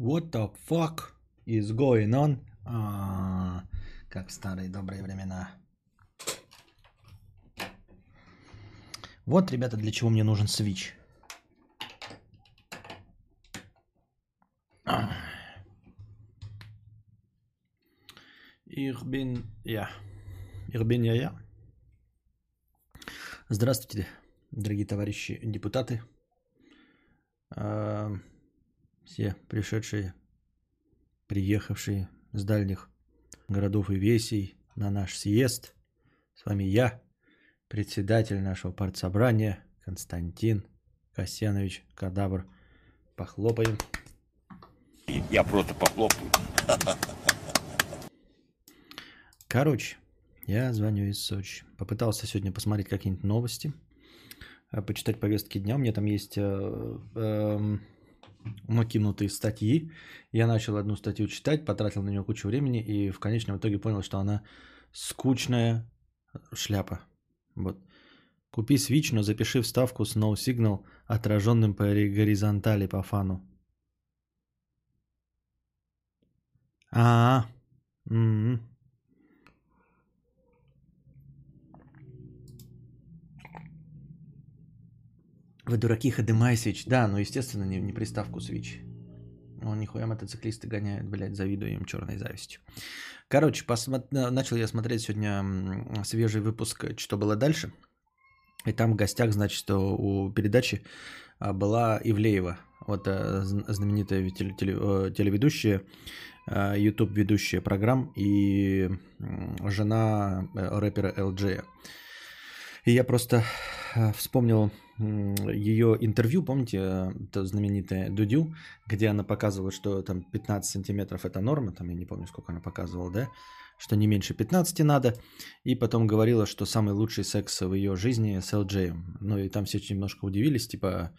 What the fuck is going on? А, как в старые добрые времена. Вот, ребята, для чего мне нужен свич. Ich bin, ja, ich bin я, я. Здравствуйте, дорогие товарищи депутаты, а, все пришедшие, приехавшие с дальних городов и весей на наш съезд. С вами я, председатель нашего партсобрания Константин Касьянович Кадабр. Похлопаем. Я просто похлопаю. Короче, я звоню из Сочи. Попытался сегодня посмотреть какие-нибудь новости, э, почитать повестки дня. У меня там есть э, э, накинутые статьи. Я начал одну статью читать, потратил на нее кучу времени и в конечном итоге понял, что она скучная шляпа. Вот. Купи свич, но запиши вставку с No Signal, отраженным по горизонтали по фану. А, м-м. Вы дураки, HDMI Switch. Да, но естественно не, не приставку Switch. Ну, нихуя мотоциклисты гоняют, блядь, завидую им черной завистью. Короче, посмо... начал я смотреть сегодня свежий выпуск «Что было дальше?». И там в гостях, значит, у передачи а, была Ивлеева, вот э, знаменитая э, телеведущая, э, YouTube-ведущая программ и жена рэпера LJ. И я просто вспомнил ее интервью, помните, это знаменитое Дудю, где она показывала, что там 15 сантиметров это норма, там я не помню, сколько она показывала, да, что не меньше 15 надо, и потом говорила, что самый лучший секс в ее жизни с LJ. Ну и там все немножко удивились, типа,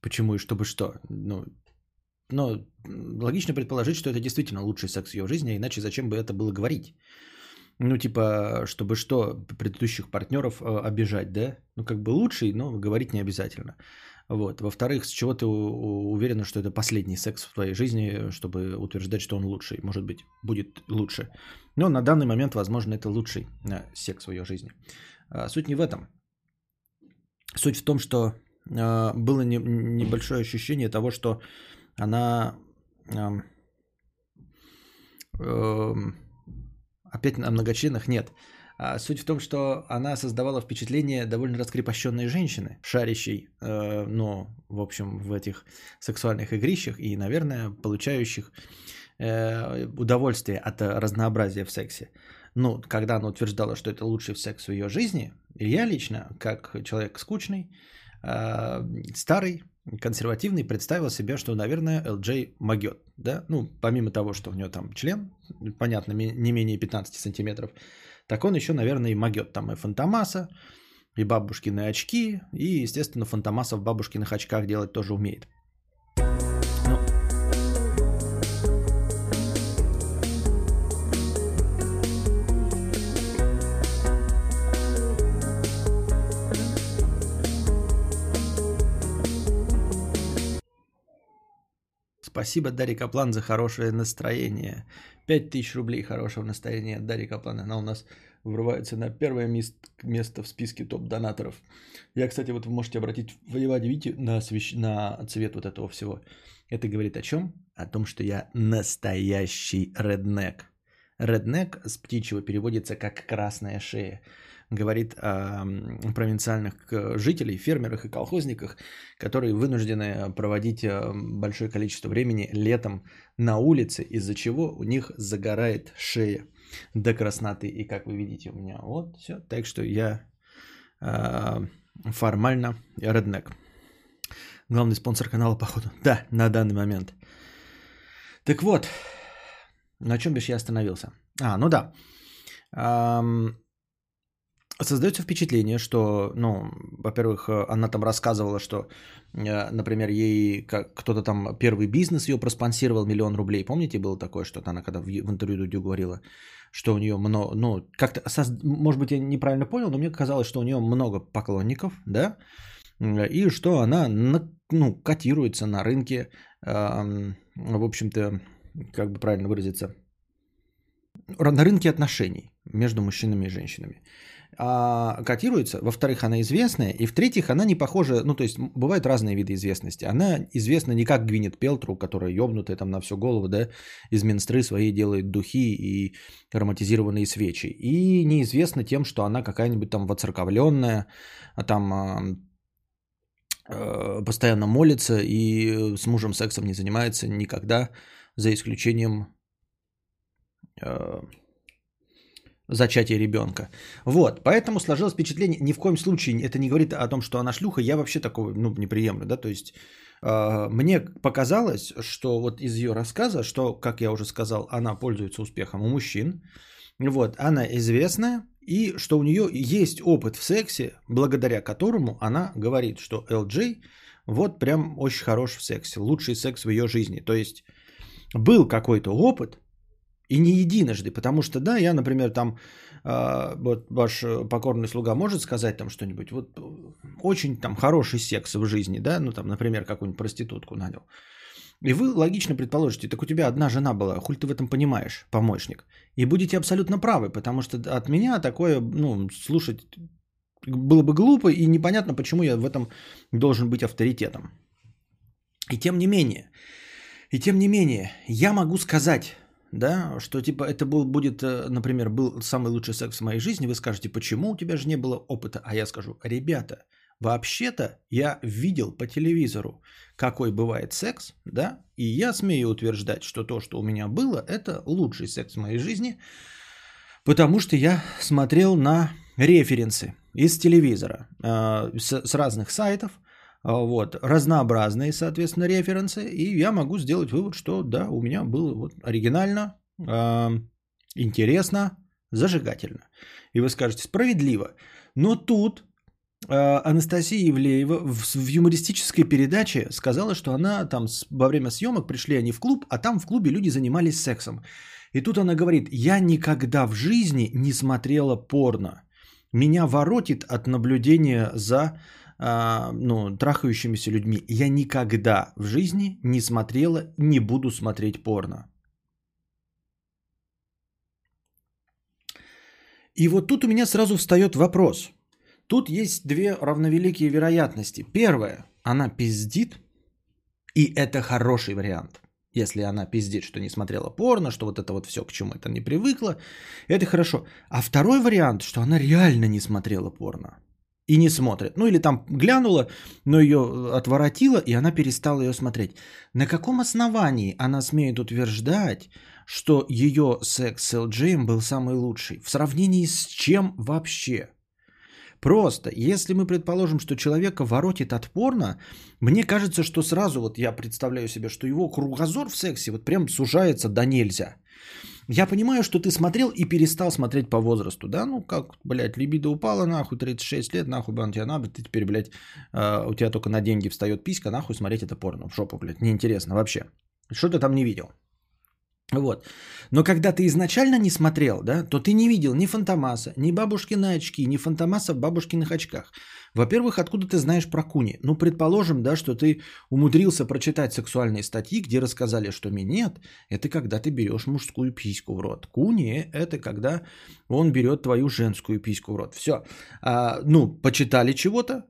почему и чтобы что. Ну, но логично предположить, что это действительно лучший секс в ее жизни, иначе зачем бы это было говорить? Ну, типа, чтобы что, предыдущих партнеров э, обижать, да? Ну, как бы лучший, но говорить не обязательно. Вот. Во-вторых, с чего ты уверена, что это последний секс в твоей жизни, чтобы утверждать, что он лучший? Может быть, будет лучше. Но на данный момент, возможно, это лучший э, секс в ее жизни. А, суть не в этом. Суть в том, что э, было небольшое ощущение того, что она опять на многочленах нет. А суть в том, что она создавала впечатление довольно раскрепощенной женщины, шарящей, э, ну, в общем, в этих сексуальных игрищах и, наверное, получающих э, удовольствие от разнообразия в сексе. Ну, когда она утверждала, что это лучший секс в ее жизни, я лично, как человек скучный, э, старый, консервативный представил себе, что, наверное, LJ могет. Да? Ну, помимо того, что у него там член, понятно, не менее 15 сантиметров, так он еще, наверное, и могет. Там и фантомаса, и бабушкины очки, и, естественно, фантомаса в бабушкиных очках делать тоже умеет. Спасибо, Дарья Каплан, за хорошее настроение. 5000 рублей хорошего настроения от Дарьи Каплан. Она у нас врывается на первое место в списке топ-донаторов. Я, кстати, вот вы можете обратить внимание, видите, на, свещ... на цвет вот этого всего. Это говорит о чем? О том, что я настоящий реднек. Реднек с птичьего переводится как красная шея говорит о провинциальных жителей, фермерах и колхозниках, которые вынуждены проводить э, большое количество времени летом на улице, из-за чего у них загорает шея до красноты. И как вы видите, у меня вот все. Так что я э, формально реднек. Главный спонсор канала, походу. Да, на данный момент. Так вот, на чем бишь я остановился? А, ну да. Создается впечатление, что, ну, во-первых, э, она там рассказывала, что, э, например, ей как кто-то там первый бизнес ее проспонсировал миллион рублей. Помните, было такое, что она когда в, интервью Дудю говорила, что у нее много, ну, как-то, может быть, я неправильно понял, но мне казалось, что у нее много поклонников, да, и что она, ну, котируется на рынке в общем-то, как бы правильно выразиться, на рынке отношений между мужчинами и женщинами. А, котируется, во-вторых, она известная, и в-третьих, она не похожа, ну, то есть бывают разные виды известности. Она известна не как Гвинет Пелтру, которая ёбнутая там на всю голову, да, из менстры своей делает духи и ароматизированные свечи. И неизвестна тем, что она какая-нибудь там воцерковленная, а там э, постоянно молится и с мужем сексом не занимается никогда, за исключением э, зачатия ребенка. Вот, поэтому сложилось впечатление, ни в коем случае это не говорит о том, что она шлюха, я вообще такого, ну, не приемлю, да, то есть э, мне показалось, что вот из ее рассказа, что, как я уже сказал, она пользуется успехом у мужчин, вот, она известная, и что у нее есть опыт в сексе, благодаря которому она говорит, что LJ вот прям очень хорош в сексе, лучший секс в ее жизни, то есть был какой-то опыт, и не единожды, потому что, да, я, например, там, э, вот ваш покорный слуга может сказать там что-нибудь, вот очень там хороший секс в жизни, да, ну там, например, какую-нибудь проститутку нанял. И вы логично предположите, так у тебя одна жена была, хуль ты в этом понимаешь, помощник. И будете абсолютно правы, потому что от меня такое, ну, слушать было бы глупо и непонятно, почему я в этом должен быть авторитетом. И тем не менее, и тем не менее, я могу сказать да, что типа это был, будет, э, например, был самый лучший секс в моей жизни, вы скажете, почему? У тебя же не было опыта, а я скажу, ребята, вообще-то я видел по телевизору, какой бывает секс, да, и я смею утверждать, что то, что у меня было, это лучший секс в моей жизни, потому что я смотрел на референсы из телевизора, э, с, разных сайтов, вот, разнообразные, соответственно, референсы, и я могу сделать вывод, что да, у меня было вот оригинально, э, интересно, зажигательно. И вы скажете, справедливо. Но тут э, Анастасия Ивлеева в, в юмористической передаче сказала, что она там с, во время съемок пришли они в клуб, а там в клубе люди занимались сексом. И тут она говорит, я никогда в жизни не смотрела порно. Меня воротит от наблюдения за а, ну, трахающимися людьми. Я никогда в жизни не смотрела, не буду смотреть порно. И вот тут у меня сразу встает вопрос. Тут есть две равновеликие вероятности. Первая, она пиздит, и это хороший вариант. Если она пиздит, что не смотрела порно, что вот это вот все, к чему это не привыкла, это хорошо. А второй вариант, что она реально не смотрела порно и не смотрит. Ну или там глянула, но ее отворотило, и она перестала ее смотреть. На каком основании она смеет утверждать, что ее секс с LJ был самый лучший? В сравнении с чем вообще? Просто, если мы предположим, что человека воротит от порно, мне кажется, что сразу вот я представляю себе, что его кругозор в сексе вот прям сужается до нельзя. Я понимаю, что ты смотрел и перестал смотреть по возрасту, да? Ну, как, блядь, либидо упала, нахуй, 36 лет, нахуй, блядь, тебе надо, ты теперь, блядь, э, у тебя только на деньги встает писька, нахуй смотреть это порно, в жопу, блядь, неинтересно вообще. Что ты там не видел? Вот. Но когда ты изначально не смотрел, да, то ты не видел ни Фантомаса, ни бабушкины очки, ни Фантомаса в бабушкиных очках. Во-первых, откуда ты знаешь про Куни? Ну, предположим, да, что ты умудрился прочитать сексуальные статьи, где рассказали, что минет – это когда ты берешь мужскую письку в рот. Куни – это когда он берет твою женскую письку в рот. Все. А, ну, почитали чего-то,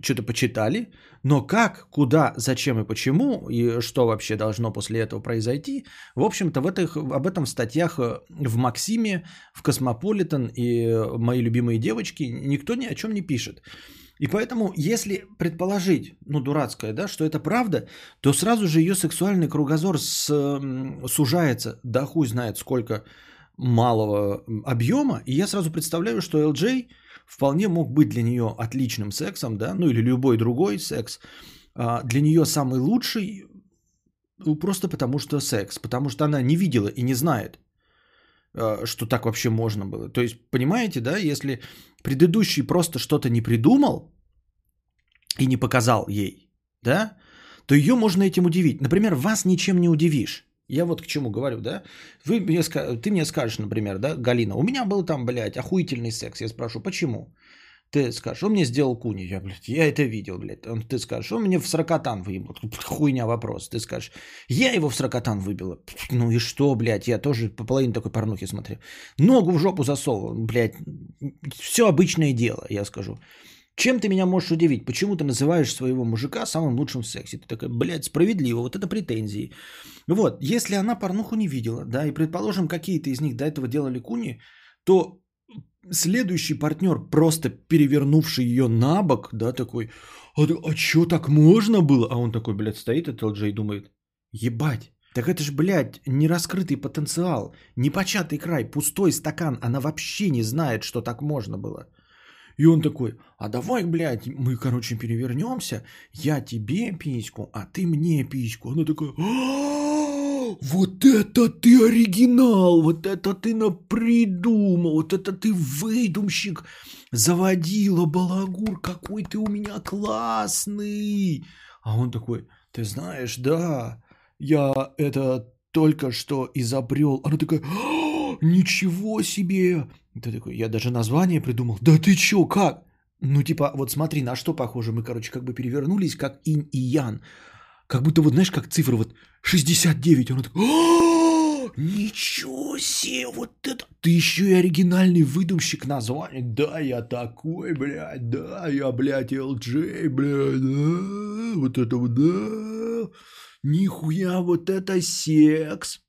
что-то почитали, но как, куда, зачем и почему, и что вообще должно после этого произойти, в общем-то, в этих, об этом в статьях э, в Максиме, в Космополитен и э, мои любимые девочки никто ни о чем не пишет. И поэтому, если предположить, ну, дурацкое, да, что это правда, то сразу же ее сексуальный кругозор с, сужается до хуй знает сколько малого объема, и я сразу представляю, что LJ вполне мог быть для нее отличным сексом, да, ну или любой другой секс, а, для нее самый лучший, ну, просто потому что секс, потому что она не видела и не знает, а, что так вообще можно было. То есть, понимаете, да, если предыдущий просто что-то не придумал и не показал ей, да, то ее можно этим удивить. Например, вас ничем не удивишь. Я вот к чему говорю, да? Вы мне, ты мне скажешь, например, да, Галина, у меня был там, блядь, охуительный секс. Я спрошу, почему? Ты скажешь, он мне сделал куни. Я, блядь, я это видел, блядь. Он, ты скажешь, он мне в сракотан выебал. Хуйня вопрос. Ты скажешь, я его в сракотан выбила. Ну и что, блядь, я тоже по половине такой порнухи смотрю. Ногу в жопу засовывал, блядь. Все обычное дело, я скажу. Чем ты меня можешь удивить? Почему ты называешь своего мужика самым лучшим в сексе? Ты такой, блядь, справедливо, вот это претензии. Вот, если она порнуху не видела, да, и предположим, какие-то из них до этого делали куни, то следующий партнер, просто перевернувший ее на бок, да, такой, а, а что так можно было? А он такой, блядь, стоит, этот ЛДЖ и думает, ебать, так это ж, блядь, нераскрытый потенциал, непочатый край, пустой стакан, она вообще не знает, что так можно было. И он такой, а давай, блядь, мы, короче, перевернемся, я тебе письку, а ты мне письку. Она такая, «А, вот это ты оригинал, вот это ты напридумал, вот это ты выдумщик, заводила балагур, какой ты у меня классный. А он такой, ты знаешь, да, я это только что изобрел. Она такая, «А, ничего себе, ты такой, я даже название придумал. Да ты чё, как? Ну, типа, вот смотри, на что похоже. Мы, короче, как бы перевернулись, как инь и ян. Как будто, вот знаешь, как цифра вот 69. Он такой, ничего себе, вот это. Ты еще и оригинальный выдумщик названия. Да, я такой, блядь, да, я, блядь, LJ, блядь, да, вот это вот, да. Нихуя, вот это секс.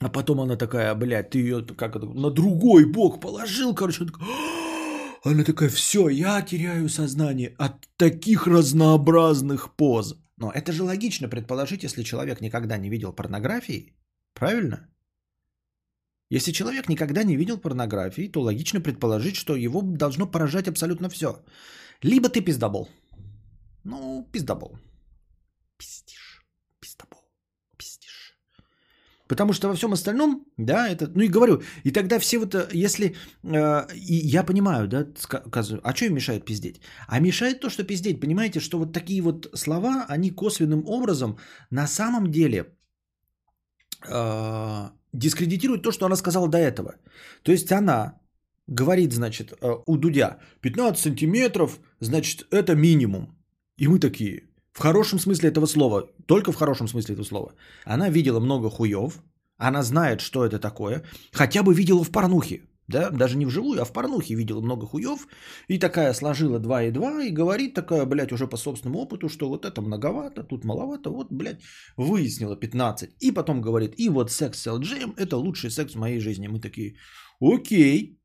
А потом она такая, блядь, ты ее как на другой бок положил, короче. Она такая, она такая, все, я теряю сознание от таких разнообразных поз. Но это же логично предположить, если человек никогда не видел порнографии, правильно? Если человек никогда не видел порнографии, то логично предположить, что его должно поражать абсолютно все. Либо ты пиздобол. Ну, пиздобол. Пиздишь, пиздобол. Потому что во всем остальном, да, это, ну и говорю, и тогда все вот, э, если, э, и я понимаю, да, а что им мешает пиздеть? А мешает то, что пиздеть, понимаете, что вот такие вот слова, они косвенным образом на самом деле э, дискредитируют то, что она сказала до этого. То есть она говорит, значит, э, у Дудя 15 сантиметров, значит, это минимум. И мы такие, в хорошем смысле этого слова, только в хорошем смысле этого слова. Она видела много хуев, она знает, что это такое, хотя бы видела в порнухе, да, даже не вживую, а в порнухе видела много хуев, и такая сложила 2 и 2, и говорит такая, блядь, уже по собственному опыту, что вот это многовато, тут маловато, вот, блядь, выяснила 15. И потом говорит, и вот секс с LG, это лучший секс в моей жизни. Мы такие, окей,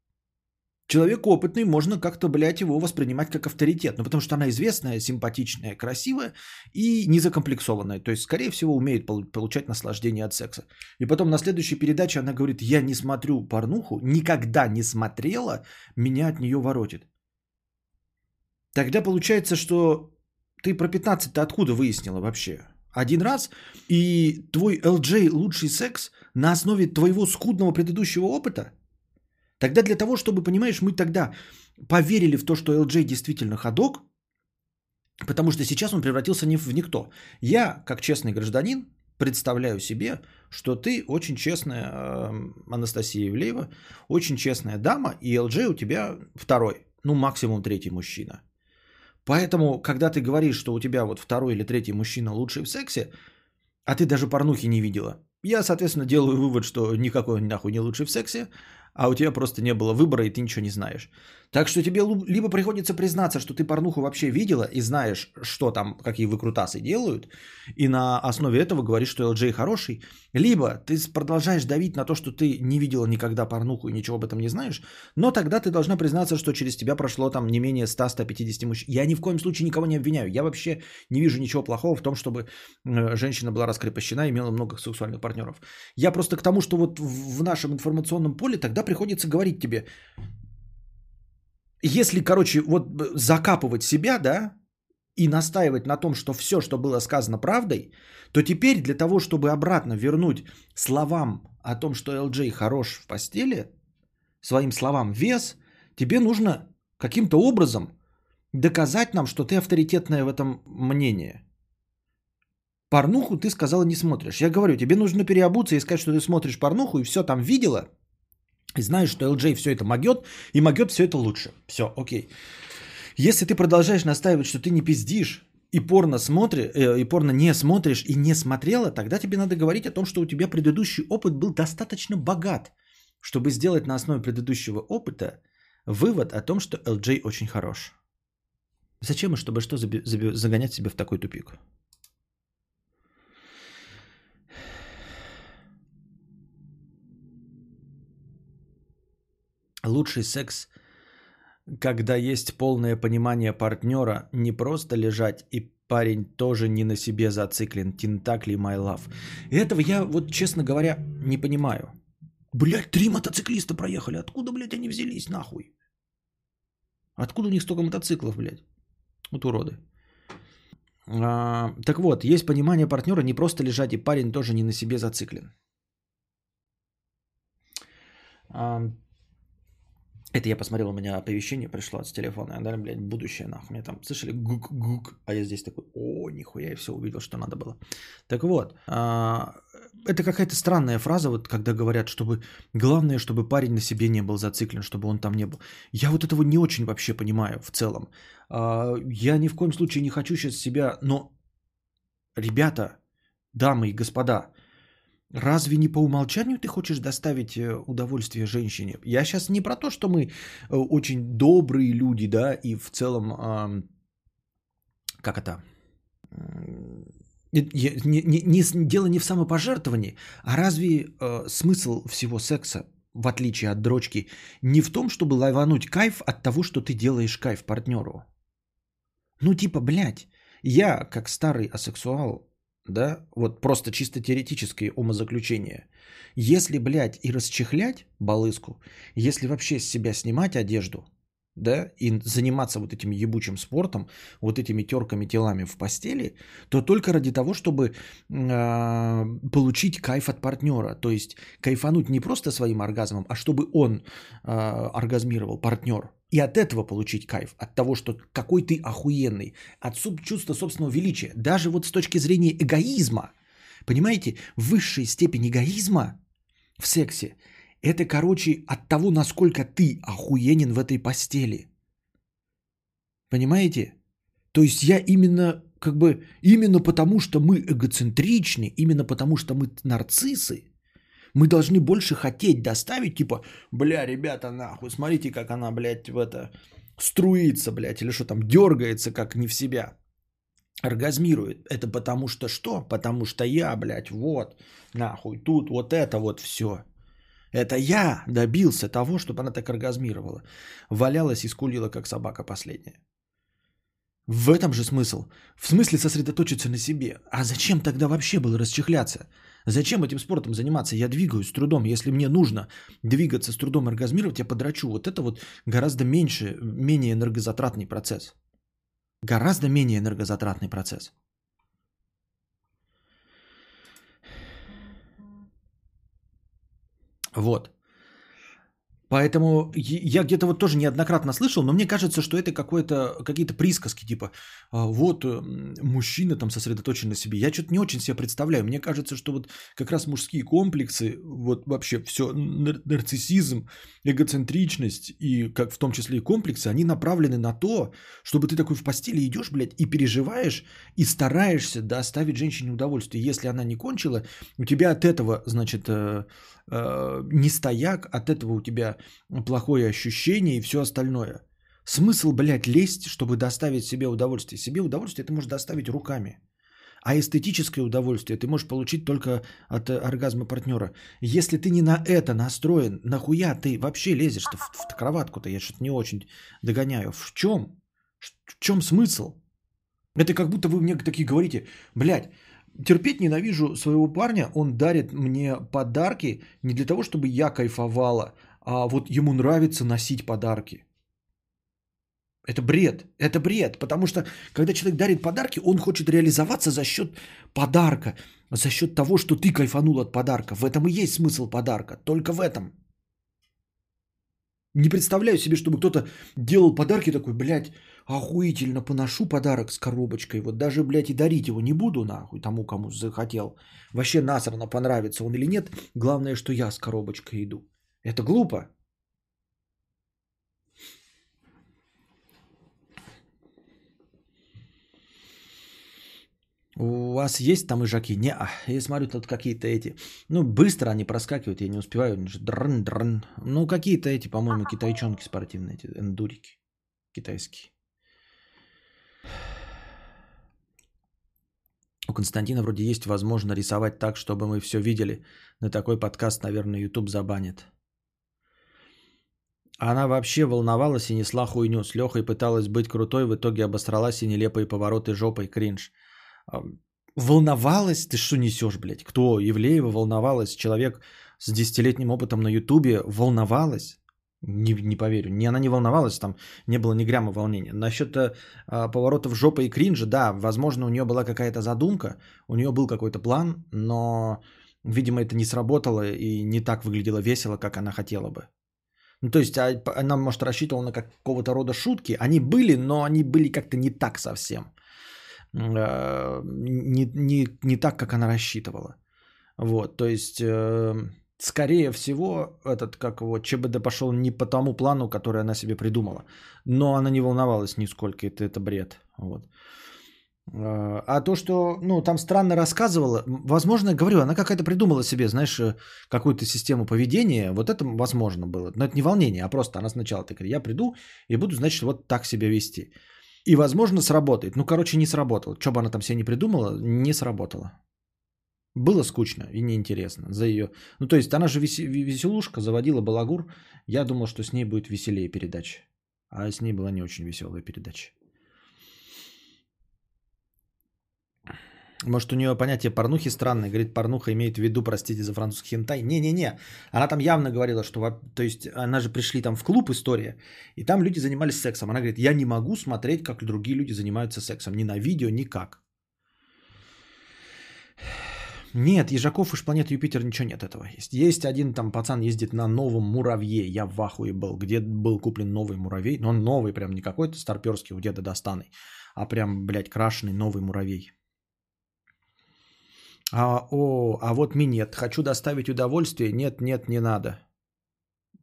Человек опытный, можно как-то, блядь, его воспринимать как авторитет. Ну, потому что она известная, симпатичная, красивая и незакомплексованная. То есть, скорее всего, умеет получать наслаждение от секса. И потом на следующей передаче она говорит, я не смотрю порнуху, никогда не смотрела, меня от нее воротит. Тогда получается, что ты про 15-то откуда выяснила вообще? Один раз, и твой LJ лучший секс на основе твоего скудного предыдущего опыта – Тогда для того, чтобы, понимаешь, мы тогда поверили в то, что LJ действительно ходок, потому что сейчас он превратился не в никто. Я, как честный гражданин, представляю себе, что ты очень честная э, Анастасия Евлеева, очень честная дама, и LJ у тебя второй, ну максимум третий мужчина. Поэтому, когда ты говоришь, что у тебя вот второй или третий мужчина лучший в сексе, а ты даже порнухи не видела, я, соответственно, делаю вывод, что никакой нахуй не лучший в сексе, а у тебя просто не было выбора, и ты ничего не знаешь. Так что тебе либо приходится признаться, что ты порнуху вообще видела и знаешь, что там, какие выкрутасы делают, и на основе этого говоришь, что LJ хороший, либо ты продолжаешь давить на то, что ты не видела никогда порнуху и ничего об этом не знаешь, но тогда ты должна признаться, что через тебя прошло там не менее 100-150 мужчин. Я ни в коем случае никого не обвиняю. Я вообще не вижу ничего плохого в том, чтобы э, женщина была раскрепощена и имела много сексуальных партнеров. Я просто к тому, что вот в нашем информационном поле тогда приходится говорить тебе, если, короче, вот закапывать себя, да, и настаивать на том, что все, что было сказано правдой, то теперь для того, чтобы обратно вернуть словам о том, что LJ хорош в постели, своим словам вес, тебе нужно каким-то образом доказать нам, что ты авторитетное в этом мнение. Порнуху ты сказала не смотришь. Я говорю, тебе нужно переобуться и сказать, что ты смотришь порнуху и все там видела – И знаешь, что LJ все это могет, и могет все это лучше. Все, окей. Если ты продолжаешь настаивать, что ты не пиздишь, и порно смотри, э, и порно не смотришь и не смотрела, тогда тебе надо говорить о том, что у тебя предыдущий опыт был достаточно богат, чтобы сделать на основе предыдущего опыта вывод о том, что LJ очень хорош. Зачем и чтобы что загонять себя в такой тупик? Лучший секс, когда есть полное понимание партнера, не просто лежать и парень тоже не на себе зациклен. Тинтакли my love. Этого я вот, честно говоря, не понимаю. Блять, три мотоциклиста проехали. Откуда, блядь, они взялись, нахуй? Откуда у них столько мотоциклов, блядь? Вот уроды. А, так вот, есть понимание партнера, не просто лежать, и парень тоже не на себе зациклен. А, это я посмотрел, у меня оповещение пришло с телефона. Да, блядь, будущее нахуй. Мне там, слышали, гук-гук. А я здесь такой, о, нихуя, я все увидел, что надо было. Так вот, а, это какая-то странная фраза, вот когда говорят, чтобы главное, чтобы парень на себе не был зациклен, чтобы он там не был. Я вот этого не очень вообще понимаю в целом. А, я ни в коем случае не хочу сейчас себя, но, ребята, дамы и господа, Разве не по умолчанию ты хочешь доставить э, удовольствие женщине? Я сейчас не про то, что мы э, очень добрые люди, да, и в целом, как это, не, не, не, дело не в самопожертвовании, а разве э, смысл всего секса, в отличие от дрочки, не в том, чтобы лайвануть кайф от того, что ты делаешь кайф партнеру? Ну типа, блядь, я, как старый асексуал, да, вот просто чисто теоретическое умозаключение. Если, блядь, и расчехлять балыску, если вообще с себя снимать одежду, да, и заниматься вот этим ебучим спортом, вот этими терками телами в постели, то только ради того, чтобы э, получить кайф от партнера. То есть кайфануть не просто своим оргазмом, а чтобы он э, оргазмировал, партнер. И от этого получить кайф, от того, что какой ты охуенный, от чувства собственного величия. Даже вот с точки зрения эгоизма. Понимаете, высшая степень эгоизма в сексе это, короче, от того, насколько ты охуенен в этой постели. Понимаете? То есть я именно, как бы, именно потому, что мы эгоцентричны, именно потому, что мы нарциссы, мы должны больше хотеть доставить, типа, бля, ребята, нахуй, смотрите, как она, блядь, в это, струится, блядь, или что там, дергается, как не в себя, оргазмирует. Это потому что что? Потому что я, блядь, вот, нахуй, тут вот это вот все. Это я добился того, чтобы она так оргазмировала. Валялась и скулила, как собака последняя. В этом же смысл. В смысле сосредоточиться на себе. А зачем тогда вообще было расчехляться? Зачем этим спортом заниматься? Я двигаюсь с трудом. Если мне нужно двигаться с трудом оргазмировать, я подрачу. Вот это вот гораздо меньше, менее энергозатратный процесс. Гораздо менее энергозатратный процесс. Вот. Поэтому я где-то вот тоже неоднократно слышал, но мне кажется, что это какие-то присказки, типа, «А, вот э, мужчина там сосредоточен на себе. Я что-то не очень себе представляю. Мне кажется, что вот как раз мужские комплексы, вот вообще все, нарциссизм, эгоцентричность и как в том числе и комплексы, они направлены на то, чтобы ты такой в постели идешь, блядь, и переживаешь, и стараешься доставить женщине удовольствие. Если она не кончила, у тебя от этого, значит, э, э, не стояк, от этого у тебя плохое ощущение и все остальное. Смысл, блядь, лезть, чтобы доставить себе удовольствие. Себе удовольствие ты можешь доставить руками. А эстетическое удовольствие ты можешь получить только от э, оргазма партнера. Если ты не на это настроен, нахуя ты вообще лезешь в, в кроватку-то? Я что-то не очень догоняю. В чем? В чем смысл? Это как будто вы мне такие говорите, блядь, терпеть ненавижу своего парня, он дарит мне подарки не для того, чтобы я кайфовала, а вот ему нравится носить подарки. Это бред, это бред, потому что когда человек дарит подарки, он хочет реализоваться за счет подарка, за счет того, что ты кайфанул от подарка. В этом и есть смысл подарка, только в этом. Не представляю себе, чтобы кто-то делал подарки такой, блядь, охуительно поношу подарок с коробочкой, вот даже, блядь, и дарить его не буду, нахуй, тому, кому захотел. Вообще насрано, понравится он или нет, главное, что я с коробочкой иду. Это глупо. У вас есть там ижаки? Не, а, я смотрю, тут какие-то эти. Ну, быстро они проскакивают, я не успеваю. Дрын, дрын. Ну, какие-то эти, по-моему, китайчонки спортивные, эти эндурики китайские. У Константина вроде есть возможно рисовать так, чтобы мы все видели. На такой подкаст, наверное, YouTube забанит. Она вообще волновалась и несла хуйню. С Лехой пыталась быть крутой, в итоге обосралась и нелепые повороты жопой кринж. Волновалась? Ты что несешь, блядь? Кто? Евлеева волновалась? Человек с десятилетним опытом на Ютубе волновалась? Не, не поверю. Не, она не волновалась, там не было ни грамма волнения. Насчет э, поворотов жопы и кринжа, да, возможно, у нее была какая-то задумка, у нее был какой-то план, но, видимо, это не сработало и не так выглядело весело, как она хотела бы. Ну, то есть а, она, может, рассчитывала на какого-то рода шутки. Они были, но они были как-то не так совсем. Э, не, не, не так, как она рассчитывала. Вот, то есть, э, скорее всего, этот, как его, ЧБД пошел не по тому плану, который она себе придумала. Но она не волновалась нисколько, это, это бред. Вот. Э, а то, что, ну, там странно рассказывала, возможно, говорю, она какая-то придумала себе, знаешь, какую-то систему поведения, вот это возможно было. Но это не волнение, а просто она сначала такая, я приду и буду, значит, вот так себя вести. И, возможно, сработает. Ну, короче, не сработало. Что бы она там себе не придумала, не сработало. Было скучно и неинтересно за ее... Ну, то есть, она же веселушка, заводила балагур. Я думал, что с ней будет веселее передача. А с ней была не очень веселая передача. Может, у нее понятие порнухи странное. Говорит, порнуха имеет в виду, простите за французский хентай. Не-не-не. Она там явно говорила, что... То есть, она же пришли там в клуб «История», и там люди занимались сексом. Она говорит, я не могу смотреть, как другие люди занимаются сексом. Ни на видео, никак. Нет, Ежаков уж планеты Юпитер ничего нет этого. Есть, есть один там пацан ездит на новом муравье. Я в ахуе был. Где был куплен новый муравей. Но он новый прям, не какой-то старперский у деда достанный. А прям, блядь, крашеный новый муравей. А, о, а вот минет. Хочу доставить удовольствие. Нет, нет, не надо.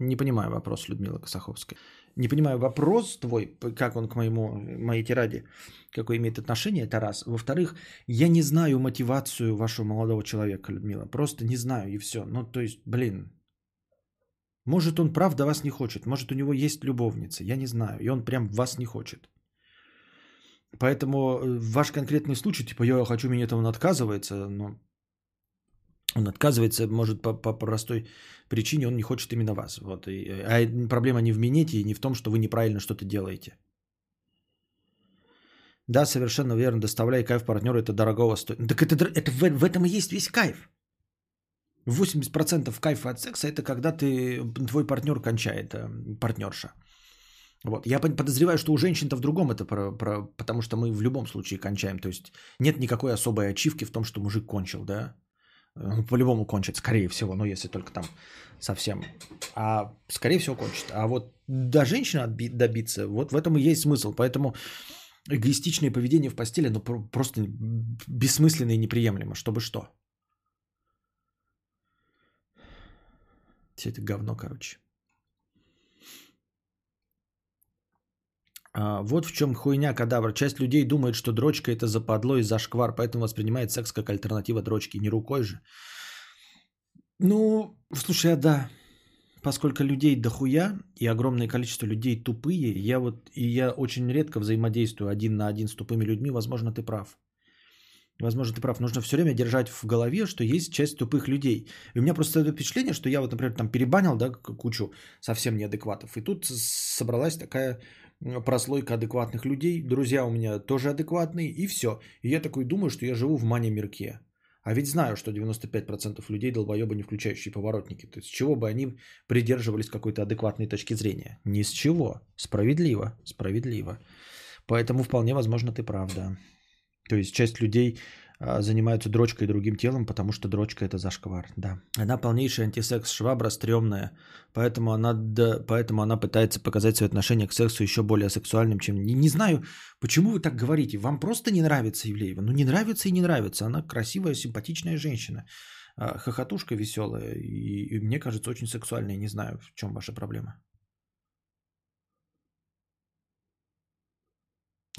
Не понимаю вопрос, Людмила Косаховская. Не понимаю вопрос твой, как он к моему, моей тираде, какое имеет отношение, это раз. Во-вторых, я не знаю мотивацию вашего молодого человека, Людмила. Просто не знаю и все. Ну, то есть, блин, может он правда вас не хочет, может у него есть любовница, я не знаю, и он прям вас не хочет. Поэтому э, ваш конкретный случай, типа, я хочу минет, он отказывается, но он отказывается, может, по, по простой причине он не хочет именно вас. Вот. И, а проблема не в минете и не в том, что вы неправильно что-то делаете. Да, совершенно верно, доставляй кайф партнеру, это дорогого стоит. Так это, это в, в этом и есть весь кайф. 80% кайфа от секса это когда ты, твой партнер кончает, э, партнерша. Вот. Я подозреваю, что у женщин-то в другом это, про, про, потому что мы в любом случае кончаем. То есть нет никакой особой ачивки в том, что мужик кончил, да? Э, по-любому кончит, скорее всего, но если только там совсем. А скорее всего кончит. А вот до женщины добиться, вот в этом и есть смысл. Поэтому эгоистичное поведение в постели, ну просто бессмысленно и неприемлемо. Чтобы что? Все это говно, короче. Вот в чем хуйня кадавр. Часть людей думает, что дрочка это западло и зашквар, поэтому воспринимает секс как альтернатива дрочки. Не рукой же. Ну, слушай, а да. Поскольку людей дохуя и огромное количество людей тупые, я вот и я очень редко взаимодействую один на один с тупыми людьми, возможно, ты прав. Возможно, ты прав. Нужно все время держать в голове, что есть часть тупых людей. И у меня просто это впечатление, что я вот, например, там перебанил, да, кучу совсем неадекватов. И тут собралась такая прослойка адекватных людей, друзья у меня тоже адекватные, и все. И я такой думаю, что я живу в мане-мирке. А ведь знаю, что 95% людей долбоебы, не включающие поворотники. То есть с чего бы они придерживались какой-то адекватной точки зрения? Ни с чего. Справедливо. Справедливо. Поэтому вполне возможно ты прав, да. То есть часть людей занимаются дрочкой и другим телом, потому что дрочка это зашквар, да. Она полнейшая антисекс швабра, стрёмная, поэтому она, да, поэтому она пытается показать свое отношение к сексу еще более сексуальным, чем... Не, не знаю, почему вы так говорите, вам просто не нравится Евлеева? Ну не нравится и не нравится, она красивая, симпатичная женщина. а, хохотушка веселая и, и мне кажется очень сексуальная. Не знаю, в чем ваша проблема.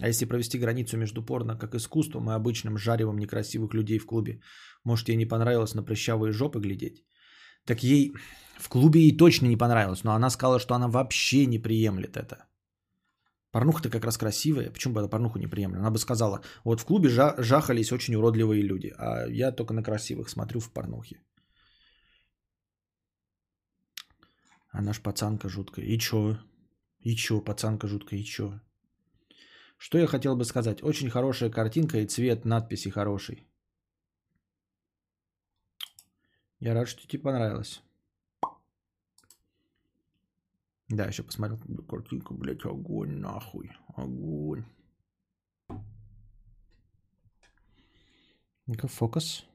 А если провести границу между порно как искусством и обычным жаревом некрасивых людей в клубе, может, ей не понравилось на прыщавые жопы глядеть? Так ей в клубе ей точно не понравилось, но она сказала, что она вообще не приемлет это. Порнуха-то как раз красивая, почему бы она порнуху не приемлет? Она бы сказала, вот в клубе жа- жахались очень уродливые люди, а я только на красивых смотрю в порнухе. Она ж пацанка жуткая. И чё? И чё, пацанка жуткая, и чё? Что я хотел бы сказать? Очень хорошая картинка и цвет надписи хороший. Я рад, что тебе понравилось. Да, еще посмотрел картинку, блядь, огонь нахуй, огонь. ну фокус.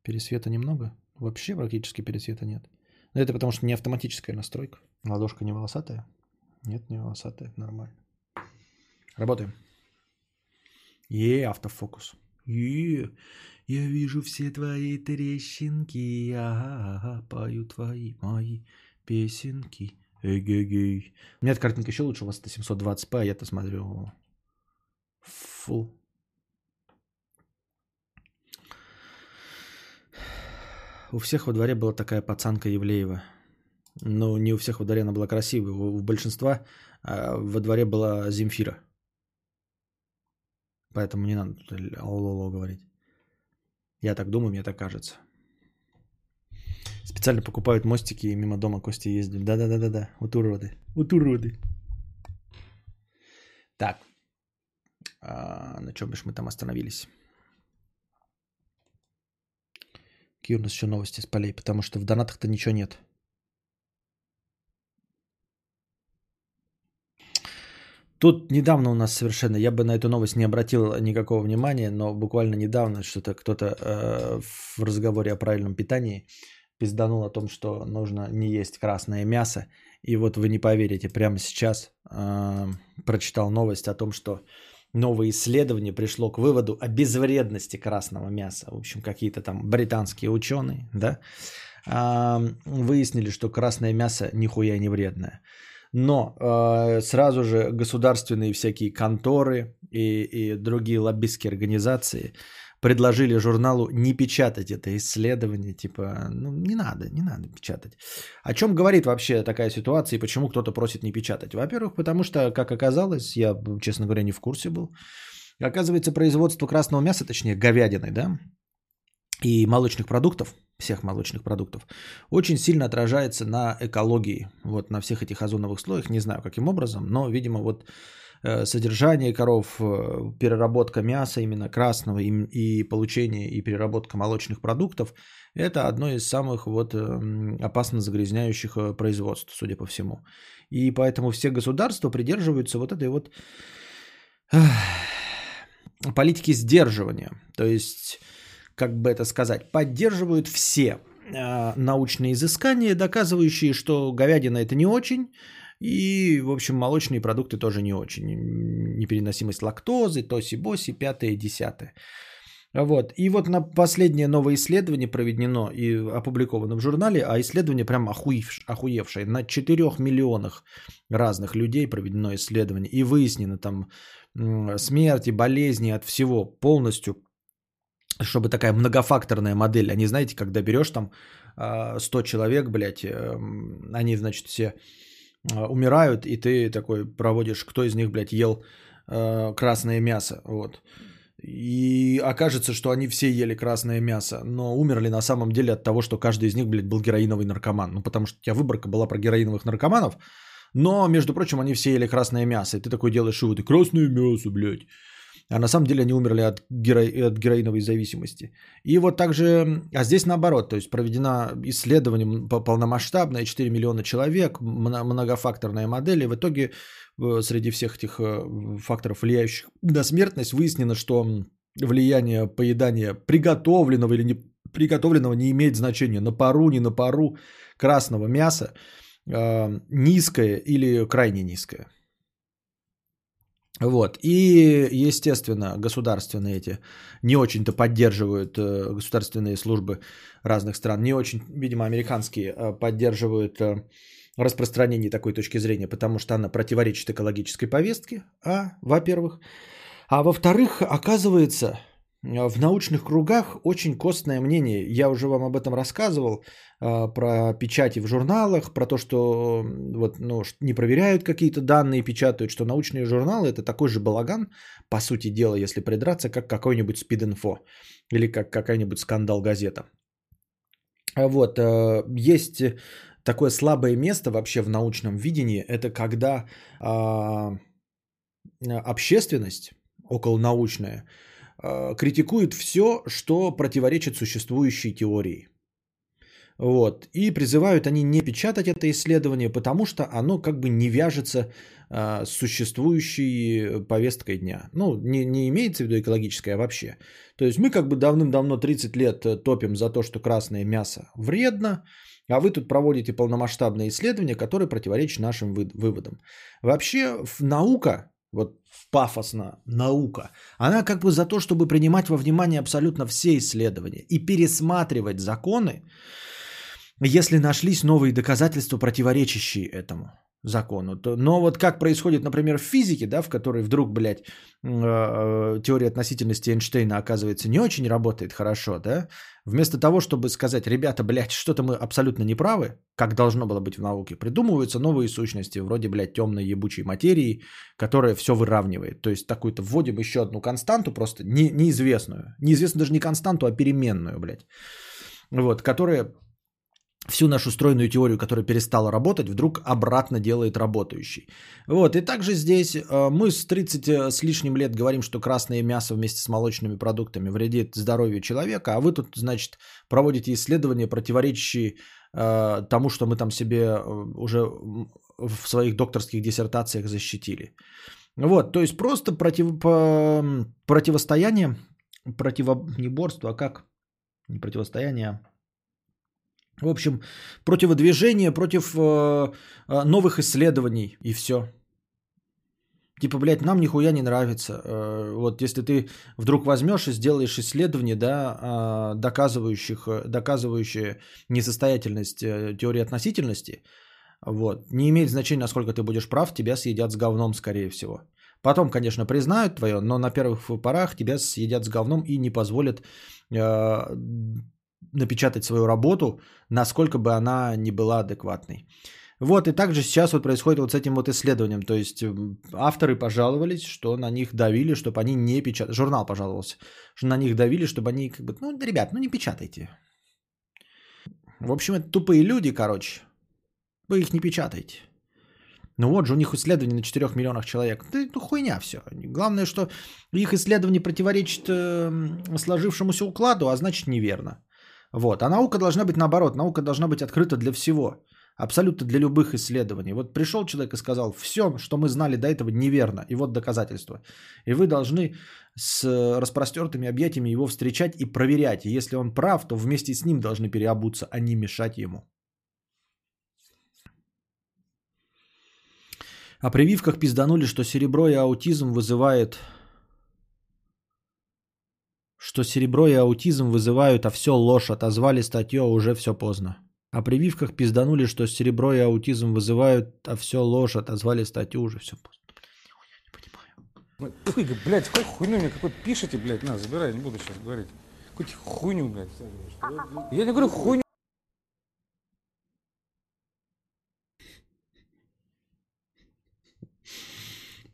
Пересвета немного. Вообще практически пересвета нет. Но это потому что не автоматическая настройка. Ладошка не волосатая? Нет, не волосатая, нормально. Работаем. Е, автофокус. Е, я вижу все твои трещинки, ага, пою твои мои песенки. Эгегей. У меня эта картинка еще лучше, у вас это 720p, а я-то смотрю full. У всех во дворе была такая пацанка Евлеева. Но не у всех во дворе она была красивая. У большинства а, во дворе была Земфира. Поэтому не надо тут алло говорить. Я так думаю, мне так кажется. Специально покупают мостики и мимо дома Кости ездят. Да-да-да-да-да. Вот уроды. Вот уроды. Так. А, на чем бишь мы там остановились? Какие у нас еще новости с полей? Потому что в донатах-то ничего нет. Тут недавно у нас совершенно, я бы на эту новость не обратил никакого внимания, но буквально недавно что-то кто-то э, в разговоре о правильном питании пизданул о том, что нужно не есть красное мясо. И вот вы не поверите, прямо сейчас э, прочитал новость о том, что новое исследование пришло к выводу о безвредности красного мяса. В общем, какие-то там британские ученые, да, э, выяснили, что красное мясо нихуя не вредное. Но э, сразу же государственные всякие конторы и, и другие лоббистские организации предложили журналу не печатать это исследование, типа, ну не надо, не надо печатать. О чем говорит вообще такая ситуация и почему кто-то просит не печатать? Во-первых, потому что, как оказалось, я, честно говоря, не в курсе был, оказывается, производство красного мяса, точнее говядины, да, и молочных продуктов, всех молочных продуктов, очень сильно отражается на экологии, вот на всех этих озоновых слоях, не знаю каким образом, но, видимо, вот э, содержание коров, э, переработка мяса именно красного и, и получение и переработка молочных продуктов – это одно из самых вот эм, опасно загрязняющих э, производств, судя по всему. И поэтому все государства придерживаются вот этой вот политики сдерживания. То есть как бы это сказать, поддерживают все э, научные изыскания, доказывающие, что говядина это не очень, и, в общем, молочные продукты тоже не очень. Непереносимость лактозы, тоси-боси, пятое, десятое. Вот. И вот на последнее новое исследование проведено и опубликовано в журнале, а исследование прям охуевшее, охуевшее. На 4 миллионах разных людей проведено исследование. И выяснено там смерти, болезни от всего полностью чтобы такая многофакторная модель. Они, знаете, когда берешь там 100 а, человек, блядь, эм, они, значит, все а, умирают, и ты такой проводишь, кто из них, блядь, ел э, красное мясо, вот. И окажется, что они все ели красное мясо, но умерли на самом деле от того, что каждый из них, блядь, был героиновый наркоман. Ну, потому что у тебя выборка была про героиновых наркоманов, но, между прочим, они все ели красное мясо, и ты такой делаешь выводы, красное мясо, блядь. А на самом деле они умерли от, геро... от героиновой зависимости. И вот также, а здесь наоборот, то есть проведено исследование полномасштабное, 4 миллиона человек, многофакторная модель, и в итоге э, среди всех этих э, факторов, влияющих на смертность, выяснено, что влияние поедания приготовленного или не приготовленного не имеет значения. На пару, не на пару красного мяса э, низкое или крайне низкое. Вот. И, естественно, государственные эти не очень-то поддерживают, э, государственные службы разных стран, не очень, видимо, американские э, поддерживают э, распространение такой точки зрения, потому что она противоречит экологической повестке, а, во-первых. А во-вторых, оказывается, в научных кругах очень костное мнение. Я уже вам об этом рассказывал, про печати в журналах, про то, что вот, ну, не проверяют какие-то данные, печатают, что научные журналы это такой же балаган, по сути дела, если придраться, как какой-нибудь спид-инфо или как какая-нибудь скандал-газета. Вот, есть такое слабое место вообще в научном видении, это когда а, общественность околонаучная а, критикует все, что противоречит существующей теории. Вот. И призывают они не печатать это исследование, потому что оно как бы не вяжется а, с существующей повесткой дня. Ну, не, не имеется в виду экологическое, а вообще. То есть мы как бы давным-давно 30 лет э, топим за то, что красное мясо вредно, а вы тут проводите полномасштабные исследования, которые противоречат нашим вы- выводам. Вообще наука, вот пафосно наука, она как бы за то, чтобы принимать во внимание абсолютно все исследования и пересматривать законы, если нашлись новые доказательства, противоречащие этому закону. Но вот как происходит, например, в физике, да, в которой вдруг, блядь, э, э, теория относительности Эйнштейна оказывается не очень работает хорошо, да, вместо того, чтобы сказать, ребята, блядь, что-то мы абсолютно неправы, как должно было быть в науке, придумываются новые сущности, вроде, блядь, темной ебучей материи, которая все выравнивает. То есть такую-то вводим еще одну константу, просто не, неизвестную. Неизвестную даже не константу, а переменную, блядь. Вот, которая всю нашу стройную теорию, которая перестала работать, вдруг обратно делает работающей. Вот, и также здесь э, мы с 30 э, с лишним лет говорим, что красное мясо вместе с молочными продуктами вредит здоровью человека, а вы тут, значит, проводите исследования, противоречащие э, тому, что мы там себе уже в своих докторских диссертациях защитили. Вот, то есть просто против, противостояние, противо, не борство, а как? Не противостояние, а в общем, противодвижение против э, э, новых исследований и все. Типа, блядь, нам нихуя не нравится. Э, вот если ты вдруг возьмешь и сделаешь исследование, да, э, доказывающих, доказывающие несостоятельность э, теории относительности, вот, не имеет значения, насколько ты будешь прав, тебя съедят с говном, скорее всего. Потом, конечно, признают твое, но на первых порах тебя съедят с говном и не позволят э, напечатать свою работу, насколько бы она не была адекватной. Вот, и также сейчас вот происходит вот с этим вот исследованием. То есть авторы пожаловались, что на них давили, чтобы они не печатали. Журнал пожаловался, что на них давили, чтобы они как бы, ну, ребят, ну не печатайте. В общем, это тупые люди, короче. Вы их не печатаете. Ну вот же, у них исследование на 4 миллионах человек. Да, ну хуйня все. Главное, что их исследование противоречит э, сложившемуся укладу, а значит неверно. Вот. А наука должна быть наоборот. Наука должна быть открыта для всего. Абсолютно для любых исследований. Вот пришел человек и сказал, все, что мы знали до этого, неверно. И вот доказательства. И вы должны с распростертыми объятиями его встречать и проверять. И если он прав, то вместе с ним должны переобуться, а не мешать ему. О прививках пизданули, что серебро и аутизм вызывает что серебро и аутизм вызывают, а все ложь, отозвали статью, а уже все поздно. О прививках пизданули, что серебро и аутизм вызывают, а все ложь, отозвали статью, уже все поздно. Блядь, не понимаю. блядь, какой хуйню мне какой пишете, блядь, на, забирай, не буду сейчас говорить. Какую-то хуйню, блядь. Я не говорю хуйню.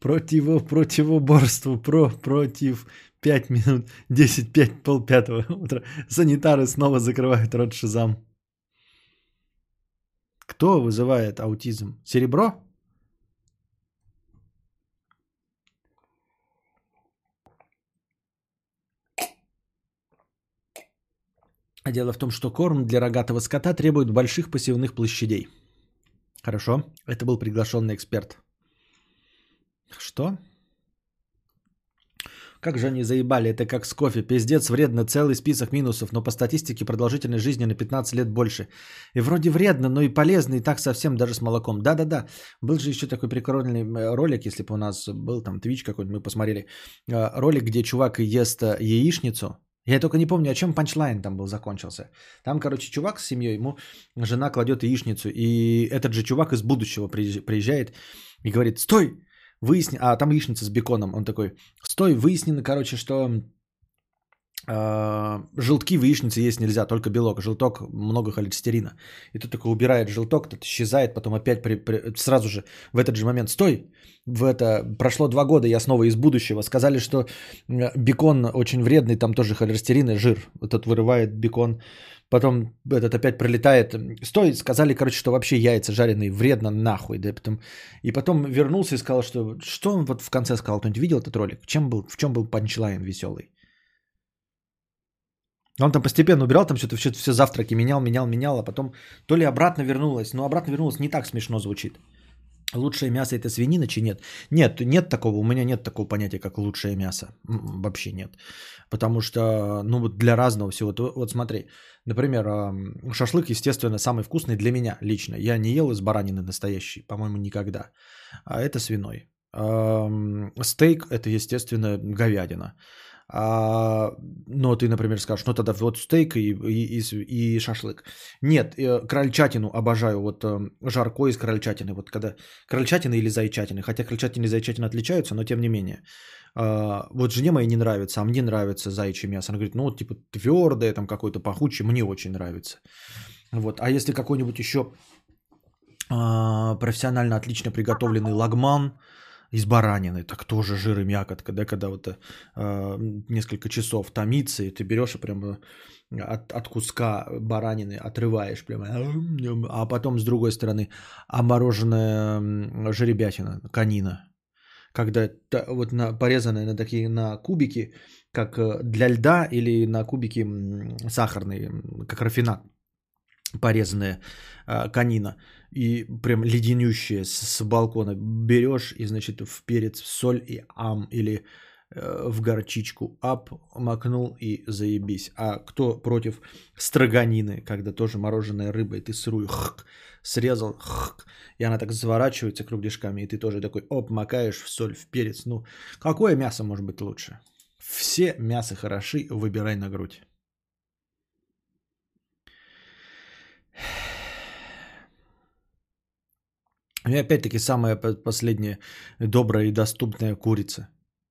Противо, противоборство, про, против 5 минут, 10, 5, пол пятого утра. Санитары снова закрывают рот шизам. Кто вызывает аутизм? Серебро? А дело в том, что корм для рогатого скота требует больших посевных площадей. Хорошо, это был приглашенный эксперт. Что? Как же они заебали, это как с кофе. Пиздец, вредно, целый список минусов, но по статистике продолжительность жизни на 15 лет больше. И вроде вредно, но и полезно, и так совсем даже с молоком. Да-да-да, был же еще такой прикольный ролик, если бы у нас был там Twitch какой-нибудь, мы посмотрели. Э, ролик, где чувак ест э, яичницу, я только не помню, о чем панчлайн там был закончился. Там, короче, чувак с семьей, ему жена кладет яичницу, и этот же чувак из будущего приезжает и говорит, стой, выясни... А там яичница с беконом. Он такой, стой, выяснено, короче, что э, желтки в яичнице есть нельзя, только белок. Желток много холестерина. И тут такой убирает желток, тот исчезает, потом опять при, при, сразу же в этот же момент, стой, в это прошло два года, я снова из будущего. Сказали, что бекон очень вредный, там тоже холестерин и жир. Этот вырывает бекон Потом этот опять пролетает. Стой, сказали, короче, что вообще яйца жареные вредно нахуй. Да, потом... И потом вернулся и сказал, что... Что он вот в конце сказал? Кто-нибудь видел этот ролик? Чем был, в чем был панчлайн веселый? Он там постепенно убирал, там что-то все, все завтраки менял, менял, менял, а потом то ли обратно вернулось, но обратно вернулось не так смешно звучит. Лучшее мясо это свинина, чи нет? Нет, нет такого, у меня нет такого понятия, как лучшее мясо. Вообще нет. Потому что, ну вот для разного всего. Вот, вот смотри, например, шашлык, естественно, самый вкусный для меня лично. Я не ел из баранины настоящий, по-моему, никогда. А это свиной. Стейк это, естественно, говядина. А, но ты, например, скажешь, ну тогда вот стейк и, и, и, и шашлык. Нет, э, крольчатину обожаю, вот э, жарко из крольчатины. Вот когда крольчатина или зайчатины, хотя крольчатина и зайчатина отличаются, но тем не менее. А, вот жене моей не нравится, а мне нравится зайчье мясо. Она говорит, ну вот типа твердое, там какое-то пахучее, мне очень нравится. Вот, а если какой-нибудь еще а, профессионально отлично приготовленный лагман, из баранины, так тоже жир и мякотка, да, когда вот э, несколько часов томится, и ты берешь и прямо от, от куска баранины отрываешь прямо, а потом с другой стороны. Омороженная жеребятина, канина, когда вот на, порезанная на такие на кубики, как э, для льда или на кубики сахарные, как рафинат порезанная э, канина и прям леденющая с, с балкона берешь и, значит, в перец, в соль и ам или э, в горчичку ап, макнул и заебись. А кто против строганины, когда тоже мороженая рыба, и ты сырую хк, срезал, хк, и она так заворачивается кругляшками, и ты тоже такой оп, макаешь в соль, в перец. Ну, какое мясо может быть лучше? Все мясо хороши, выбирай на грудь. И опять-таки самая последняя добрая и доступная курица.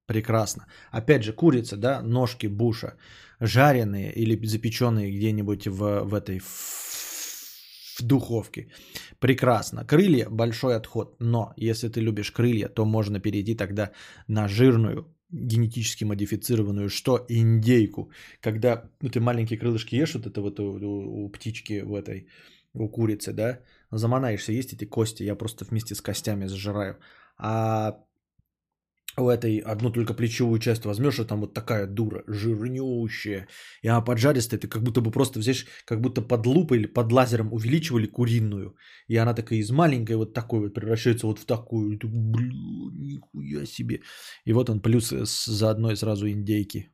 Прекрасно. Опять же, курица, да, ножки буша, жареные или запеченные где-нибудь в, в этой в духовке. Прекрасно. Крылья – большой отход. Но если ты любишь крылья, то можно перейти тогда на жирную, генетически модифицированную, что индейку. Когда ну, ты маленькие крылышки ешь, вот это вот у, у, у птички в этой, у курицы, да, заманаешься есть эти кости, я просто вместе с костями зажираю. А у этой одну только плечевую часть возьмешь, а там вот такая дура, жирнющая. И она поджаристая, ты как будто бы просто взяешь, как будто под лупой или под лазером увеличивали куриную. И она такая из маленькой вот такой вот превращается вот в такую. И блин, нихуя себе. И вот он плюс заодно и сразу индейки.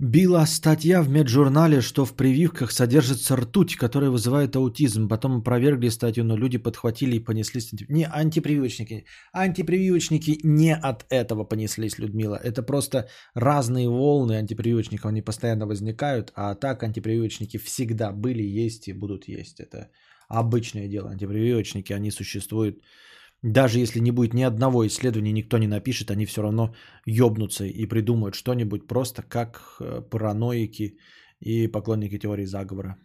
Била статья в меджурнале, что в прививках содержится ртуть, которая вызывает аутизм. Потом опровергли статью, но люди подхватили и понеслись. Не антипрививочники. Антипрививочники не от этого понеслись, Людмила. Это просто разные волны антипрививочников, они постоянно возникают. А так антипрививочники всегда были, есть и будут есть. Это обычное дело. Антипрививочники, они существуют даже если не будет ни одного исследования, никто не напишет, они все равно ёбнутся и придумают что-нибудь просто как э, параноики и поклонники теории заговора.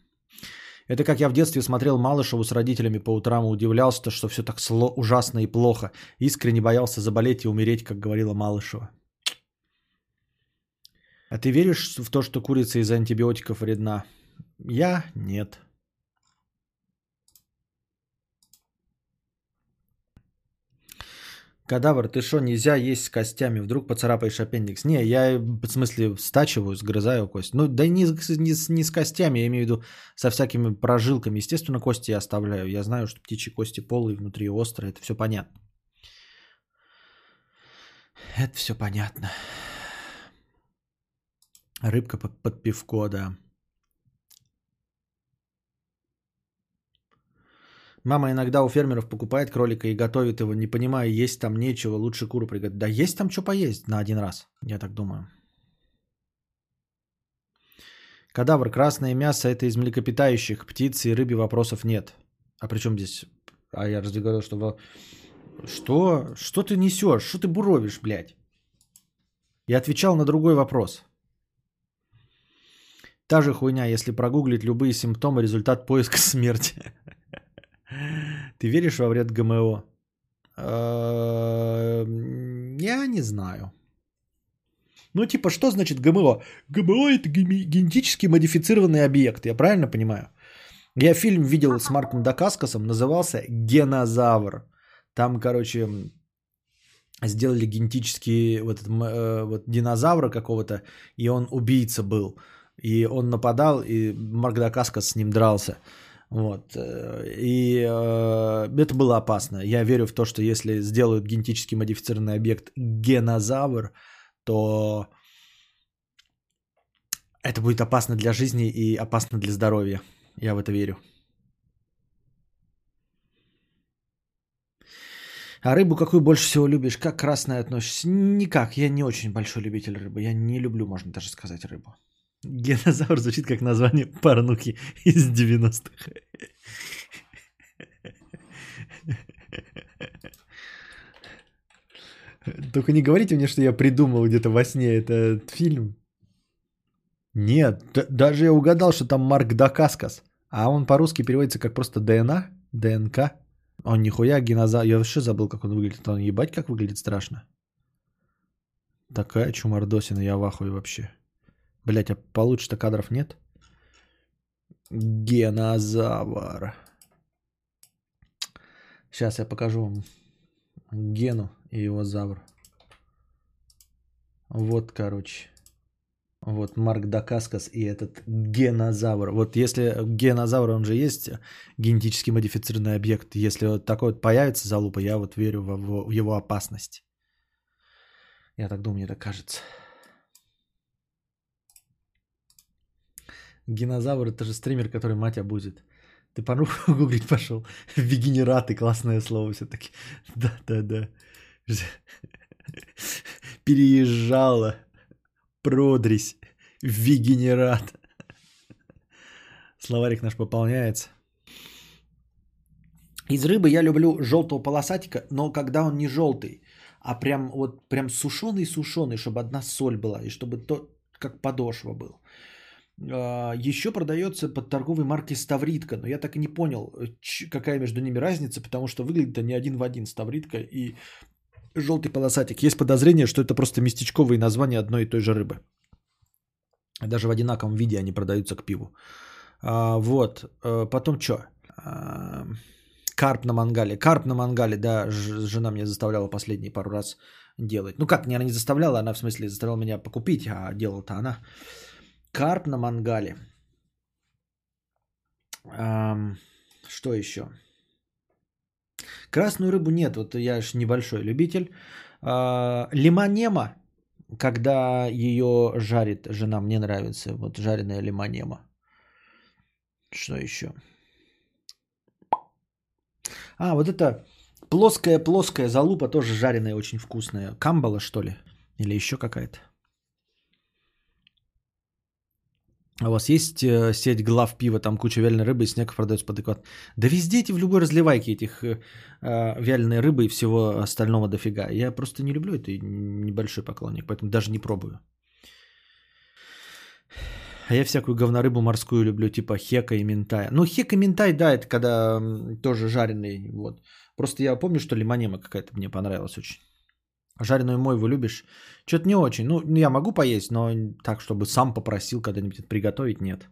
Это как я в детстве смотрел Малышеву с родителями по утрам и удивлялся, что все так сло, ужасно и плохо. Искренне боялся заболеть и умереть, как говорила Малышева. А ты веришь в то, что курица из антибиотиков вредна? Я нет. Кадавр, ты что, нельзя есть с костями, вдруг поцарапаешь аппендикс? Не, я в смысле стачиваю, сгрызаю кость. Ну, да не, не, не с костями, я имею в виду со всякими прожилками. Естественно, кости я оставляю. Я знаю, что птичьи кости полые, внутри острые, это все понятно. Это все понятно. Рыбка под, под пивко, да. Мама иногда у фермеров покупает кролика и готовит его, не понимая, есть там нечего, лучше куру приготовить. Да есть там что поесть на один раз, я так думаю. Кадавр, красное мясо это из млекопитающих, птицы и рыбе вопросов нет. А при чем здесь? А я разве говорил, что... Что? Что ты несешь? Что ты буровишь, блядь? Я отвечал на другой вопрос. Та же хуйня, если прогуглить любые симптомы, результат поиска смерти. Ты веришь во вред ГМО? Эм, Я не знаю. Ну, типа, что значит ГМО? ГМО это генетически модифицированный объект, я правильно понимаю? Я фильм видел с Марком Дакаскасом, назывался «Генозавр». Там, короче, сделали генетически вот, э, вот динозавра какого-то, и он убийца был. И он нападал, и Марк Дакаскас с ним дрался. Вот. И э, это было опасно. Я верю в то, что если сделают генетически модифицированный объект генозавр, то это будет опасно для жизни и опасно для здоровья. Я в это верю. А рыбу какую больше всего любишь? Как к красной относишься? Никак. Я не очень большой любитель рыбы. Я не люблю, можно даже сказать, рыбу. Генозавр звучит как название порнухи из 90-х. Только не говорите мне, что я придумал где-то во сне этот фильм. Нет, даже я угадал, что там Марк Дакаскас. А он по-русски переводится как просто ДНА, ДНК. Он нихуя генозавр. Я вообще забыл, как он выглядит. Он ебать, как выглядит страшно. Такая чумардосина, я в ахуе вообще. Блять, а получше-то кадров нет? Генозавр. Сейчас я покажу вам Гену и его завр. Вот, короче. Вот Марк Дакаскас и этот генозавр. Вот если генозавр, он же есть генетически модифицированный объект. Если вот такой вот появится залупа, я вот верю в его опасность. Я так думаю, мне так кажется. Генозавр это же стример, который мать будет. Ты порнуху гуглить пошел. Вегенераты, классное слово все-таки. Да, да, да. Переезжала. Продрись. Вегенерат. Словарик наш пополняется. Из рыбы я люблю желтого полосатика, но когда он не желтый, а прям вот прям сушеный-сушеный, чтобы одна соль была, и чтобы то как подошва был. А, Еще продается под торговой маркой Ставритка, но я так и не понял, ч- какая между ними разница, потому что выглядит они один в один Ставритка и желтый полосатик. Есть подозрение, что это просто местечковые названия одной и той же рыбы. Даже в одинаковом виде они продаются к пиву. А, вот. А, потом что? карп на мангале. Карп на мангале, да, жена меня заставляла последние пару раз делать. Ну как, не, она не заставляла, она в смысле заставляла меня покупить, а делала-то она. Карп на мангале. Ам, что еще? Красную рыбу нет, вот я ж небольшой любитель. А, лимонема, когда ее жарит жена, мне нравится. Вот жареная лимонема. Что еще? А, вот это плоская-плоская залупа, тоже жареная, очень вкусная. Камбала, что ли? Или еще какая-то? А у вас есть э, сеть глав пива, там куча вяленой рыбы и снег продается под адекват? Да везде эти, в любой разливайке этих э, э, вяленой рыбы и всего остального дофига. Я просто не люблю это, небольшой поклонник, поэтому даже не пробую. А я всякую говнорыбу морскую люблю, типа хека и ментая. Ну, хек и ментай, да, это когда тоже жареный, вот. Просто я помню, что лимонема какая-то мне понравилась очень. Жареную мойву любишь? Что-то не очень. Ну, я могу поесть, но так, чтобы сам попросил когда-нибудь приготовить, нет.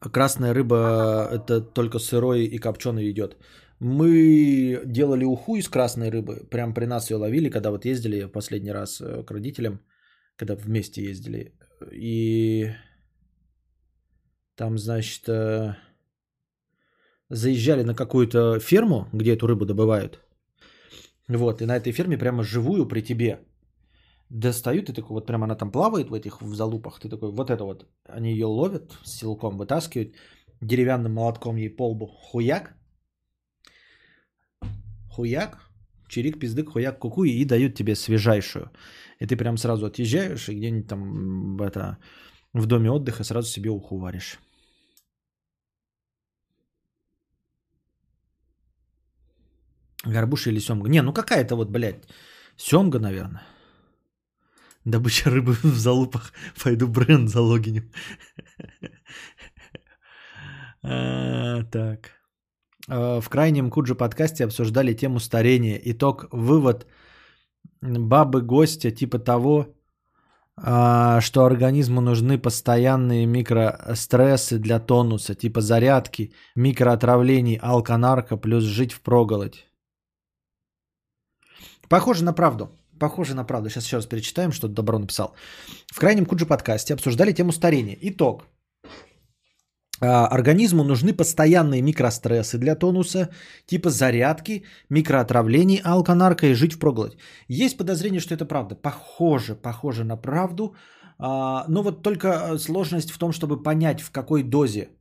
Красная рыба это только сырой и копченый идет. Мы делали уху из красной рыбы. Прям при нас ее ловили, когда вот ездили последний раз э, к родителям, когда вместе ездили. И там, значит, э, заезжали на какую-то ферму, где эту рыбу добывают. Вот, и на этой ферме прямо живую при тебе достают, и такой вот прямо она там плавает в этих в залупах, ты такой, вот это вот, они ее ловят, силком вытаскивают, деревянным молотком ей по лбу, хуяк, хуяк, чирик, пиздык, хуяк, куку, и дают тебе свежайшую. И ты прям сразу отъезжаешь и где-нибудь там это, в доме отдыха сразу себе уху варишь. Горбуша или семга? Не, ну какая-то вот, блядь, семга, наверное. Добыча рыбы в залупах. Пойду бренд залогиню. А, так. А, в крайнем Куджи подкасте обсуждали тему старения. Итог, вывод. Бабы гостя типа того, а, что организму нужны постоянные микрострессы для тонуса, типа зарядки, микроотравлений, алконарко, плюс жить в проголодь. Похоже на правду. Похоже на правду. Сейчас еще раз перечитаем, что Добро написал. В крайнем Куджи подкасте обсуждали тему старения. Итог. А, организму нужны постоянные микрострессы для тонуса, типа зарядки, микроотравлений, алконарка и жить в проголодь. Есть подозрение, что это правда. Похоже, похоже на правду. А, но вот только сложность в том, чтобы понять, в какой дозе Э,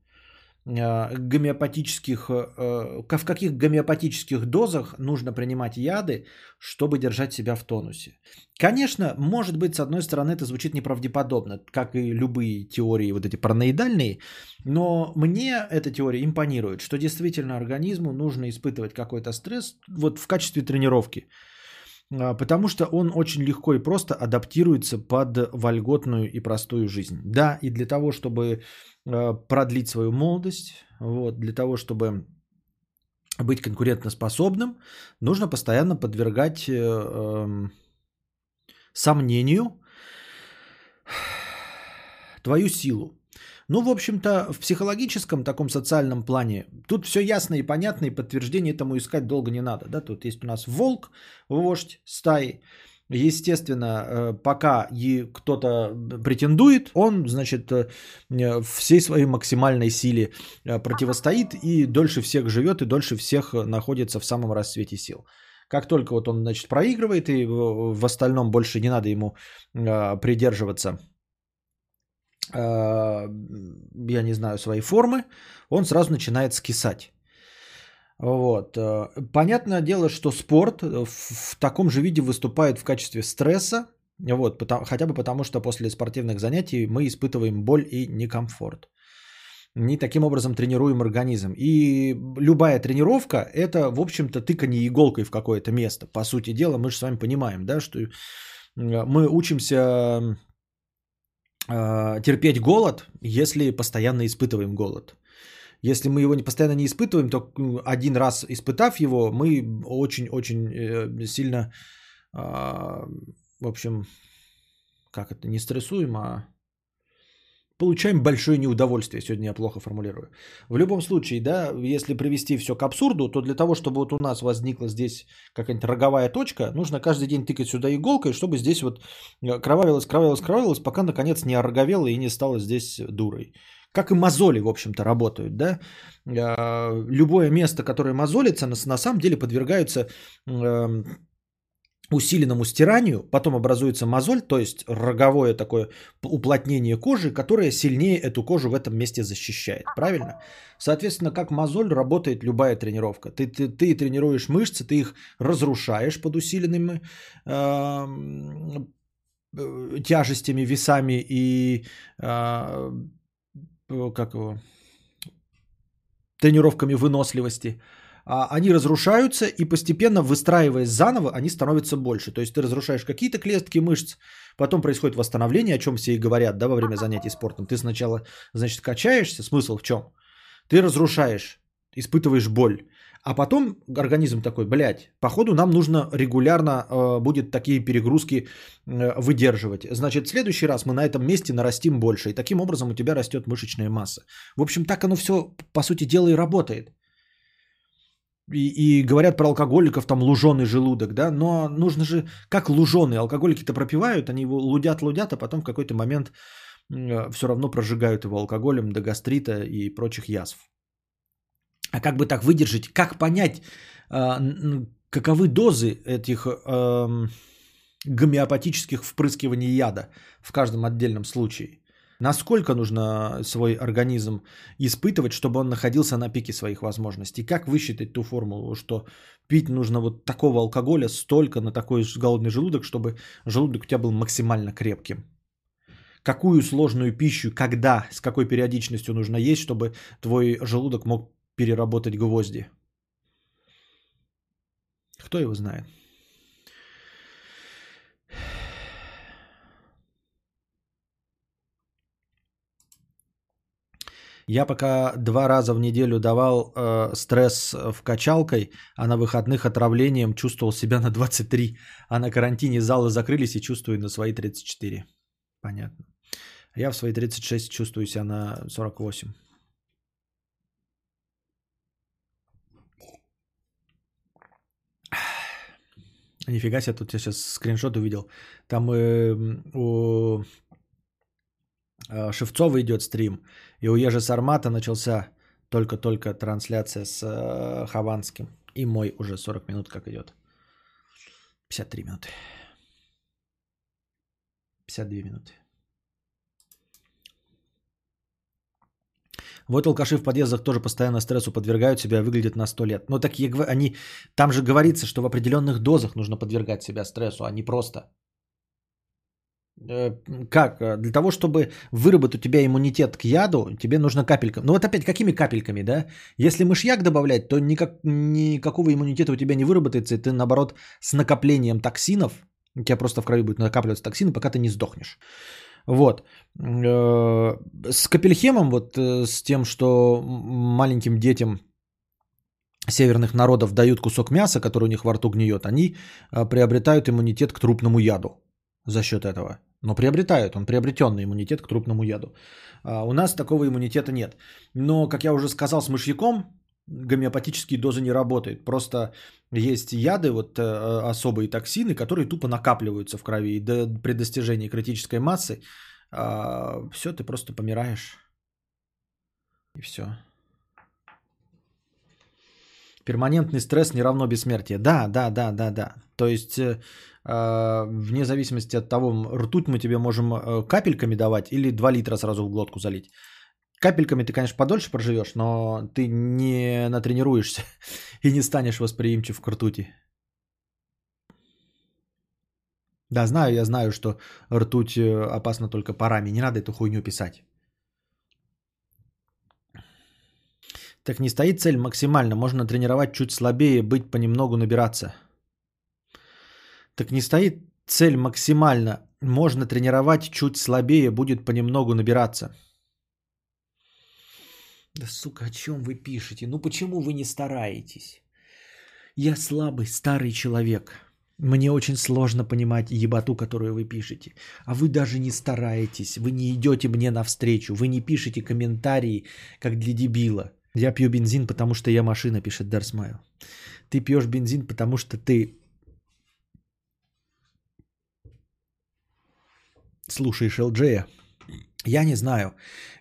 гомеопатических, э, в каких гомеопатических дозах нужно принимать яды, чтобы держать себя в тонусе. Конечно, может быть, с одной стороны, это звучит неправдеподобно, как и любые теории вот эти параноидальные, но мне эта теория импонирует, что действительно организму нужно испытывать какой-то стресс вот в качестве тренировки. А, потому что он очень легко и просто адаптируется под вольготную и простую жизнь. Да, и для того, чтобы а, продлить свою молодость, вот, для того, чтобы быть конкурентоспособным, нужно постоянно подвергать э, э, сомнению твою силу. Ну, в общем-то, в психологическом таком социальном плане тут все ясно и понятно, и подтверждение этому искать долго не надо. Да? Тут есть у нас волк, вождь стаи. Естественно, э, пока кто-то претендует, он, значит, э, всей своей максимальной силе э, противостоит и дольше всех живет, и дольше всех находится в самом расцвете сил. Как только вот он, значит, проигрывает, и в остальном больше не надо ему придерживаться Э, я не знаю, своей формы, он сразу начинает скисать. Вот. Э, понятное дело, что спорт в таком же виде выступает в качестве стресса, вот, хотя бы потому, что после спортивных занятий мы испытываем боль и некомфорт. Не таким образом тренируем организм. И любая тренировка – это, в общем-то, тыкание иголкой в какое-то место. По сути дела, мы же с вами понимаем, да, что мы учимся э, терпеть голод, если постоянно испытываем голод. Если мы его постоянно не испытываем, то один раз испытав его, мы очень-очень э, сильно, э, в общем, как это, не стрессуем, а получаем большое неудовольствие. Сегодня я плохо формулирую. В любом случае, да, если привести все к абсурду, то для того, чтобы вот у нас возникла здесь какая-нибудь роговая точка, нужно каждый день тыкать сюда иголкой, чтобы здесь вот э, кровавилось, кровавилось, кровавилось, пока наконец не ороговело и не стало здесь дурой. Как и мозоли, в общем-то, работают, да. Э, любое место, которое мозолится, на самом деле подвергаются эм, усиленному стиранию, потом образуется мозоль, то есть роговое такое уплотнение кожи, которое сильнее эту кожу в этом месте защищает. Правильно? Соответственно, как мозоль работает любая тренировка. Ты, ты, ты тренируешь мышцы, ты их разрушаешь под усиленными э, тяжестями, весами и э, как его, тренировками выносливости а, они разрушаются и постепенно выстраиваясь заново, они становятся больше. То есть ты разрушаешь какие-то клетки мышц, потом происходит восстановление, о чем все и говорят да, во время занятий спортом. Ты сначала, значит, качаешься, смысл в чем? Ты разрушаешь, испытываешь боль. А потом организм такой, блядь, походу нам нужно регулярно э, будет такие перегрузки э, выдерживать. Значит, в следующий раз мы на этом месте нарастим больше. И таким образом у тебя растет мышечная масса. В общем, так оно все, по сути дела, и работает. И, и говорят про алкоголиков, там луженый желудок, да, но нужно же, как луженый, алкоголики-то пропивают, они его лудят-лудят, а потом в какой-то момент все равно прожигают его алкоголем до гастрита и прочих язв. А как бы так выдержать, как понять, а, каковы дозы этих э, гомеопатических впрыскиваний яда в каждом отдельном случае? Насколько нужно свой организм испытывать, чтобы он находился на пике своих возможностей? Как высчитать ту формулу, что пить нужно вот такого алкоголя столько на такой голодный желудок, чтобы желудок у тебя был максимально крепким? Какую сложную пищу, когда, с какой периодичностью нужно есть, чтобы твой желудок мог переработать гвозди? Кто его знает? Я пока два раза в неделю давал э, стресс в качалкой, а на выходных отравлением чувствовал себя на 23, а на карантине залы закрылись и чувствую на свои 34. Понятно. Я в свои 36 чувствую себя на 48. Нифига себе, тут я сейчас скриншот увидел. Там э, у э, Шевцова идет стрим, и у Ежи Сармата начался только-только трансляция с э, Хованским. И мой уже 40 минут как идет. 53 минуты. 52 минуты. Вот алкаши в подъездах тоже постоянно стрессу подвергают себя, выглядят на 100 лет. Но так я, они, там же говорится, что в определенных дозах нужно подвергать себя стрессу, а не просто. Э, как? Для того, чтобы выработать у тебя иммунитет к яду, тебе нужно капельками. Ну вот опять, какими капельками, да? Если мышьяк добавлять, то никак, никакого иммунитета у тебя не выработается, и ты наоборот с накоплением токсинов, у тебя просто в крови будет накапливаться токсины, пока ты не сдохнешь. Вот. Э, с Капельхемом, вот э, с тем, что маленьким детям северных народов дают кусок мяса, который у них во рту гниет, они э, приобретают иммунитет к трупному яду за счет этого. Но приобретают, он приобретенный иммунитет к трупному яду. А у нас такого иммунитета нет. Но, как я уже сказал, с мышьяком гомеопатические дозы не работают. Просто есть яды, вот э, особые токсины, которые тупо накапливаются в крови. И до, при достижении критической массы э, все, ты просто помираешь. И все. Перманентный стресс не равно бессмертие. Да, да, да, да, да. То есть, э, вне зависимости от того, ртуть мы тебе можем э, капельками давать или 2 литра сразу в глотку залить. Капельками ты, конечно, подольше проживешь, но ты не натренируешься и не станешь восприимчив к ртути. Да, знаю, я знаю, что ртуть э, опасна только парами. Не надо эту хуйню писать. Так не стоит цель максимально. Можно тренировать чуть слабее, быть понемногу набираться. Так не стоит цель максимально. Можно тренировать чуть слабее, будет понемногу набираться. Да сука, о чем вы пишете? Ну почему вы не стараетесь? Я слабый старый человек. Мне очень сложно понимать ебату, которую вы пишете. А вы даже не стараетесь, вы не идете мне навстречу, вы не пишете комментарии, как для дебила. Я пью бензин, потому что я машина, пишет Дарсмайл. Ты пьешь бензин, потому что ты слушаешь ЛДЖя. Я не знаю.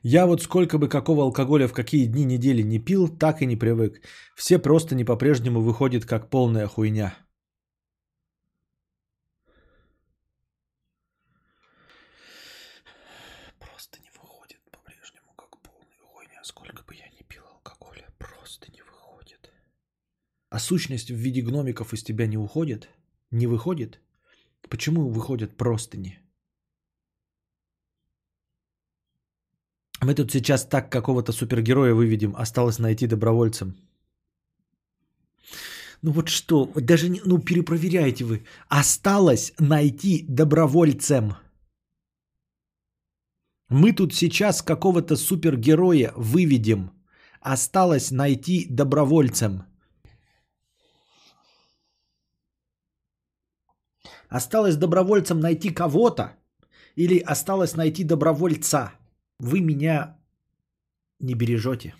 Я вот сколько бы какого алкоголя в какие дни недели не пил, так и не привык. Все просто не по-прежнему выходит как полная хуйня. Просто не выходит по-прежнему как полная хуйня. Сколько бы я не пил алкоголя, просто не выходит. А сущность в виде гномиков из тебя не уходит? Не выходит? Почему выходят простыни? Мы тут сейчас так какого-то супергероя выведем. Осталось найти добровольцем. Ну вот что, даже не, ну перепроверяйте вы. Осталось найти добровольцем. Мы тут сейчас какого-то супергероя выведем. Осталось найти добровольцем. Осталось добровольцем найти кого-то или осталось найти добровольца? Вы меня не бережете.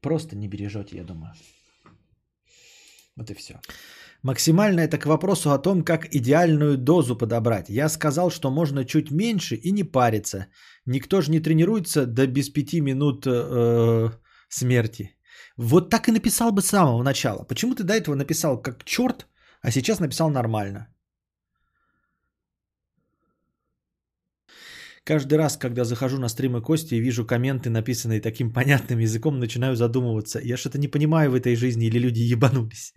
Просто не бережете, я думаю. Вот и все. Максимально это к вопросу о том, как идеальную дозу подобрать. Я сказал, что можно чуть меньше и не париться. Никто же не тренируется до без пяти минут э, смерти. Вот так и написал бы с самого начала. Почему ты до этого написал как черт, а сейчас написал нормально? Каждый раз, когда захожу на стримы Кости и вижу комменты, написанные таким понятным языком, начинаю задумываться. Я что-то не понимаю в этой жизни или люди ебанулись.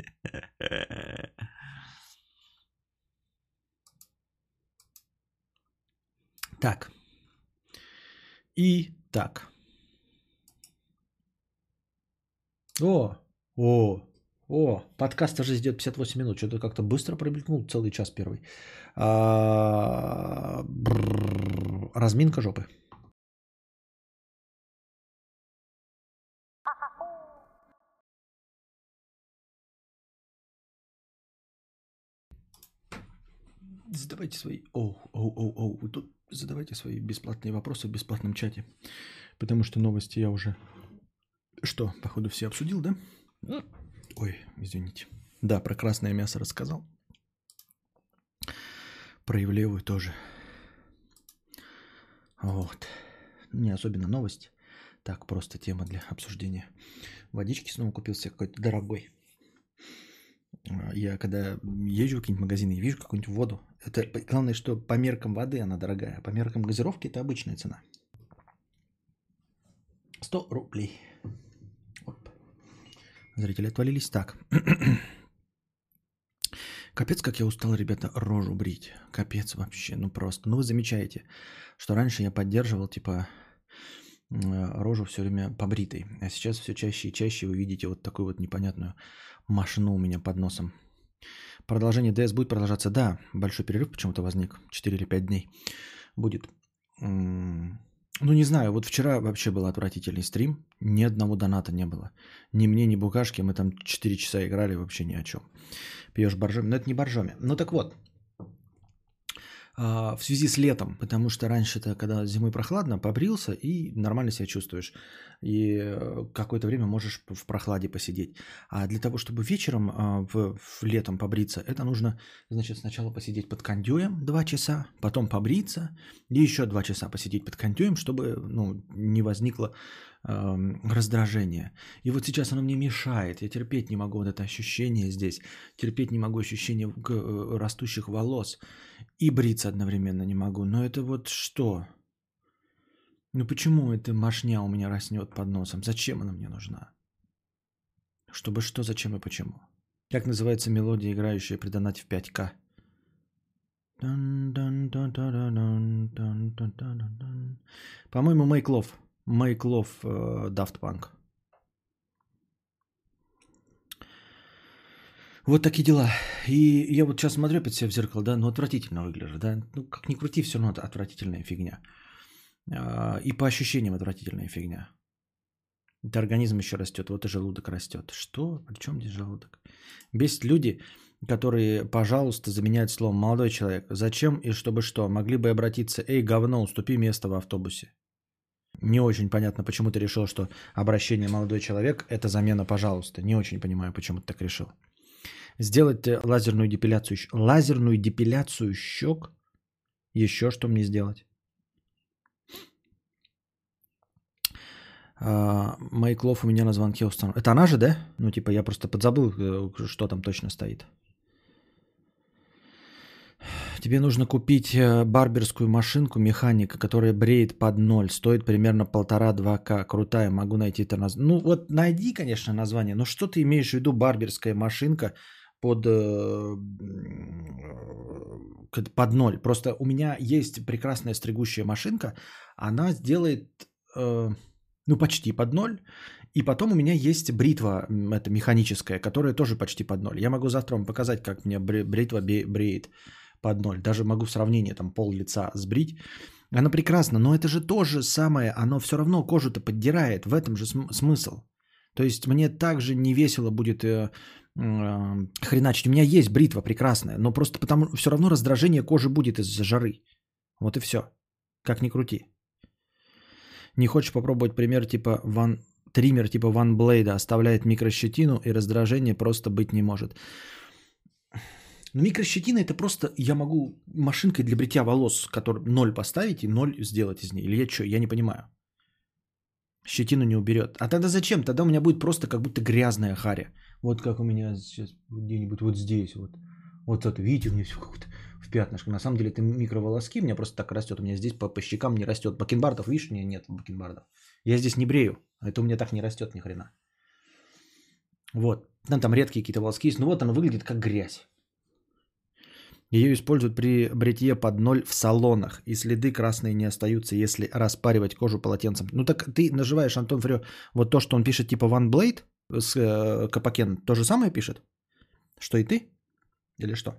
Так. И так. О, о, о, подкаст уже идет 58 минут. Что-то как-то быстро промелькнул целый час первый. А, бррр, разминка жопы. Задавайте свои... Оу, оу, оу, оу. Вы тут задавайте свои бесплатные вопросы в бесплатном чате. Потому что новости я уже... Что, походу, все обсудил, да? Ой, извините. Да, про красное мясо рассказал. Про Ивлеевую тоже. Вот. Не особенно новость. Так, просто тема для обсуждения. Водички снова купил себе какой-то дорогой. А, Я когда езжу в какие-нибудь магазины и вижу какую-нибудь воду, это главное, что по меркам воды она дорогая, а по меркам газировки это обычная цена. 100 рублей. Оп. Зрители отвалились. Так. Капец, как я устал, ребята, рожу брить. Капец вообще, ну просто. Ну вы замечаете, что раньше я поддерживал, типа, э, рожу все время побритой. А сейчас все чаще и чаще вы видите вот такую вот непонятную машину у меня под носом. Продолжение ДС будет продолжаться? Да, большой перерыв почему-то возник. 4 или 5 дней будет. Ну, не знаю, вот вчера вообще был отвратительный стрим. Ни одного доната не было. Ни мне, ни Букашки. Мы там 4 часа играли вообще ни о чем. Пьешь боржоми. Но это не боржоми. Ну так вот. А, В связи с летом, потому что раньше-то, когда зимой прохладно, побрился и нормально себя чувствуешь. И э, какое-то время можешь в прохладе посидеть. А для того, чтобы вечером а, в, в летом побриться, это нужно, значит, сначала посидеть под кондюем 2 часа, потом побриться и еще 2 часа посидеть под кондюем, чтобы ну, не возникло эм, раздражение. И вот сейчас оно мне мешает. Я терпеть не могу вот это ощущение здесь. Терпеть не могу ощущение э, растущих волос и бриться одновременно не могу. Но это вот что? Ну почему эта машня у меня растет под носом? Зачем она мне нужна? Чтобы что, зачем и почему? Как называется мелодия, играющая при донате в 5К? По-моему, Мейклов. Мейклов Дафт Панк. Вот такие дела. И я вот сейчас смотрю опять себя в зеркало, да, ну отвратительно выгляжу, да. Ну как ни крути, все равно отвратительная фигня. А, И по ощущениям отвратительная фигня. Это организм еще растет, вот и желудок растет. Что? При чем здесь желудок? Бесит люди, которые, пожалуйста, заменяют словом «молодой человек». Зачем и чтобы что? Могли бы обратиться «Эй, говно, уступи место в автобусе». Не очень понятно, почему ты решил, что обращение «молодой человек» – это замена «пожалуйста». Не очень понимаю, почему ты так решил. Сделать э, лазерную депиляцию, лазерную депиляцию щек. Еще что мне сделать? А, Майклов у меня на звонке установлен. Это она же, да? Ну, типа, я просто подзабыл, э, что там точно стоит. Тебе нужно купить э, барберскую машинку механика, которая бреет под ноль. Стоит примерно полтора-два к. Крутая, могу найти это название. Ну вот найди, конечно, название. Но что ты имеешь в виду барберская машинка под, э, под ноль? Просто у меня есть прекрасная стригущая машинка. Она сделает, э, ну почти под ноль. И потом у меня есть бритва это механическая, которая тоже почти под ноль. Я могу завтра вам показать, как мне бритва бреет под ноль. Даже могу в сравнении там пол лица сбрить. Она прекрасна, но это же то же самое, оно все равно кожу-то поддирает. В этом же см- смысл. То есть мне также не весело будет э, хреначить. У меня есть бритва прекрасная, но просто потому все равно раздражение кожи будет из-за жары. Вот и все. Как ни крути. Не хочешь попробовать пример типа Ван триммер типа OneBlade оставляет микрощетину и раздражение просто быть не может. Но микрощетина это просто я могу машинкой для бритья волос, который ноль поставить и ноль сделать из нее. Или я что, я не понимаю. Щетину не уберет. А тогда зачем? Тогда у меня будет просто как будто грязная харя. Вот как у меня сейчас где-нибудь вот здесь вот. Вот это, видите, у меня все как-то в пятнышко. На самом деле это микроволоски, у меня просто так растет. У меня здесь по, по щекам не растет. Бакенбардов, видишь, у меня нет бакенбардов. Я здесь не брею. Это у меня так не растет ни хрена. Вот. Там, там редкие какие-то волоски есть. Ну вот оно выглядит как грязь. Ее используют при бритье под ноль в салонах, и следы красные не остаются, если распаривать кожу полотенцем. Ну так ты наживаешь, Антон Фрё, вот то, что он пишет типа One Blade с э, Капакен, то же самое пишет? Что и ты? Или что?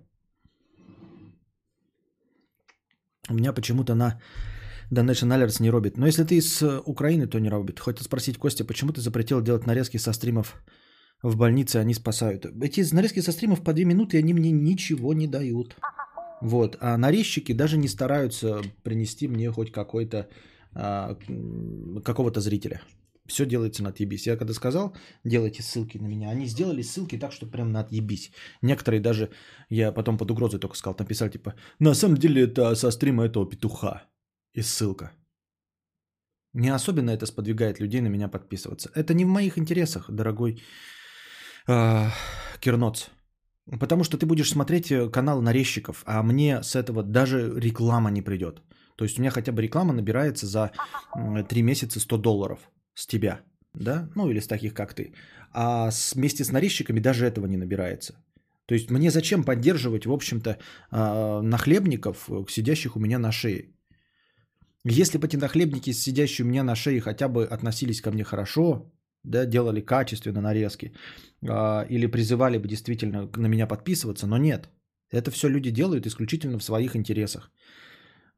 У меня почему-то на Donation Alerts не робит. Но если ты из Украины, то не робит. Хоть спросить, Костя, почему ты запретил делать нарезки со стримов в больнице, они спасают. Эти нарезки со стримов по 2 минуты, они мне ничего не дают. Вот. А нарезчики даже не стараются принести мне хоть какой-то а, какого-то зрителя. Все делается на отъебись. Я когда сказал, делайте ссылки на меня, они сделали ссылки так, что прям на отъебись. Некоторые даже, я потом под угрозой только сказал, там писали типа, на самом деле это со стрима этого петуха. И ссылка. Не особенно это сподвигает людей на меня подписываться. Это не в моих интересах, дорогой э, Кирноц. Потому что ты будешь смотреть э, канал нарезчиков, а мне с этого даже реклама не придет. То есть у меня хотя бы реклама набирается за 3 месяца 100 долларов с тебя, да, ну или с таких, как ты. А вместе с нарезчиками даже этого не набирается. То есть мне зачем поддерживать, в общем-то, а, нахлебников, э, сидящих у меня на шее? Если бы эти нахлебники, сидящие у меня на шее, хотя бы относились ко мне хорошо, да, делали качественно нарезки, а, или призывали бы действительно на меня подписываться, но нет. Это все люди делают исключительно в своих интересах.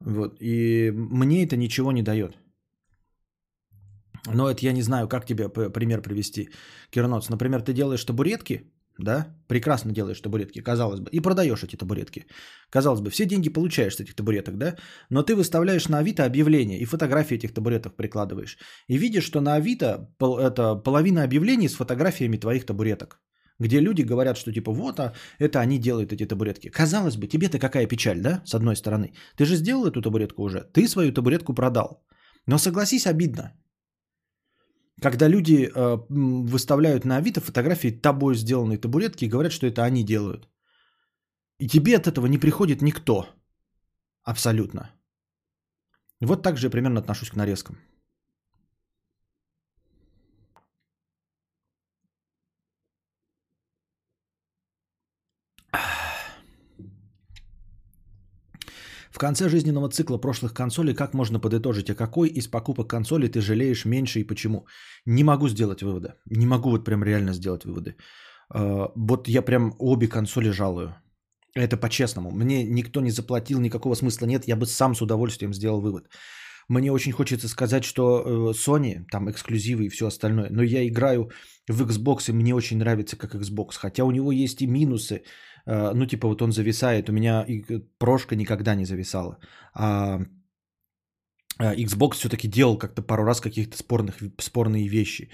Вот. И мне это ничего не дает. Но это я не знаю, как тебе пример привести. Кирноц, например, ты делаешь табуретки, да, прекрасно делаешь табуретки, казалось бы, и продаешь эти табуретки. Казалось бы, все деньги получаешь с этих табуреток, да, но ты выставляешь на Авито объявление и фотографии этих табуреток прикладываешь. И видишь, что на Авито это половина объявлений с фотографиями твоих табуреток где люди говорят, что типа вот, а это они делают эти табуретки. Казалось бы, тебе-то какая печаль, да, с одной стороны. Ты же сделал эту табуретку уже, ты свою табуретку продал. Но согласись, обидно. Когда люди э, выставляют на Авито фотографии тобой сделанной табуретки и говорят, что это они делают. И тебе от этого не приходит никто. Абсолютно. Вот так же я примерно отношусь к нарезкам. В конце жизненного цикла прошлых консолей как можно подытожить, а какой из покупок консолей ты жалеешь меньше и почему? Не могу сделать выводы. Не могу вот прям реально сделать выводы. А, вот я прям обе консоли жалую. Это по-честному. Мне никто не заплатил, никакого смысла нет. Я бы сам с удовольствием сделал вывод. Мне очень хочется сказать, что э, Sony, там эксклюзивы и все остальное, но я играю в Xbox, и мне очень нравится как Xbox. Хотя у него есть и минусы. Э, ну, типа, вот он зависает. У меня и прошка никогда не зависала. А э, Xbox все-таки делал как-то пару раз каких-то спорных, спорные вещи.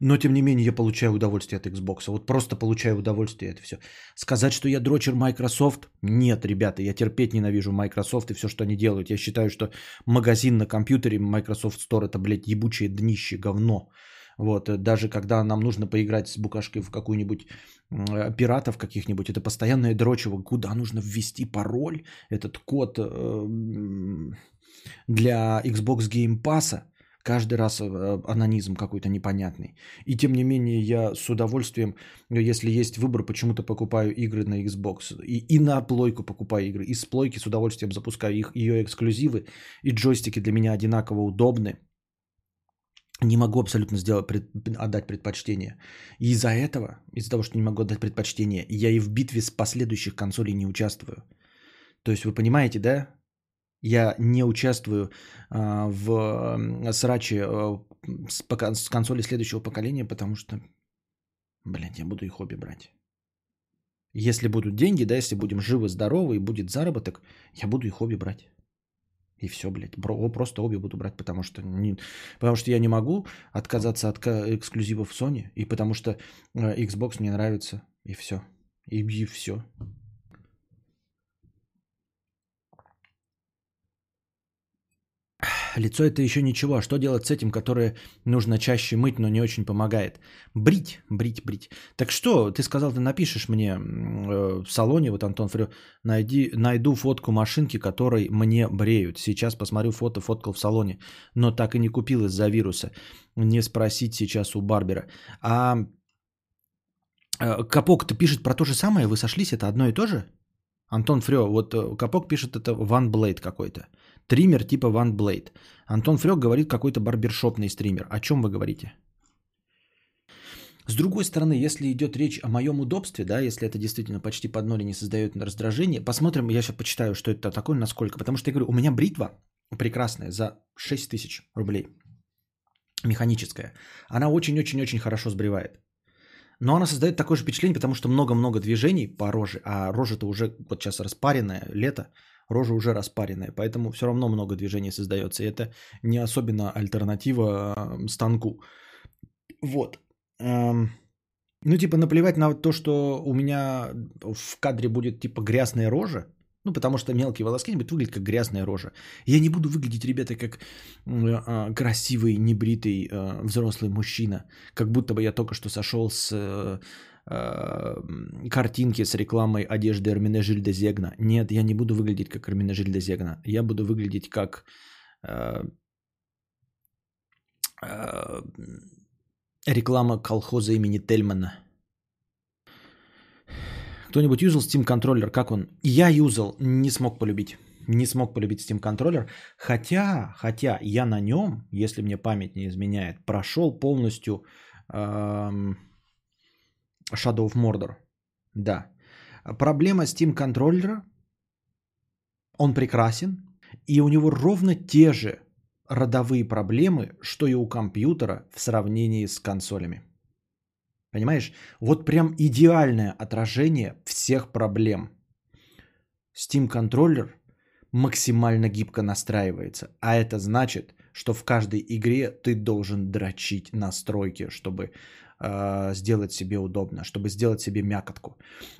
Но, тем не менее, я получаю удовольствие от Xbox. Вот просто получаю удовольствие, это все. Сказать, что я дрочер Microsoft? Нет, ребята, я терпеть ненавижу Microsoft и все, что они делают. Я считаю, что магазин на компьютере Microsoft Store это, блядь, ебучее днище, говно. Вот, э, даже когда нам нужно поиграть с букашкой в какую-нибудь э, пиратов каких-нибудь, это постоянное дрочево, куда нужно ввести пароль, этот код э, для Xbox Game Pass, каждый раз анонизм какой-то непонятный. И тем не менее я с удовольствием, если есть выбор, почему-то покупаю игры на Xbox. И, и на плойку покупаю игры. И с плойки с удовольствием запускаю их, ее эксклюзивы. И джойстики для меня одинаково удобны не могу абсолютно сделать, пред, отдать предпочтение. Из-за этого, из-за того, что не могу отдать предпочтение, я и в битве с последующих консолей не участвую. То есть вы понимаете, да? Я не участвую а, в сраче а, с, консоли следующего поколения, потому что, блядь, я буду их обе брать. Если будут деньги, да, если будем живы, здоровы и будет заработок, я буду их обе брать. И все, блядь. Просто обе буду брать, потому что, не, потому что я не могу отказаться от эксклюзивов Sony, и потому что э, Xbox мне нравится, и все. И, и все. Лицо это еще ничего. Что делать с этим, которое нужно чаще мыть, но не очень помогает? Брить, брить, брить. Так что, ты сказал, ты напишешь мне э, в салоне, вот Антон Фрё, найди, найду фотку машинки, которой мне бреют. Сейчас посмотрю фото, фоткал в салоне, но так и не купил из-за вируса. Не спросить сейчас у Барбера. А э, Капок-то пишет про то же самое, вы сошлись, это одно и то же? Антон Фрё, вот э, Капок пишет, это One Blade какой-то. Триммер типа One Blade. Антон Фрёк говорит какой-то барбершопный стример. О чем вы говорите? С другой стороны, если идет речь о моем удобстве, да, если это действительно почти под ноль и не создает раздражение, посмотрим, я сейчас почитаю, что это такое, насколько. Потому что я говорю, у меня бритва прекрасная за 6 тысяч рублей. Механическая. Она очень-очень-очень хорошо сбривает. Но она создает такое же впечатление, потому что много-много движений по роже, а рожа-то уже вот сейчас распаренная, лето, рожа уже распаренная, поэтому все равно много движений создается. И это не особенно альтернатива станку. Вот. Эм, Ну, типа, наплевать на то, что у меня в кадре будет, типа, грязная рожа, ну, потому что мелкие волоски будут выглядеть как грязная рожа. Я не буду выглядеть, ребята, как э, красивый, небритый э, взрослый мужчина. Как будто бы я только что сошел с э, картинки с рекламой одежды Эрмине Жильда Зегна. Нет, я не буду выглядеть как Эрмине Жильда Зегна. Я буду выглядеть как... э, э, реклама колхоза имени Тельмана. Кто-нибудь юзал Steam контроллер? Как он? Я юзал, не смог полюбить. Не смог полюбить Steam контроллер. Хотя, хотя я на нем, если мне память не изменяет, прошел полностью эм, Shadow of Mordor. Да. Проблема Steam контроллера, он прекрасен, и у него ровно те же родовые проблемы, что и у компьютера в сравнении с консолями. Понимаешь? Вот прям идеальное отражение всех проблем. Steam контроллер максимально гибко настраивается. А это значит, что в каждой игре ты должен дрочить настройки, чтобы э, сделать себе удобно, чтобы сделать себе мякотку.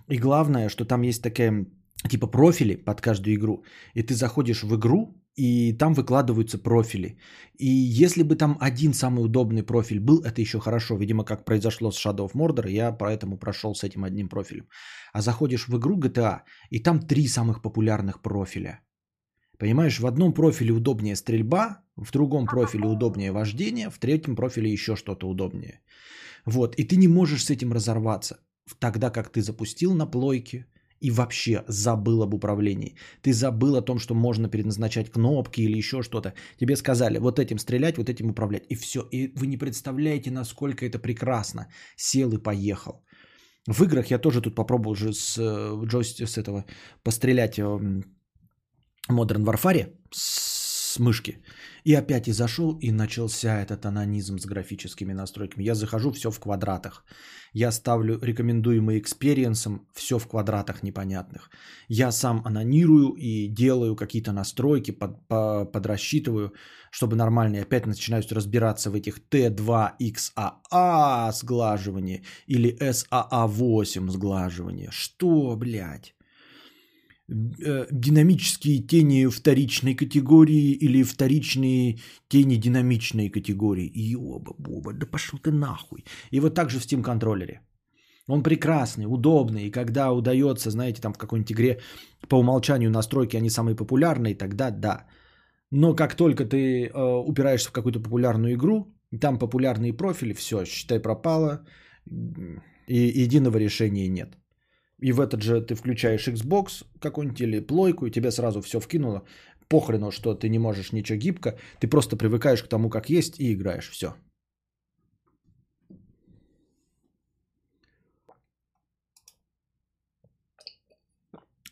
И главное, что там есть такая типа профили под каждую игру. И ты заходишь в игру, и там выкладываются профили. И если бы там один самый удобный профиль был, это еще хорошо. Видимо, как произошло с Shadow of Mordor, я поэтому прошел с этим одним профилем. А заходишь в игру GTA, и там три самых популярных профиля. Понимаешь, в одном профиле удобнее стрельба, в другом профиле удобнее вождение, в третьем профиле еще что-то удобнее. Вот, и ты не можешь с этим разорваться. Тогда как ты запустил на плойке и вообще забыл об управлении. Ты забыл о том, что можно переназначать кнопки или еще что-то. Тебе сказали вот этим стрелять, вот этим управлять. И все. И вы не представляете, насколько это прекрасно. Сел и поехал. В играх я тоже тут попробовал же с э, джойстика, с этого пострелять э, Modern Warfare с мышки. И опять и зашел, и начался этот онанизм с графическими настройками. Я захожу, все в квадратах. Я ставлю рекомендуемый Experience'ом, все в квадратах непонятных. Я сам анонирую и делаю какие-то настройки, под, по, подрасчитываю, чтобы нормально. И опять начинаю разбираться в этих T2XAA сглаживание или SAA8 сглаживание. Что, блядь? Э, динамические тени вторичной категории или вторичные тени динамичной категории. И оба, боба, да пошел ты нахуй. И вот так же в Steam контроллере. Он прекрасный, удобный, и когда удается, знаете, там в какой-нибудь игре по умолчанию настройки, они самые популярные, тогда да. Но как только ты э, упираешься в какую-то популярную игру, там популярные профили, все, считай пропало, и единого решения нет. И в этот же ты включаешь Xbox какой-нибудь или плойку, и тебе сразу все вкинуло. Похрену, что ты не можешь ничего гибко. Ты просто привыкаешь к тому, как есть, и играешь. Все.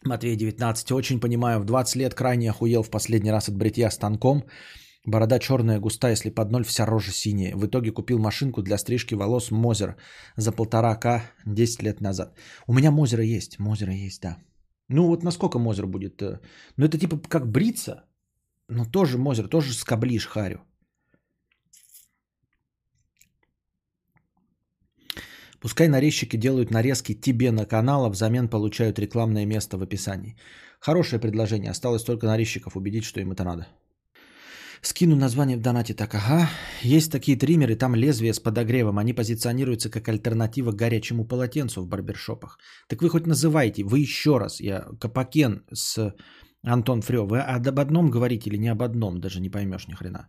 Матвей 19. Очень понимаю, в 20 лет крайне охуел в последний раз от бритья станком. Борода черная, густая, если под ноль, вся рожа синяя. В итоге купил машинку для стрижки волос Мозер за полтора к 10 лет назад. У меня Мозера есть, Мозера есть, да. Ну вот насколько Мозер будет? э, Ну это типа как бриться, Ну, тоже Мозер, тоже скоблишь Харю. Пускай нарезчики делают нарезки тебе на канал, а взамен получают рекламное место в описании. Хорошее предложение. Осталось только нарезчиков убедить, что им это надо. Скину название в донате так. Ага. Есть такие триммеры, там лезвие с подогревом. Они позиционируются как альтернатива горячему полотенцу в барбершопах. Так вы хоть называйте. Вы еще раз. Я Капакен с Антон Фрё. Вы об одном говорите или не об одном? Даже не поймешь ни хрена.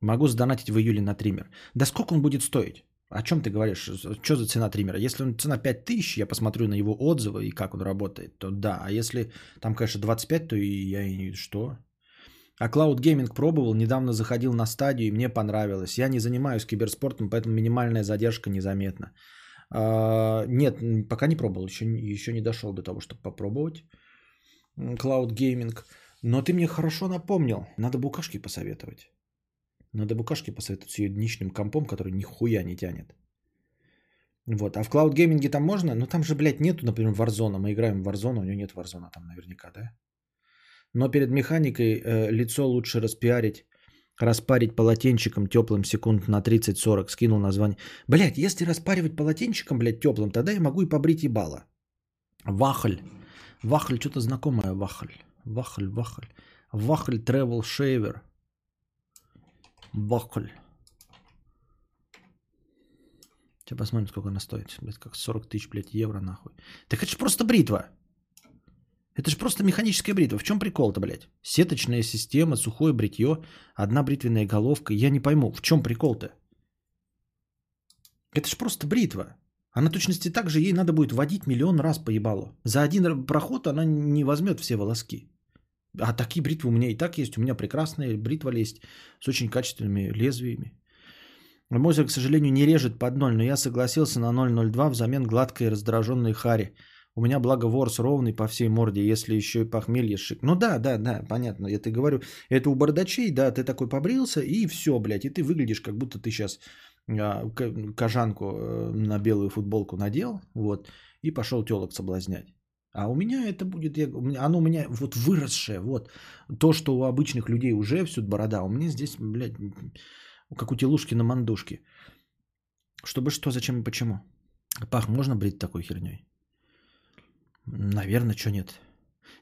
Могу сдонатить в июле на триммер. Да сколько он будет стоить? О чем ты говоришь? Что за цена триммера? Если он цена 5000, я посмотрю на его отзывы и как он работает, то да. А если там, конечно, 25, то и я и что? А Cloud Gaming пробовал, недавно заходил на стадию и мне понравилось. Я не занимаюсь киберспортом, поэтому минимальная задержка незаметна. А, нет, пока не пробовал, еще, еще не дошел до того, чтобы попробовать Cloud Gaming. Но ты мне хорошо напомнил, надо букашки посоветовать. Надо букашки посоветовать с ее днищным компом, который нихуя не тянет. Вот. А в Cloud Gaming там можно? Ну там же, блядь, нету, например, Warzone. Мы играем в Warzone, у нее нет Warzone там наверняка, да? Но перед механикой э, лицо лучше распиарить, распарить полотенчиком теплым секунд на 30-40. Скинул название. Блядь, если распаривать полотенчиком, блядь, теплым, тогда я могу и побрить ебало. Вахаль. Вахаль, что-то знакомое. Вахаль. Вахаль, вахаль. Вахаль Travel Shaver. Вахаль. Сейчас посмотрим, сколько она стоит. Блядь, как 40 тысяч, блядь, евро нахуй. Так это же просто бритва. Это же просто механическая бритва. В чем прикол-то, блядь? Сеточная система, сухое бритье, одна бритвенная головка. Я не пойму, в чем прикол-то? Это же просто бритва. А на точности так же ей надо будет водить миллион раз по ебалу. За один проход она не возьмет все волоски. А такие бритвы у меня и так есть. У меня прекрасная бритва есть с очень качественными лезвиями. Мозер, к сожалению, не режет под ноль, но я согласился на 0,02 взамен гладкой раздраженной хари. У меня, благо, ворс ровный по всей морде, если еще и похмелье шик. Ну да, да, да, понятно. Я ты говорю, это у бардачей, да, ты такой побрился, и все, блядь, и ты выглядишь, как будто ты сейчас а, кожанку э, на белую футболку надел, вот, и пошел телок соблазнять. А у меня это будет, я, оно у меня вот выросшее, вот. То, что у обычных людей уже всюду борода, у меня здесь, блядь, как у телушки на мандушке. Чтобы что, зачем и почему? Пах, можно брить такой херней? Наверное, что нет.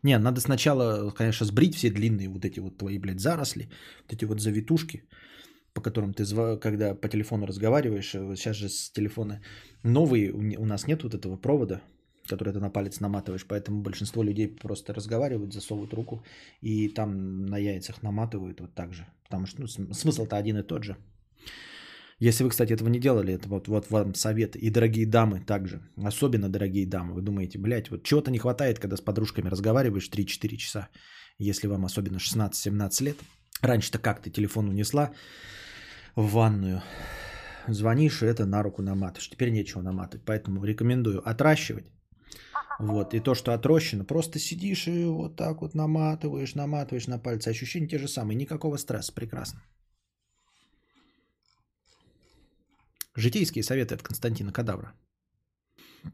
Не, надо сначала, конечно, сбрить все длинные вот эти вот твои, блядь, заросли, вот эти вот завитушки, по которым ты, когда по телефону разговариваешь, сейчас же с телефона новые, у нас нет вот этого провода, который ты на палец наматываешь, поэтому большинство людей просто разговаривают, засовывают руку и там на яйцах наматывают вот так же, потому что ну, смысл-то один и тот же. Если вы, кстати, этого не делали, это вот, вот вам совет. И дорогие дамы также. Особенно дорогие дамы. Вы думаете, блядь, вот чего-то не хватает, когда с подружками разговариваешь 3-4 часа. Если вам особенно 16-17 лет. Раньше-то как ты телефон унесла в ванную. Звонишь, и это на руку наматываешь. Теперь нечего наматывать. Поэтому рекомендую отращивать. Вот, и то, что отрощено, просто сидишь и вот так вот наматываешь, наматываешь на пальцы. Ощущения те же самые, никакого стресса, прекрасно. Житейские советы от Константина Кадавра.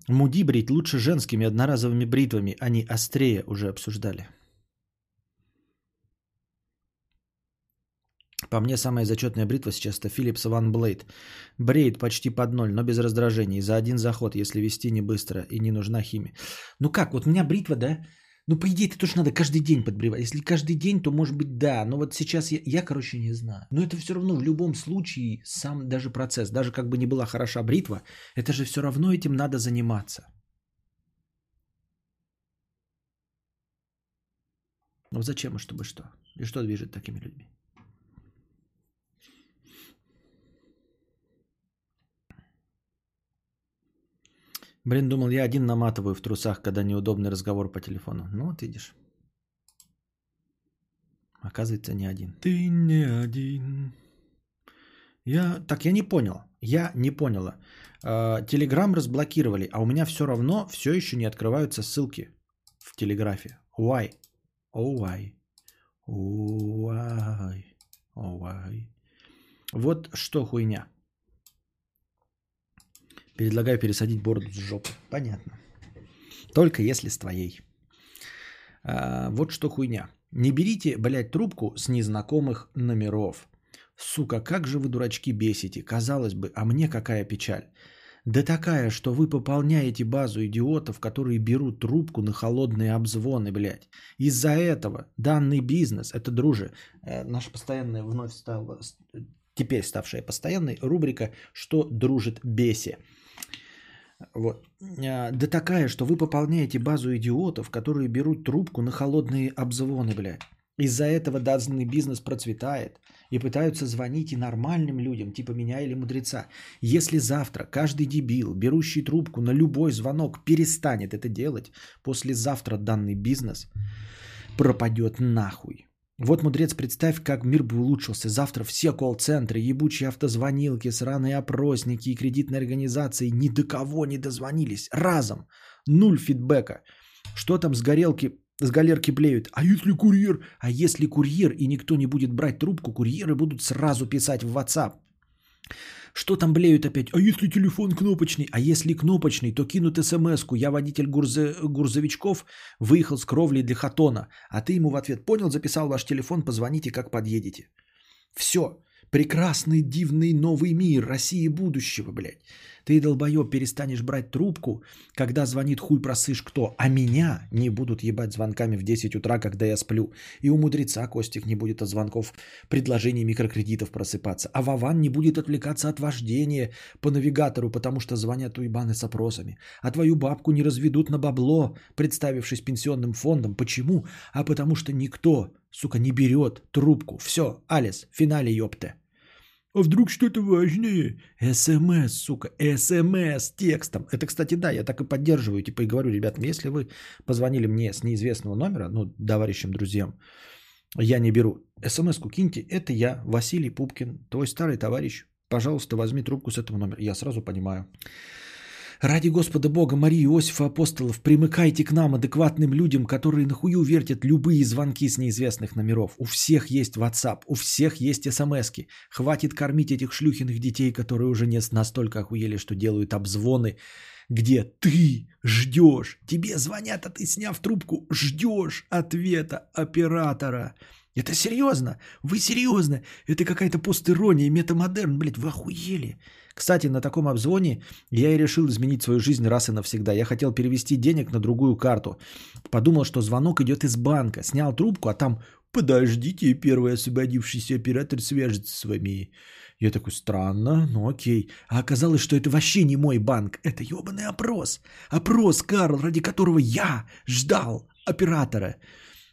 Муди брить лучше женскими одноразовыми бритвами, они острее уже обсуждали. По мне самая зачетная бритва сейчас это Philips One Blade. Бреет почти под ноль, но без раздражений. За один заход, если вести не быстро и не нужна химия. Ну как, вот у меня бритва, да? Ну, по идее, это тоже надо каждый день подбривать. Если каждый день, то может быть да. Но вот сейчас я, я, короче, не знаю. Но это все равно в любом случае сам даже процесс. Даже как бы не была хороша бритва, это же все равно этим надо заниматься. Ну зачем и чтобы что? И что движет такими людьми? Блин, думал, я один наматываю в трусах, когда неудобный разговор по телефону. Ну, вот видишь. Оказывается, не один. Ты не один. Я... Так, я не понял. Я не поняла. Телеграм разблокировали, а у меня все равно все еще не открываются ссылки в Телеграфе. Why? Oh, why? Oh, why? Oh, why? Вот что хуйня. Предлагаю пересадить бороду с жопы. Понятно. Только если с твоей. А, вот что хуйня. Не берите, блядь, трубку с незнакомых номеров. Сука, как же вы, дурачки, бесите. Казалось бы, а мне какая печаль. Да такая, что вы пополняете базу идиотов, которые берут трубку на холодные обзвоны, блядь. Из-за этого данный бизнес, это, друже, э, наша постоянная вновь стала, теперь ставшая постоянной рубрика «Что дружит беси». Вот. А, Да такая, что вы пополняете базу идиотов, которые берут трубку на холодные обзвоны, блядь. Из-за этого данный бизнес процветает и пытаются звонить и нормальным людям, типа меня или мудреца. Если завтра каждый дебил, берущий трубку на любой звонок, перестанет это делать, послезавтра данный бизнес пропадет нахуй. Вот, мудрец, представь, как мир бы улучшился. Завтра все колл-центры, ебучие автозвонилки, сраные опросники и кредитные организации ни до кого не дозвонились. Разом. Нуль фидбэка. Что там с горелки с галерки блеют. А если курьер? А если курьер и никто не будет брать трубку, курьеры будут сразу писать в WhatsApp. Что там блеют опять? А если телефон кнопочный? А если кнопочный, то кинут смс-ку. Я водитель гурзе... гурзовичков, выехал с кровли для хатона. А ты ему в ответ понял, записал ваш телефон, позвоните, как подъедете. Все. Прекрасный, дивный новый мир России будущего, блядь. Ты, долбоеб, перестанешь брать трубку, когда звонит хуй просышь кто, а меня не будут ебать звонками в 10 утра, когда я сплю. И у мудреца Костик не будет от звонков предложений микрокредитов просыпаться. А Вован не будет отвлекаться от вождения по навигатору, потому что звонят уебаны с опросами. А твою бабку не разведут на бабло, представившись пенсионным фондом. Почему? А потому что никто, сука, не берет трубку. Все, Алис, финале, ёпте. А вдруг что-то важнее? СМС, сука, СМС текстом. Это, кстати, да, я так и поддерживаю. Типа и говорю, ребят, если вы позвонили мне с неизвестного номера, ну, товарищам, друзьям, я не беру. СМС-ку киньте, это я, Василий Пупкин, твой старый товарищ. Пожалуйста, возьми трубку с этого номера. Я сразу понимаю. Ради Господа Бога, Марии, Иосифа, апостолов, примыкайте к нам, адекватным людям, которые нахую вертят любые звонки с неизвестных номеров. У всех есть WhatsApp, у всех есть смс-ки. Хватит кормить этих шлюхиных детей, которые уже не настолько охуели, что делают обзвоны, где ты ждешь, тебе звонят, а ты, сняв трубку, ждешь ответа оператора. Это серьезно? Вы серьезно? Это какая-то постирония, метамодерн, блядь, вы охуели. Кстати, на таком обзвоне я и решил изменить свою жизнь раз и навсегда. Я хотел перевести денег на другую карту. Подумал, что звонок идет из банка. Снял трубку, а там «Подождите, первый освободившийся оператор свяжется с вами». Я такой, странно, ну окей. А оказалось, что это вообще не мой банк. Это ебаный опрос. Опрос, Карл, ради которого я ждал оператора.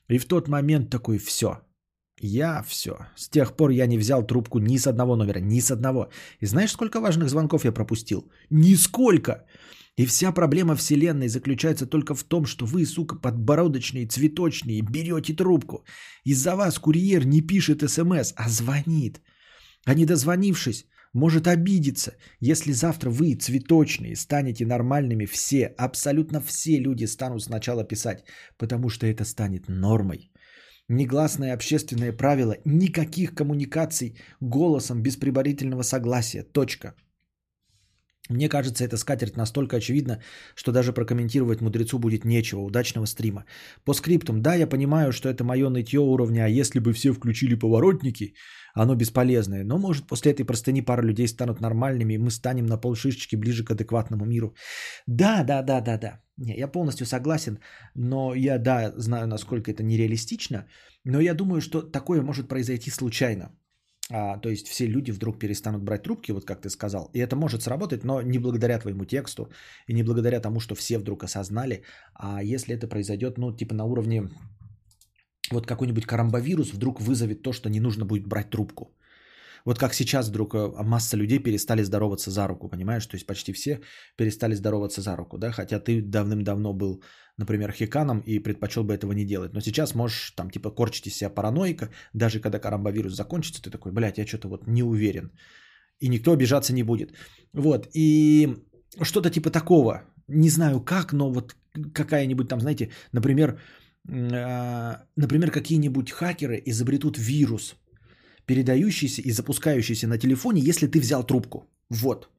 И в тот момент такой, все, я все. С тех пор я не взял трубку ни с одного номера, ни с одного. И знаешь, сколько важных звонков я пропустил? Нисколько. И вся проблема вселенной заключается только в том, что вы, сука, подбородочные, цветочные, берете трубку. Из-за вас курьер не пишет смс, а звонит. А не дозвонившись, может обидеться, если завтра вы, цветочные, станете нормальными все, абсолютно все люди станут сначала писать, потому что это станет нормой. Негласное общественное правило – никаких коммуникаций голосом без предварительного согласия. Точка. Мне кажется, эта скатерть настолько очевидна, что даже прокомментировать мудрецу будет нечего. Удачного стрима. По скриптум, да, я понимаю, что это мое нытье уровня, а если бы все включили поворотники, оно бесполезное. Но может после этой простыни пара людей станут нормальными, и мы станем на полшишечки ближе к адекватному миру. Да, да, да, да, да. Не, я полностью согласен, но я, да, знаю, насколько это нереалистично, но я думаю, что такое может произойти случайно. А, то есть все люди вдруг перестанут брать трубки, вот как ты сказал. И это может сработать, но не благодаря твоему тексту и не благодаря тому, что все вдруг осознали. А если это произойдет, ну, типа на уровне вот какой-нибудь карамбовирус вдруг вызовет то, что не нужно будет брать трубку. Вот как сейчас вдруг э, масса людей перестали здороваться за руку, понимаешь? То есть почти все перестали здороваться за руку, да? Хотя ты давным-давно был, например, хиканом и предпочел бы этого не делать. Но сейчас можешь там типа корчить из себя параноика, даже когда карамбовирус закончится, ты такой, блядь, я что-то вот не уверен. И никто обижаться не будет. Вот, и что-то типа такого. Не знаю как, но вот какая-нибудь там, знаете, например, а, например, какие-нибудь хакеры изобретут вирус, передающийся и запускающийся на телефоне, если ты взял трубку. Вот.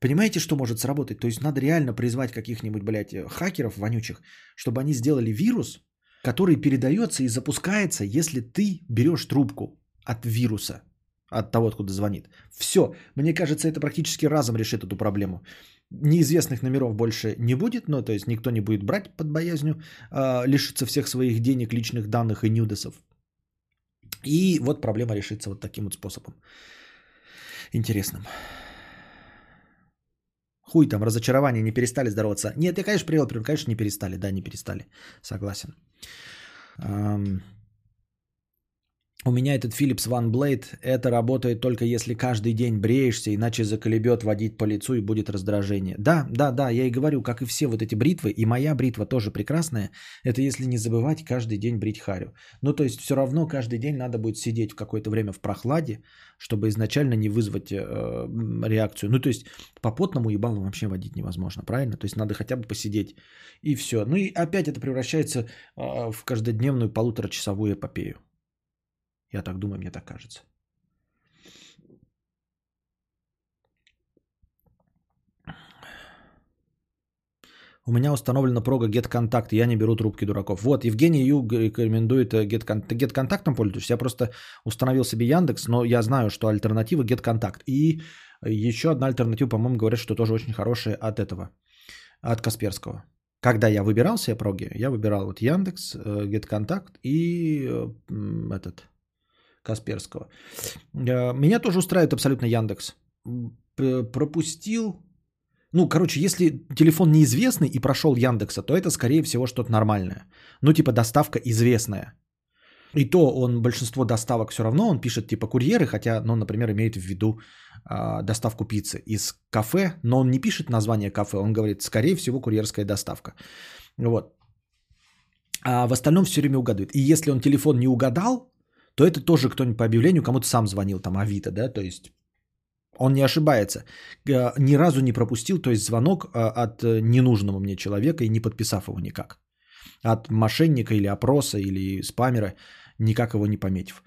Понимаете, что может сработать? То есть надо реально призвать каких-нибудь, блядь, хакеров вонючих, чтобы они сделали вирус, который передается и запускается, если ты берешь трубку от вируса, от того, откуда звонит. Все. Мне кажется, это практически разом решит эту проблему. Неизвестных номеров больше не будет, ну, то есть никто не будет брать под боязнью э, лишиться всех своих денег, личных данных и нюдесов. И вот проблема решится вот таким вот способом. Интересным. Хуй там, разочарование, не перестали здороваться. Нет, я, конечно, привел, конечно, не перестали. Да, не перестали. Согласен. У меня этот Philips One Blade, это работает только если каждый день бреешься, иначе заколебет водить по лицу и будет раздражение. Да, да, да, я и говорю, как и все вот эти бритвы, и моя бритва тоже прекрасная, это если не забывать каждый день брить харю. Ну, то есть все равно каждый день надо будет сидеть в какое-то время в прохладе, чтобы изначально не вызвать э, реакцию. Ну, то есть по потному ебалу вообще водить невозможно, правильно? То есть надо хотя бы посидеть и все. Ну и опять это превращается э, в каждодневную полуторачасовую эпопею. Я так думаю, мне так кажется. У меня установлена прога GetContact, я не беру трубки дураков. Вот, Евгений Ю рекомендует GetContact. Ты GetContact пользуешься? Я просто установил себе Яндекс, но я знаю, что альтернатива GetContact. И еще одна альтернатива, по-моему, говорят, что тоже очень хорошая от этого, от Касперского. Когда я выбирал себе проги, я выбирал вот Яндекс, э, GetContact и э, этот Касперского. Э, меня тоже устраивает абсолютно Яндекс. Пропустил. Ну, короче, если телефон неизвестный и прошел Яндекса, то это, скорее всего, что-то нормальное. Ну, типа доставка известная. И то он большинство доставок все равно, он пишет типа курьеры, хотя, ну, например, имеет в виду э, доставку пиццы из кафе, но он не пишет название кафе, он говорит, скорее всего, курьерская доставка. Вот. А в остальном все время угадывает. И если он телефон не угадал, то это тоже кто-нибудь по объявлению кому-то сам звонил, там Авито, да, то есть он не ошибается. Э, ни разу не пропустил, то есть звонок э, от э, ненужного мне человека и не подписав его никак. От мошенника или опроса или спамера, никак его не пометив.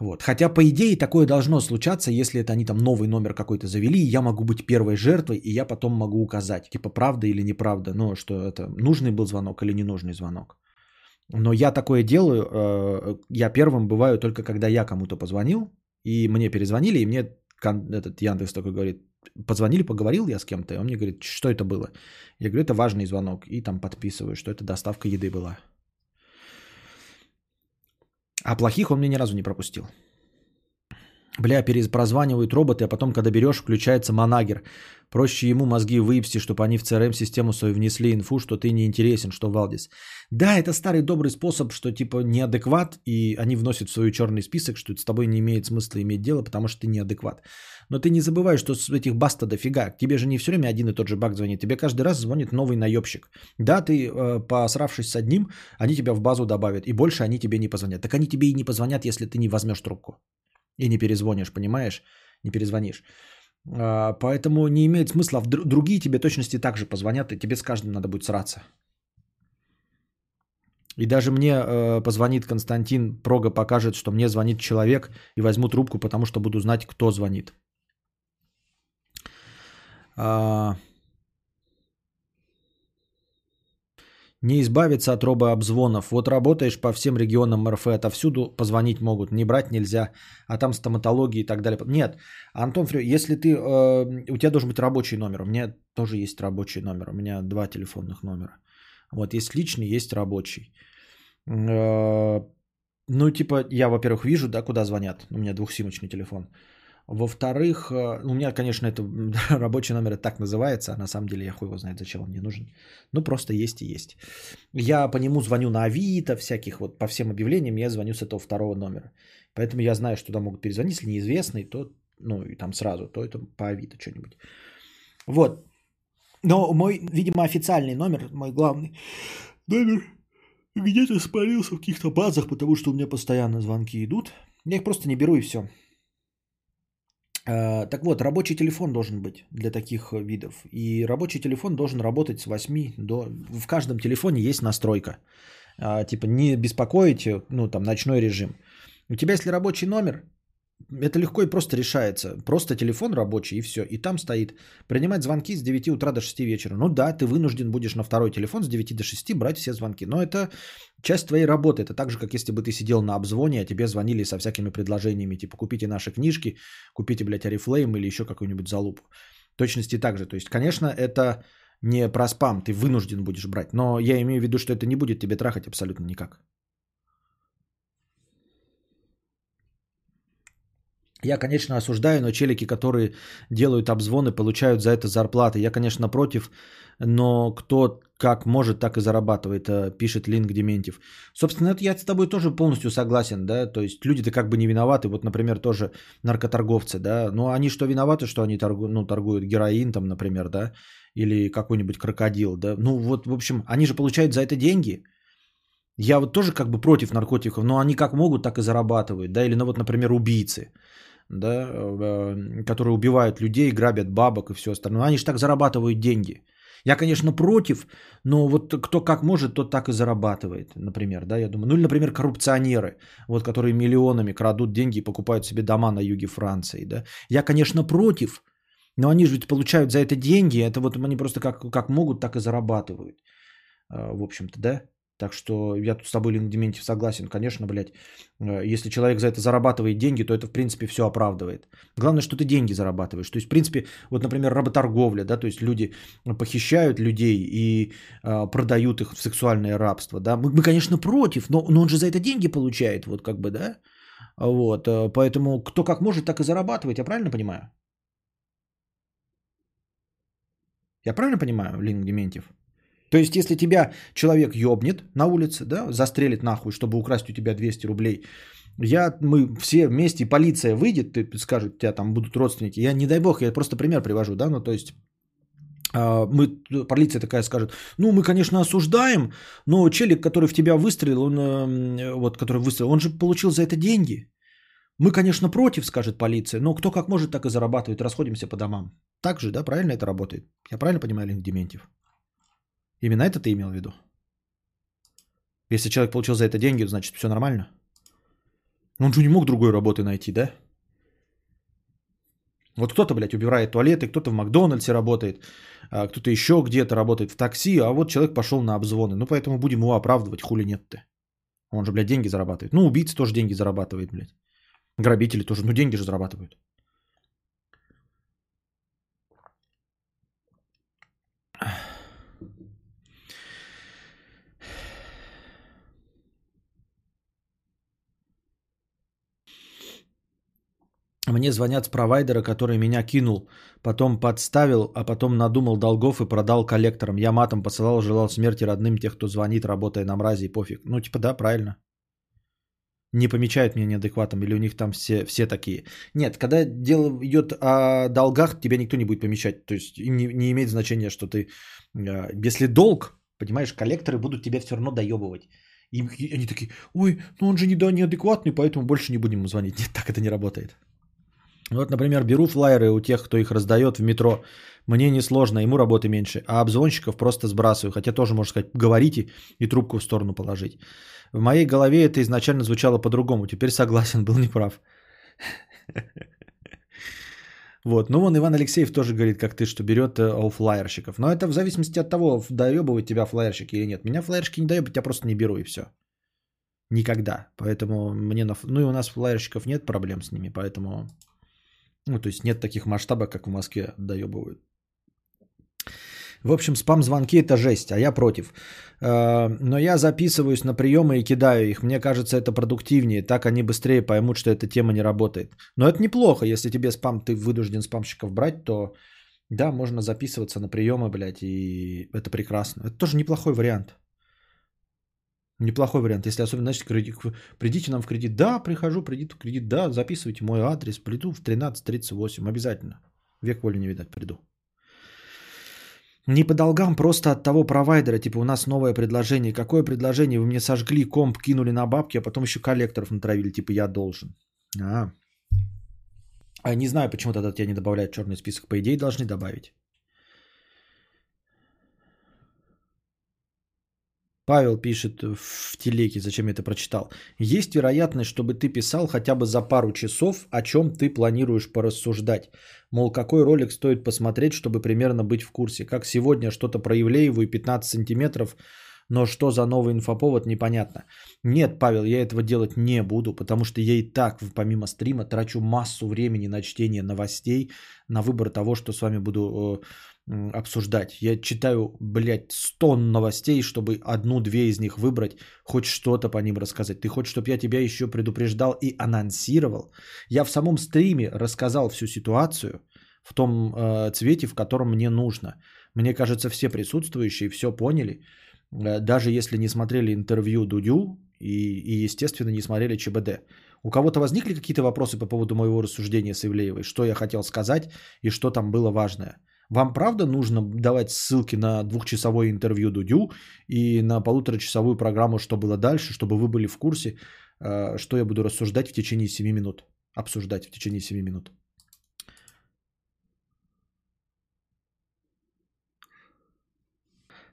Вот. Хотя, по идее, такое должно случаться, если это они там новый номер какой-то завели, и я могу быть первой жертвой, и я потом могу указать, типа, правда или неправда, ну, что это нужный был звонок или ненужный звонок. Но я такое делаю, э, я первым бываю только когда я кому-то позвонил, и мне перезвонили, и мне этот Яндекс такой говорит, позвонили, поговорил я с кем-то, и он мне говорит, что это было? Я говорю, это важный звонок, и там подписываю, что это доставка еды была. А плохих он мне ни разу не пропустил. Бля, перепрозванивают роботы, а потом, когда берешь, включается манагер. Проще ему мозги выебсти, чтобы они в CRM-систему свою внесли инфу, что ты не интересен, что Валдис. Да, это старый добрый способ, что типа неадекват, и они вносят в свой черный список, что с тобой не имеет смысла иметь дело, потому что ты неадекват. Но ты не забывай, что с этих баста дофига. Тебе же не все время один и тот же баг звонит. Тебе каждый раз звонит новый наебщик. Да, ты, э, посравшись с одним, они тебя в базу добавят, и больше они тебе не позвонят. Так они тебе и не позвонят, если ты не возьмешь трубку. И не перезвонишь, понимаешь? Не перезвонишь. А, поэтому не имеет смысла. Другие тебе точности также позвонят, и тебе с каждым надо будет сраться. И даже мне э, позвонит Константин, Прога покажет, что мне звонит человек, и возьму трубку, потому что буду знать, кто звонит. А, Не избавиться от робообзвонов. Вот работаешь по всем регионам РФ, отовсюду позвонить могут. Не брать нельзя, а там стоматология и так далее. Нет, Антон Фрю, если ты, э, у тебя должен быть рабочий номер. У меня тоже есть рабочий номер. У меня два телефонных номера. Вот есть личный, есть рабочий. Э, ну, типа, я, во-первых, вижу, да, куда звонят. У меня двухсимочный телефон. Во-вторых, э, у меня, конечно, это рабочий номер так называется, а на самом деле я хуй его знает, зачем он мне нужен. Ну, просто есть и есть. Я по нему звоню на Авито, всяких вот по всем объявлениям я звоню с этого второго номера. Поэтому я знаю, что туда могут перезвонить, если неизвестный, то, ну, и там сразу, то это по Авито что-нибудь. Вот. Но мой, видимо, официальный номер, мой главный номер, где-то спалился в каких-то базах, потому что у меня постоянно звонки идут. Я их просто не беру и все. Э, так вот, рабочий телефон должен быть для таких видов. И рабочий телефон должен работать с 8 до... В каждом телефоне есть настройка. А, типа не беспокоить, ну там ночной режим. У тебя если рабочий номер, это легко и просто решается. Просто телефон рабочий и все. И там стоит принимать звонки с 9 утра до 6 вечера. Ну да, ты вынужден будешь на второй телефон с 9 до 6 брать все звонки. Но это часть твоей работы. Это так же, как если бы ты сидел на обзвоне, а тебе звонили со всякими предложениями. Типа купите наши книжки, купите, блядь, Арифлейм или еще какую-нибудь залупу. Точности так же. То есть, конечно, это не про спам, ты вынужден будешь брать. Но я имею в виду, что это не будет тебе трахать абсолютно никак. Я, конечно, осуждаю, но челики, которые делают обзвоны, получают за это зарплаты. Я, конечно, против, но кто как может, так и зарабатывает, э, пишет Линк Дементьев. Собственно, это я с тобой тоже полностью согласен, да, то есть люди-то как бы не виноваты, вот, например, тоже наркоторговцы, да, но они что виноваты, что они торгу, ну, торгуют героин там, например, да, или какой-нибудь крокодил, да, ну вот, в общем, они же получают за это деньги, я вот тоже как бы против наркотиков, но они как могут, так и зарабатывают, да, или, ну вот, например, убийцы, да, э, которые убивают людей, грабят бабок и все остальное. Они же так зарабатывают деньги. Я, конечно, против, но вот кто как может, тот так и зарабатывает, например, да, я думаю. Ну или, например, коррупционеры, вот, которые миллионами крадут деньги и покупают себе дома на юге Франции, да. Я, конечно, против, но они же ведь получают за это деньги, это вот они просто как, как могут, так и зарабатывают, э, в общем-то, да. Так что я тут с тобой, Лин Дементьев, согласен. Конечно, блядь, э, если человек за это зарабатывает деньги, то это, в принципе, все оправдывает. Главное, что ты деньги зарабатываешь. То есть, в принципе, вот, например, работорговля, да, то есть люди похищают людей и э, продают их в сексуальное рабство, да. Мы, мы конечно, против, но, но он же за это деньги получает, вот как бы, да. Вот, э, поэтому кто как может, так и зарабатывает, я правильно понимаю? Я правильно понимаю, Лин Дементьев? То есть, если тебя человек ёбнет на улице, да, застрелит нахуй, чтобы украсть у тебя 200 рублей, я, мы все вместе, полиция выйдет, ты скажет, у тебя там будут родственники. Я не дай бог, я просто пример привожу, да, ну то есть а, мы, полиция такая скажет, ну мы, конечно, осуждаем, но челик, который в тебя выстрелил, он, эм, вот, который выстрелил, он же получил за это деньги. Мы, конечно, против, скажет полиция, но кто как может, так и зарабатывает, расходимся по домам. Так же, да, правильно это работает? Я правильно понимаю, Леонид Дементьев? Именно это ты имел в виду? Если человек получил за это деньги, значит все нормально? Он же не мог другой работы найти, да? Вот кто-то, блядь, убирает туалеты, кто-то в Макдональдсе работает, а кто-то еще где-то работает в такси, а вот человек пошел на обзвоны. Ну, поэтому будем его оправдывать, хули нет-то. Он же, блядь, деньги зарабатывает. Ну, убийца тоже деньги зарабатывает, блядь. Грабители тоже, ну, деньги же зарабатывают. Мне звонят с провайдера, который меня кинул, потом подставил, а потом надумал долгов и продал коллекторам. Я матом посылал, желал смерти родным тех, кто звонит, работая на мразе и пофиг. Ну, типа, да, правильно. Не помечают меня неадекватом, или у них там все, все такие. Нет, когда дело идет о долгах, тебя никто не будет помечать. То есть не, не имеет значения, что ты... Э, если долг, понимаешь, коллекторы будут тебя все равно доебывать. И они такие, ой, ну он же не, неадекватный, поэтому больше не будем ему звонить. Нет, так это не работает. Вот, например, беру флайеры у тех, кто их раздает в метро. Мне несложно, ему работы меньше. А обзвонщиков просто сбрасываю. Хотя тоже, можно сказать, говорите и трубку в сторону положить. В моей голове это изначально звучало по-другому. Теперь согласен, был неправ. Вот. Ну, вон Иван Алексеев тоже говорит, как ты, что берет э, у флайерщиков. Но это в зависимости от того, доебывают тебя флайерщики или нет. Меня флайерщики не доебывают, я просто не беру и все. Никогда. Поэтому мне... На... Ну и у нас флайерщиков нет проблем с ними, поэтому ну, то есть нет таких масштабов, как в Москве доебывают. В общем, спам-звонки это жесть, а я против. Э, но я записываюсь на приемы и кидаю их. Мне кажется, это продуктивнее. Так они быстрее поймут, что эта тема не работает. Но это неплохо. Если тебе спам, ты вынужден спамщиков брать, то да, можно записываться на приемы, блядь, и это прекрасно. Это тоже неплохой вариант. Неплохой вариант, если особенно, значит, кредит, придите нам в кредит. Да, прихожу, придите в кредит. Да, записывайте мой адрес. Приду в 13.38. Обязательно. Век воли не видать, приду. Не по долгам, просто от того провайдера. Типа у нас новое предложение. Какое предложение? Вы мне сожгли комп, кинули на бабки, а потом еще коллекторов натравили. Типа я должен. А. а не знаю, почему тогда тебя не добавляют в черный список. По идее должны добавить. Павел пишет в телеке, зачем я это прочитал. Есть вероятность, чтобы ты писал хотя бы за пару часов, о чем ты планируешь порассуждать. Мол, какой ролик стоит посмотреть, чтобы примерно быть в курсе. Как сегодня что-то про Ивлееву и 15 сантиметров, но что за новый инфоповод, непонятно. Нет, Павел, я этого делать не буду, потому что я и так, помимо стрима, трачу массу времени на чтение новостей, на выбор того, что с вами буду э, обсуждать. Я читаю, блядь, 100 новостей, чтобы одну-две из них выбрать, хоть что-то по ним рассказать. Ты хочешь, чтобы я тебя еще предупреждал и анонсировал? Я в самом стриме рассказал всю ситуацию в том э, цвете, в котором мне нужно. Мне кажется, все присутствующие все поняли. Э, даже если не смотрели интервью Дудю и, и, естественно, не смотрели ЧБД. У кого-то возникли какие-то вопросы по поводу моего рассуждения с Ивлеевой? Что я хотел сказать и что там было важное? Вам правда нужно давать ссылки на двухчасовое интервью Дудю и на полуторачасовую программу «Что было дальше», чтобы вы были в курсе, э, что я буду рассуждать в течение 7 минут, обсуждать в течение 7 минут?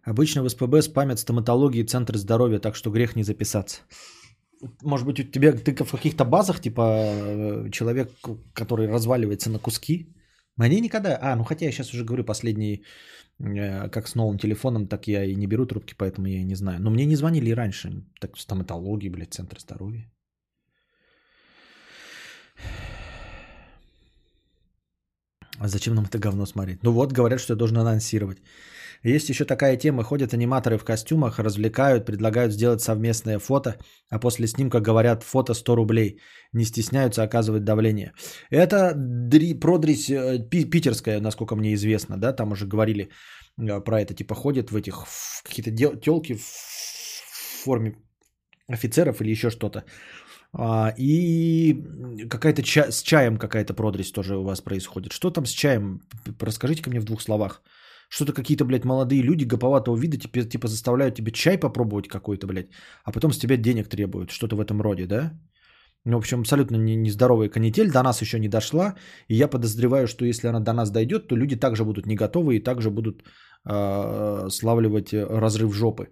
Обычно в СПБ спамят стоматологии и центр здоровья, так что грех не записаться. Может быть, у тебя ты в каких-то базах, типа э, человек, который разваливается на куски, мне никогда... А, ну хотя я сейчас уже говорю последний, э, как с новым телефоном, так я и не беру трубки, поэтому я и не знаю. Но мне не звонили раньше. Так стоматологии, блядь, центр здоровья. А зачем нам это говно смотреть? Ну вот, говорят, что я должен анонсировать. Есть еще такая тема, ходят аниматоры в костюмах, развлекают, предлагают сделать совместное фото, а после снимка говорят фото 100 рублей. Не стесняются оказывать давление. Это дри, продрись э, питерская, насколько мне известно, да, там уже говорили э, про это, типа ходят в этих в какие-то телки в форме офицеров или еще что-то. А, и какая-то ча- с чаем какая-то продресь тоже у вас происходит. Что там с чаем? Расскажите-ка мне в двух словах. Что-то какие-то, блядь, молодые люди гоповатого вида типа, типа заставляют тебе чай попробовать какой-то, блядь, а потом с тебя денег требуют. Что-то в этом роде, да? Ну, в общем, абсолютно нездоровая канитель до нас еще не дошла. И я подозреваю, что если она до нас дойдет, то люди также будут не готовы и также будут э, славливать разрыв жопы.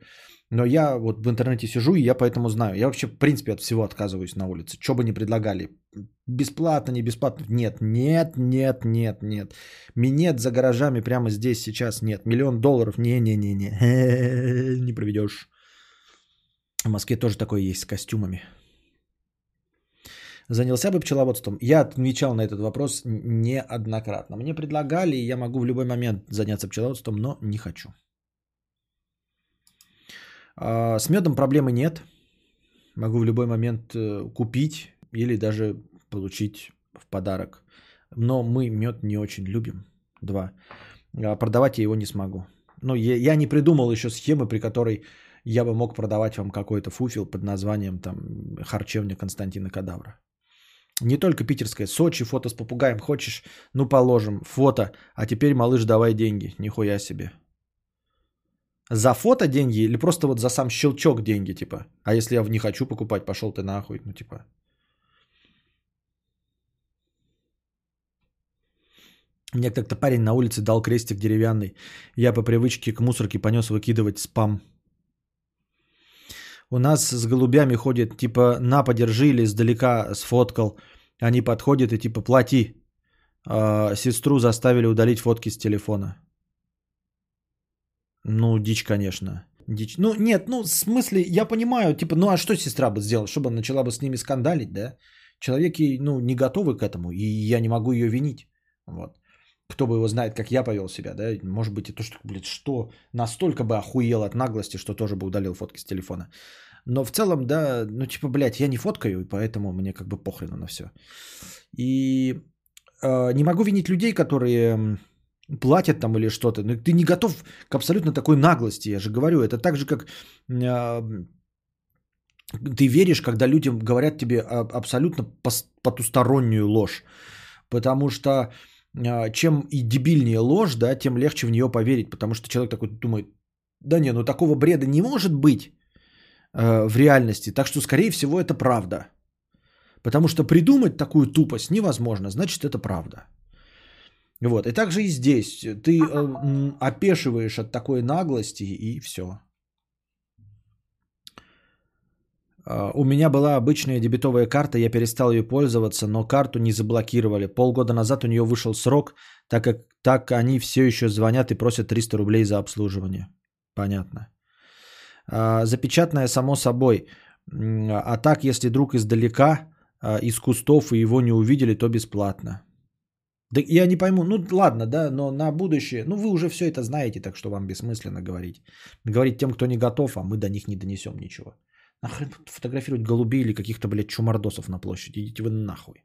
Но я вот в интернете сижу, и я поэтому знаю. Я вообще, в принципе, от всего отказываюсь на улице. Что бы ни предлагали. Бесплатно, не бесплатно. Нет, нет, нет, нет, нет. Минет за гаражами прямо здесь сейчас нет. Миллион долларов. Не-не-не-не. Не проведешь. В Москве тоже такое есть с костюмами. Занялся бы пчеловодством? Я отвечал на этот вопрос неоднократно. Мне предлагали, и я могу в любой момент заняться пчеловодством, но не хочу. А, с медом проблемы нет. Могу в любой момент э, купить или даже получить в подарок. Но мы мед не очень любим. Два. А продавать я его не смогу. Ну, я, я не придумал еще схемы, при которой я бы мог продавать вам какой-то фуфел под названием там харчевня Константина Кадавра. Не только питерская, Сочи, фото с попугаем хочешь? Ну, положим, фото. А теперь, малыш, давай деньги. Нихуя себе. За фото деньги или просто вот за сам щелчок деньги, типа? А если я не хочу покупать, пошел ты нахуй, ну типа. Мне как-то парень на улице дал крестик деревянный. Я по привычке к мусорке понес выкидывать спам. У нас с голубями ходит, типа, на, подержи или издалека сфоткал. Они подходят и типа, плати. А, сестру заставили удалить фотки с телефона. Ну, дичь, конечно. Дичь. Ну, нет, ну, в смысле, я понимаю, типа, ну, а что сестра бы сделала? Чтобы она начала бы с ними скандалить, да? Человеки, ну, не готовы к этому, и я не могу ее винить. Вот. Кто бы его знает, как я повел себя, да? Может быть, и то, что, блядь, что? Настолько бы охуел от наглости, что тоже бы удалил фотки с телефона. Но в целом, да, ну, типа, блядь, я не фоткаю, и поэтому мне как бы похрену на все. И э, не могу винить людей, которые платят там или что-то. Но ты не готов к абсолютно такой наглости, я же говорю. Это так же, как э, ты веришь, когда людям говорят тебе абсолютно потустороннюю ложь. Потому что чем и дебильнее ложь, да, тем легче в нее поверить. Потому что человек такой думает, да не, ну такого бреда не может быть э, в реальности. Так что, скорее всего, это правда. Потому что придумать такую тупость невозможно, значит, это правда. Вот. И также и здесь. Ты э, опешиваешь от такой наглости и все. А, У меня была обычная дебетовая карта, я перестал ее пользоваться, но карту не заблокировали. Полгода назад у нее вышел срок, так как так они все еще звонят и просят 300 рублей за обслуживание. Понятно. А, Запечатанная само собой. А так, если друг издалека, а, из кустов и его не увидели, то бесплатно. Да я не пойму, ну ладно, да, но на будущее, ну вы уже все это знаете, так что вам бессмысленно говорить. Говорить тем, кто не готов, а мы до них не донесем ничего. Нахрен фотографировать голубей или каких-то, блядь, чумардосов на площади, идите вы нахуй.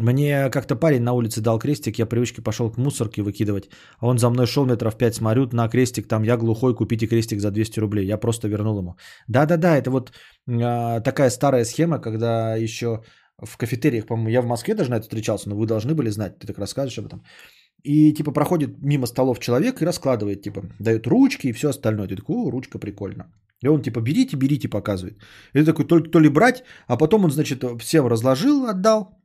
Мне как-то парень на улице дал крестик, я привычки пошел к мусорке выкидывать, а он за мной шел метров пять, смотрю на крестик, там я глухой, купите крестик за 200 рублей. Я просто вернул ему. Да-да-да, это вот а, такая старая схема, когда еще в кафетериях, по-моему, я в Москве даже на это встречался, но вы должны были знать, ты так рассказываешь об этом. И типа проходит мимо столов человек и раскладывает, типа, дает ручки и все остальное. Ты такой, о, ручка прикольно. И он типа, берите, берите, показывает. И ты такой, то, то ли брать, а потом он, значит, всем разложил, отдал,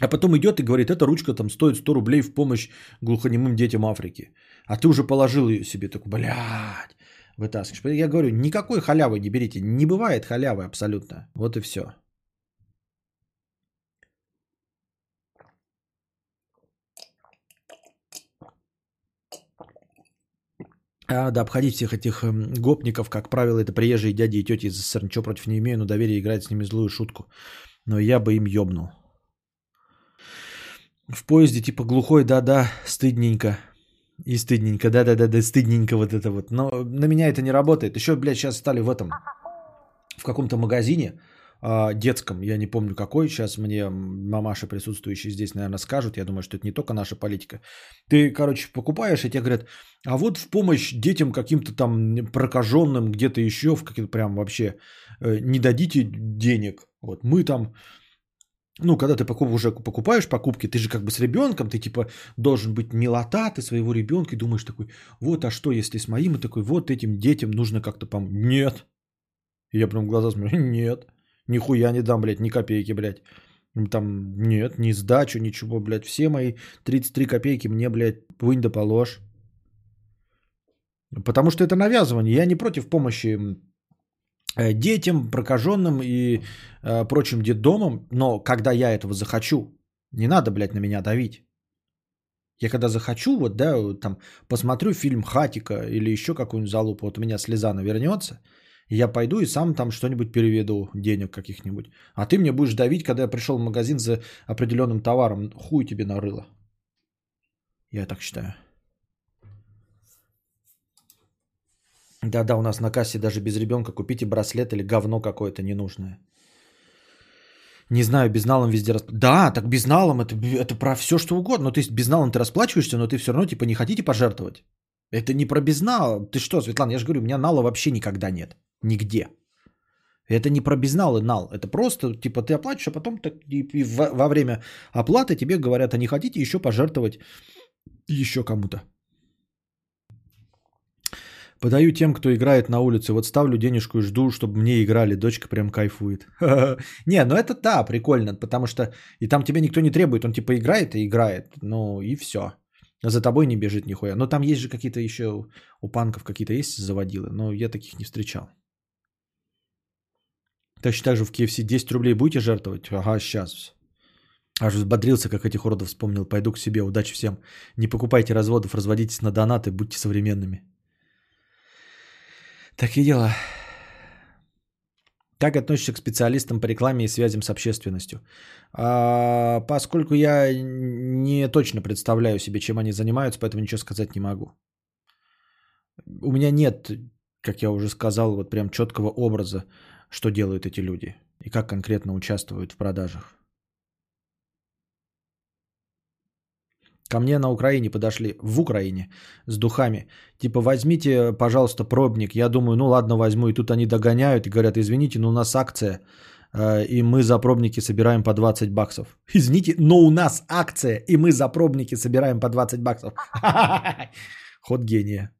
а потом идет и говорит, эта ручка там стоит 100 рублей в помощь глухонемым детям Африки. А ты уже положил ее себе, такой, блядь, вытаскиваешь. Я говорю, никакой халявы не берите. Не бывает халявы абсолютно. Вот и все. А, да, обходить всех этих эм, гопников, как правило, это приезжие дяди и тети из СССР. Ничего против не имею, но доверие играть с ними злую шутку. Но я бы им ёбнул. В поезде типа глухой, да-да, стыдненько. И стыдненько, да-да-да, стыдненько вот это вот. Но на меня это не работает. Еще, блядь, сейчас стали в этом, в каком-то магазине детском, я не помню какой, сейчас мне мамаши, присутствующие здесь, наверное, скажут, я думаю, что это не только наша политика. Ты, короче, покупаешь, и тебе говорят, а вот в помощь детям каким-то там прокаженным, где-то еще, в каких-то прям вообще, э, не дадите денег. Вот мы там ну, когда ты покуп, уже покупаешь покупки, ты же как бы с ребенком, ты типа должен быть милота, ты своего ребенка и думаешь такой, вот, а что если с моим, и такой, вот этим детям нужно как-то помочь. Нет. Я прям глаза смотрю, нет. Нихуя не дам, блядь, ни копейки, блядь. Там нет, ни сдачу, ничего, блядь. Все мои 33 копейки мне, блядь, вынь да положь. Потому что это навязывание. Я не против помощи э, детям, прокаженным и э, прочим детдомам, но когда я этого захочу, не надо, блядь, на меня давить. Я когда захочу, вот, да, там, посмотрю фильм «Хатика» или еще какую-нибудь залупу, вот у меня слеза навернется, я пойду и сам там что-нибудь переведу, денег каких-нибудь. А ты мне будешь давить, когда я пришел в магазин за определенным товаром. Хуй тебе нарыло. Я так считаю. Да-да, у нас на кассе даже без ребенка купите браслет или говно какое-то ненужное. Не знаю, безналом везде расп... Да, так безналом это, это про все что угодно. Ну, то есть безналом ты расплачиваешься, но ты все равно типа не хотите пожертвовать. Это не про безнал. Ты что, Светлана, я же говорю, у меня нала вообще никогда нет. Нигде. Это не про безнал и нал. Это просто, типа, ты оплатишь, а потом так, и, и во, во время оплаты тебе говорят, а не хотите еще пожертвовать еще кому-то. Подаю тем, кто играет на улице. Вот ставлю денежку и жду, чтобы мне играли. Дочка прям кайфует. Не, ну это да, прикольно, потому что и там тебе никто не требует. Он типа играет и играет. Ну и все. За тобой не бежит нихуя. Но там есть же какие-то еще у панков какие-то есть заводилы, но я таких не встречал. Точно так же в KFC 10 рублей будете жертвовать? Ага, сейчас. Аж взбодрился, как этих уродов вспомнил. Пойду к себе. Удачи всем. Не покупайте разводов, разводитесь на донаты, будьте современными. Такие дела. Как относишься к специалистам по рекламе и связям с общественностью? А, поскольку я не точно представляю себе, чем они занимаются, поэтому ничего сказать не могу. У меня нет, как я уже сказал, вот прям четкого образа, что делают эти люди и как конкретно участвуют в продажах. Ко мне на Украине подошли, в Украине, с духами. Типа, возьмите, пожалуйста, пробник. Я думаю, ну ладно, возьму. И тут они догоняют и говорят, извините, но у нас акция, э, и мы за пробники собираем по 20 баксов. Извините, но у нас акция, и мы за пробники собираем по 20 баксов. Ход гения.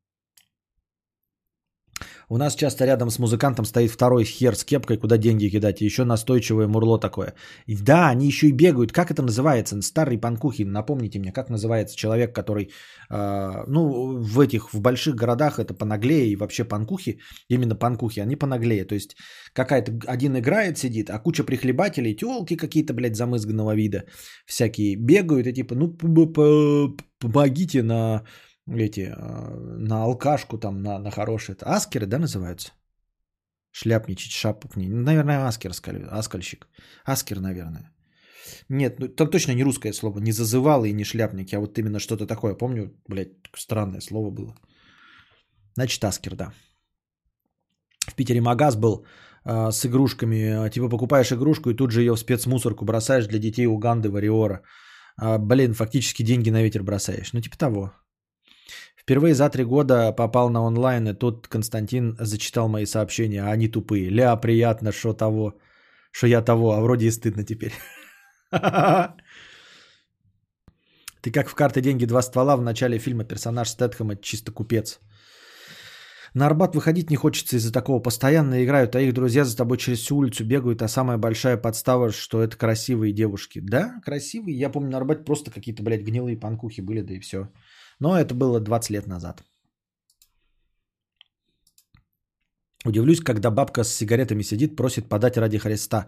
У нас часто рядом с музыкантом стоит второй хер с кепкой, куда деньги кидать. И еще настойчивое мурло такое. И да, они еще и бегают. Как это называется? Старый панкухи, напомните мне, как называется человек, который, э, ну, в этих, в больших городах это понаглее и вообще панкухи, именно панкухи, они понаглее. То есть какая-то, один играет, сидит, а куча прихлебателей, телки какие-то, блядь, замызганного вида, всякие бегают и типа, ну, помогите на эти, а, на алкашку там, на, на хорошие. Это аскеры, да, называются? Шляпничать, шапок не. Наверное, аскер, аскальщик. Аскер, наверное. Нет, ну там точно не русское слово, не зазывало и не шляпники, а вот именно что-то такое. Помню, блядь, странное слово было. Значит, аскер, да. В Питере магаз был э, с игрушками. Типа покупаешь игрушку и тут же ее в спецмусорку бросаешь для детей Уганды, Вариора. А, блин, фактически деньги на ветер бросаешь. Ну, типа того. Впервые за три года попал на онлайн, и тут Константин зачитал мои сообщения, а они тупые. Ля, приятно, что того, что я того, а вроде и стыдно теперь. Ты как в карты деньги два ствола в начале фильма персонаж Стэтхэма чисто купец. На Арбат выходить не хочется из-за такого. Постоянно играют, а их друзья за тобой через всю улицу бегают, а самая большая подстава, что это красивые девушки. Да, красивые. Я помню, на Арбате просто какие-то, блядь, гнилые панкухи были, да и все. Но это было 20 лет назад. Удивлюсь, когда бабка с сигаретами сидит, просит подать ради Христа.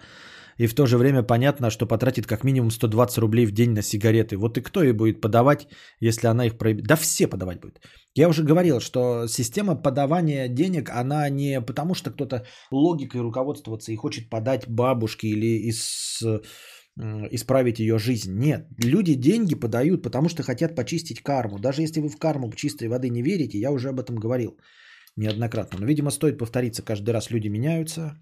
И в то же время понятно, что потратит как минимум 120 рублей в день на сигареты. Вот и кто ей будет подавать, если она их проебет? Да все подавать будет. Я уже говорил, что система подавания денег, она не потому, что кто-то логикой руководствоваться и хочет подать бабушке или из исправить ее жизнь. Нет, люди деньги подают, потому что хотят почистить карму. Даже если вы в карму чистой воды не верите, я уже об этом говорил неоднократно. Но, видимо, стоит повториться. Каждый раз люди меняются,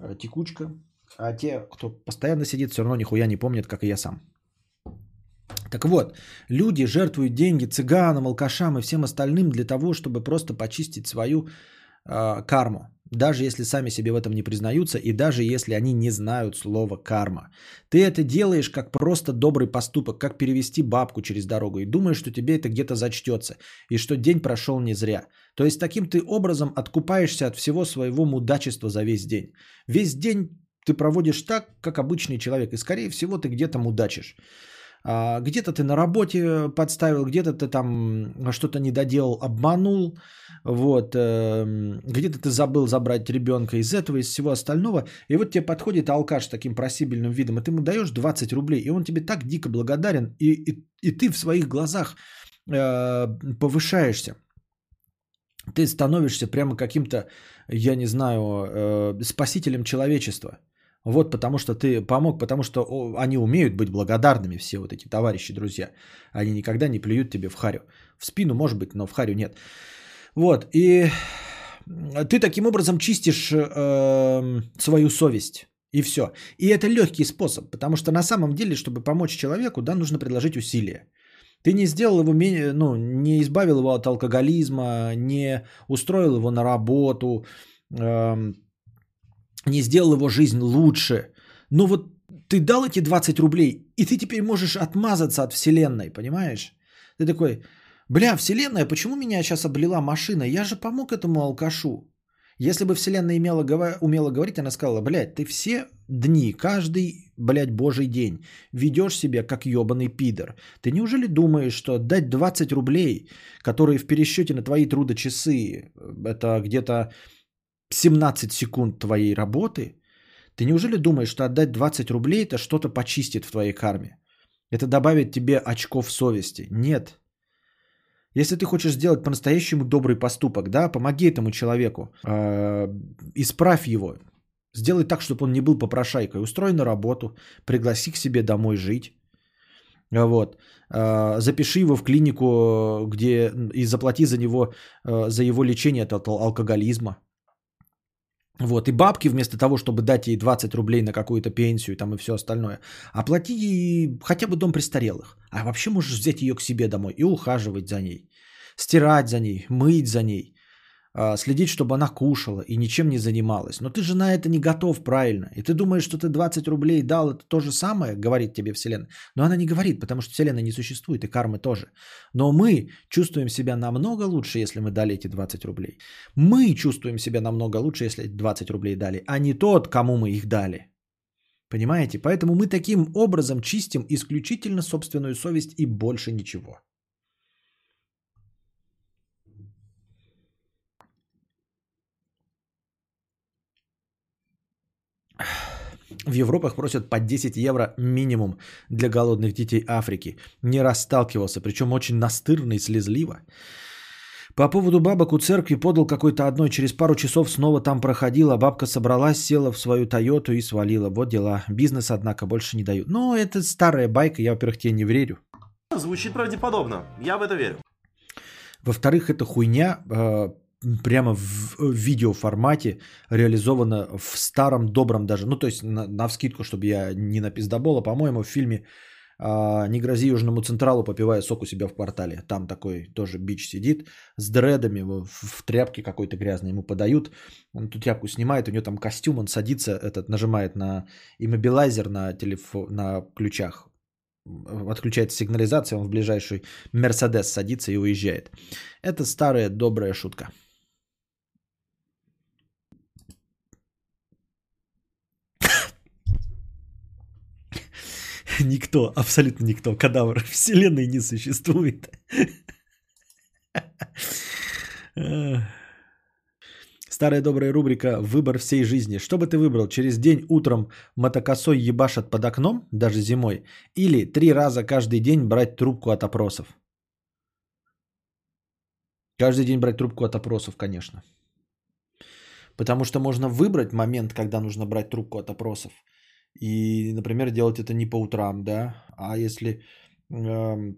э, текучка. А те, кто постоянно сидит, все равно нихуя не помнят, как и я сам. Так вот, люди жертвуют деньги цыганам, алкашам и всем остальным для того, чтобы просто почистить свою э, карму даже если сами себе в этом не признаются и даже если они не знают слова карма. Ты это делаешь как просто добрый поступок, как перевести бабку через дорогу и думаешь, что тебе это где-то зачтется и что день прошел не зря. То есть таким ты образом откупаешься от всего своего мудачества за весь день. Весь день ты проводишь так, как обычный человек и скорее всего ты где-то мудачишь. А, где-то ты на работе подставил, где-то ты там что-то не доделал, обманул, вот, эм, где-то ты забыл забрать ребенка из этого, из всего остального, и вот тебе подходит алкаш таким просибельным видом, и ты ему даешь 20 рублей, и он тебе так дико благодарен, и, и, и ты в своих глазах э, повышаешься. Ты становишься прямо каким-то, я не знаю, э, спасителем человечества – вот потому что ты помог, потому что они умеют быть благодарными, все вот эти товарищи, друзья. Они никогда не плюют тебе в харю. В спину, может быть, но в харю нет. Вот, и ты таким образом чистишь э, свою совесть. И все. И это легкий способ, потому что на самом деле, чтобы помочь человеку, да, нужно предложить усилия. Ты не сделал его, ну, не избавил его от алкоголизма, не устроил его на работу, э, не сделал его жизнь лучше. Но вот ты дал эти 20 рублей, и ты теперь можешь отмазаться от Вселенной, понимаешь? Ты такой, бля, Вселенная, почему меня сейчас облила машина? Я же помог этому алкашу. Если бы Вселенная имела, умела говорить, она сказала, блядь, ты все дни, каждый, блядь, божий день ведешь себя как ебаный пидор. Ты неужели думаешь, что дать 20 рублей, которые в пересчете на твои трудочасы, это где-то 17 секунд твоей работы, ты неужели думаешь, что отдать 20 рублей это что-то почистит в твоей карме? Это добавит тебе очков совести? Нет. Если ты хочешь сделать по-настоящему добрый поступок, да, помоги этому человеку, э, исправь его, сделай так, чтобы он не был попрошайкой, устрой на работу, пригласи к себе домой жить, вот, э, запиши его в клинику, где и заплати за него, э, за его лечение от алкоголизма, вот, и бабки вместо того, чтобы дать ей 20 рублей на какую-то пенсию там и все остальное, оплати ей хотя бы дом престарелых. А вообще можешь взять ее к себе домой и ухаживать за ней, стирать за ней, мыть за ней, следить, чтобы она кушала и ничем не занималась. Но ты же на это не готов правильно. И ты думаешь, что ты 20 рублей дал, это то же самое, говорит тебе Вселенная. Но она не говорит, потому что Вселенная не существует, и кармы тоже. Но мы чувствуем себя намного лучше, если мы дали эти 20 рублей. Мы чувствуем себя намного лучше, если 20 рублей дали, а не тот, кому мы их дали. Понимаете? Поэтому мы таким образом чистим исключительно собственную совесть и больше ничего. В Европах просят по 10 евро минимум для голодных детей Африки. Не расталкивался, причем очень настырно и слезливо. По поводу бабок у церкви подал какой-то одной, через пару часов снова там проходила, бабка собралась, села в свою Тойоту и свалила. Вот дела. Бизнес, однако, больше не дают. Ну, это старая байка, я, во-первых, тебе не верю. Звучит правдеподобно. Я в это верю. Во-вторых, эта хуйня э, прямо в видеоформате реализована в старом добром даже. Ну, то есть на, на вскидку, чтобы я не напиздобола, по-моему, в фильме а, «Не грози Южному Централу, попивая сок у себя в квартале». Там такой тоже бич сидит с дредами в, в тряпке какой-то грязной. Ему подают, он эту тряпку снимает, у него там костюм, он садится, этот нажимает на иммобилайзер на, телефон, на ключах. Отключается сигнализация, он в ближайший Мерседес садится и уезжает. Это старая добрая шутка. Никто, абсолютно никто, кадавр вселенной не существует. Старая добрая рубрика «Выбор всей жизни». Что бы ты выбрал? Через день утром мотокосой ебашат под окном, даже зимой, или три раза каждый день брать трубку от опросов? Каждый день брать трубку от опросов, конечно. Потому что можно выбрать момент, когда нужно брать трубку от опросов – и, например, делать это не по утрам, да, а если э,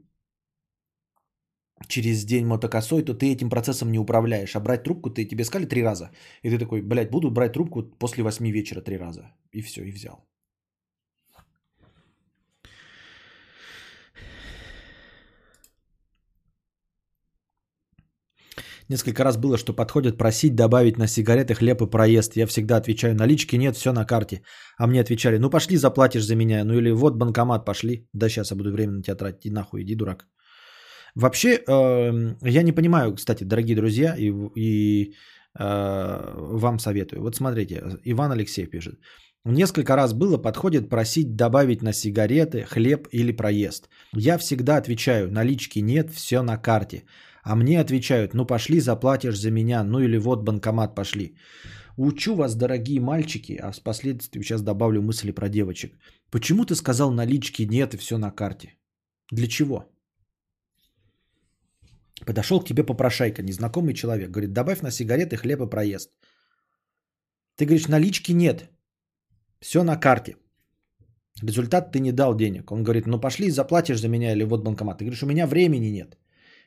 через день мотокосой, то ты этим процессом не управляешь. А брать трубку ты тебе сказали три раза. И ты такой, блядь, буду брать трубку после восьми вечера три раза. И все, и взял. Несколько раз было, что подходят просить добавить на сигареты хлеб и проезд. Я всегда отвечаю, налички нет, все на карте. А мне отвечали, ну пошли заплатишь за меня. Ну или вот банкомат, пошли. Да сейчас я буду время на тебя тратить. Иди нахуй, иди дурак. Вообще, э, я не понимаю, кстати, дорогие друзья, и, и э, вам советую. Вот смотрите, Иван Алексей пишет. Несколько раз было, подходит просить добавить на сигареты, хлеб или проезд. Я всегда отвечаю, налички нет, все на карте. А мне отвечают, ну пошли, заплатишь за меня, ну или вот банкомат пошли. Учу вас, дорогие мальчики, а впоследствии сейчас добавлю мысли про девочек. Почему ты сказал налички нет и все на карте? Для чего? Подошел к тебе попрошайка, незнакомый человек, говорит, добавь на сигареты, хлеб и проезд. Ты говоришь, налички нет, все на карте. Результат ты не дал денег. Он говорит, ну пошли, заплатишь за меня или вот банкомат. Ты говоришь, у меня времени нет.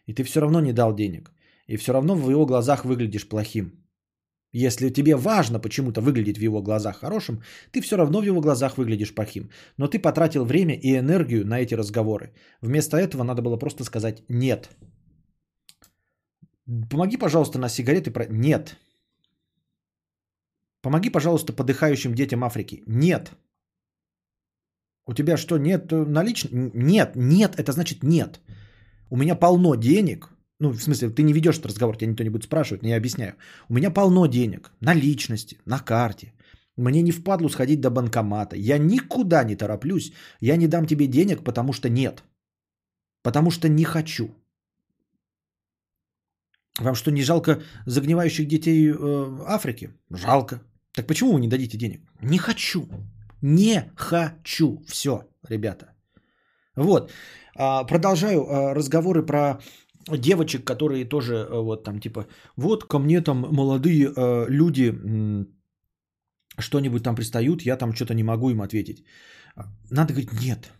И ты все равно не дал денег. И все равно в его глазах выглядишь плохим. Если тебе важно почему-то выглядеть в его глазах хорошим, ты все равно в его глазах выглядишь плохим. Но ты потратил время и энергию на эти разговоры. Вместо этого надо было просто сказать «нет». Помоги, пожалуйста, на сигареты. Про... Нет. Помоги, пожалуйста, подыхающим детям Африки. Нет. У тебя что, нет наличных? Нет, нет, это значит нет. У меня полно денег. Ну, в смысле, ты не ведешь этот разговор, тебя никто не будет спрашивать, но я объясняю. У меня полно денег, наличности, на карте. Мне не впадлу сходить до банкомата. Я никуда не тороплюсь. Я не дам тебе денег, потому что нет. Потому что не хочу. Вам что, не жалко загнивающих детей э, Африки? Жалко. Так почему вы не дадите денег? Не хочу. Не хочу. Все, ребята. Вот. А, продолжаю а, разговоры про девочек, которые тоже а, вот там типа, вот ко мне там молодые люди что-нибудь там пристают, я там что-то не могу им ответить. Надо говорить, нет,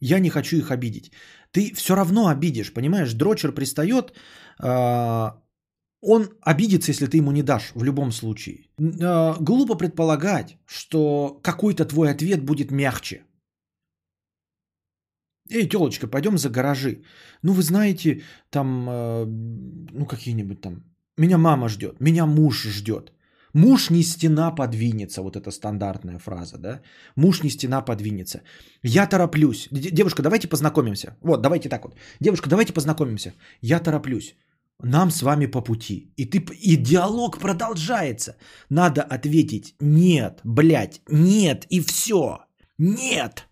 я не хочу их обидеть. Ты все равно обидишь, понимаешь? Дрочер пристает, он обидится, если ты ему не дашь в любом случае. Глупо предполагать, что какой-то твой ответ будет мягче. Эй, телочка, пойдем за гаражи. Ну, вы знаете, там, э, ну, какие-нибудь там Меня мама ждет, меня муж ждет. Муж не стена подвинется, вот эта стандартная фраза, да? Муж не стена подвинется. Я тороплюсь. Девушка, давайте познакомимся. Вот, давайте так вот. Девушка, давайте познакомимся. Я тороплюсь. Нам с вами по пути. И, ты, и диалог продолжается. Надо ответить нет, блядь, нет, и все. Нет.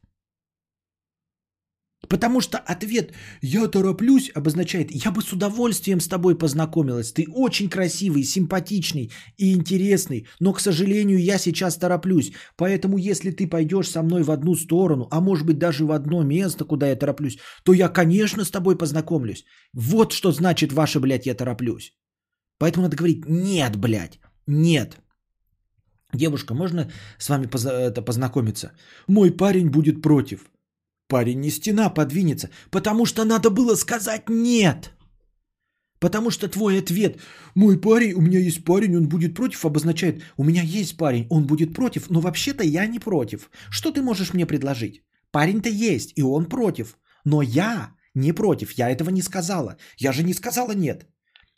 Потому что ответ «я тороплюсь» обозначает «я бы с удовольствием с тобой познакомилась, ты очень красивый, симпатичный и интересный, но, к сожалению, я сейчас тороплюсь, поэтому если ты пойдешь со мной в одну сторону, а может быть даже в одно место, куда я тороплюсь, то я, конечно, с тобой познакомлюсь. Вот что значит ваше, блядь, я тороплюсь. Поэтому надо говорить «нет, блядь, нет». Девушка, можно с вами это, познакомиться? Мой парень будет против. Парень не стена подвинется, потому что надо было сказать нет. Потому что твой ответ, мой парень, у меня есть парень, он будет против, обозначает, у меня есть парень, он будет против, но вообще-то я не против. Что ты можешь мне предложить? Парень-то есть, и он против, но я не против, я этого не сказала. Я же не сказала нет.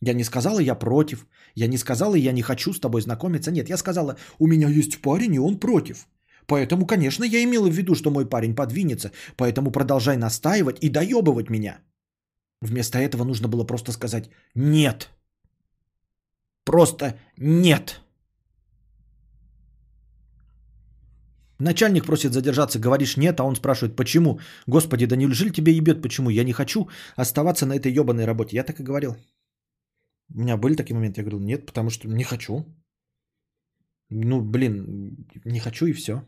Я не сказала, я против. Я не сказала, я не хочу с тобой знакомиться. Нет, я сказала, у меня есть парень, и он против. Поэтому, конечно, я имела в виду, что мой парень подвинется, поэтому продолжай настаивать и доебывать меня. Вместо этого нужно было просто сказать «нет». Просто «нет». Начальник просит задержаться, говоришь нет, а он спрашивает, почему? Господи, да неужели тебе ебет, почему? Я не хочу оставаться на этой ебаной работе. Я так и говорил. У меня были такие моменты, я говорил, нет, потому что не хочу. Ну, блин, не хочу и все.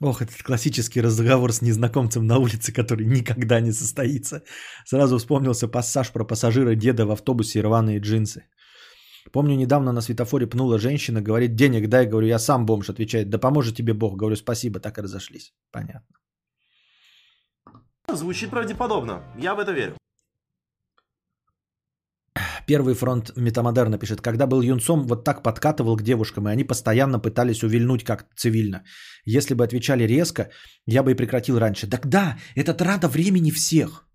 Ох, этот классический разговор с незнакомцем на улице, который никогда не состоится. Сразу вспомнился пассаж про пассажира деда в автобусе и рваные джинсы. Помню, недавно на светофоре пнула женщина, говорит, денег дай, говорю, я сам бомж, отвечает, да поможет тебе Бог, говорю, спасибо, так и разошлись. Понятно. Звучит правдеподобно. Я в это верю. Первый фронт Метамодерна пишет, когда был юнцом, вот так подкатывал к девушкам, и они постоянно пытались увильнуть как цивильно. Если бы отвечали резко, я бы и прекратил раньше. Так да, это трата времени всех.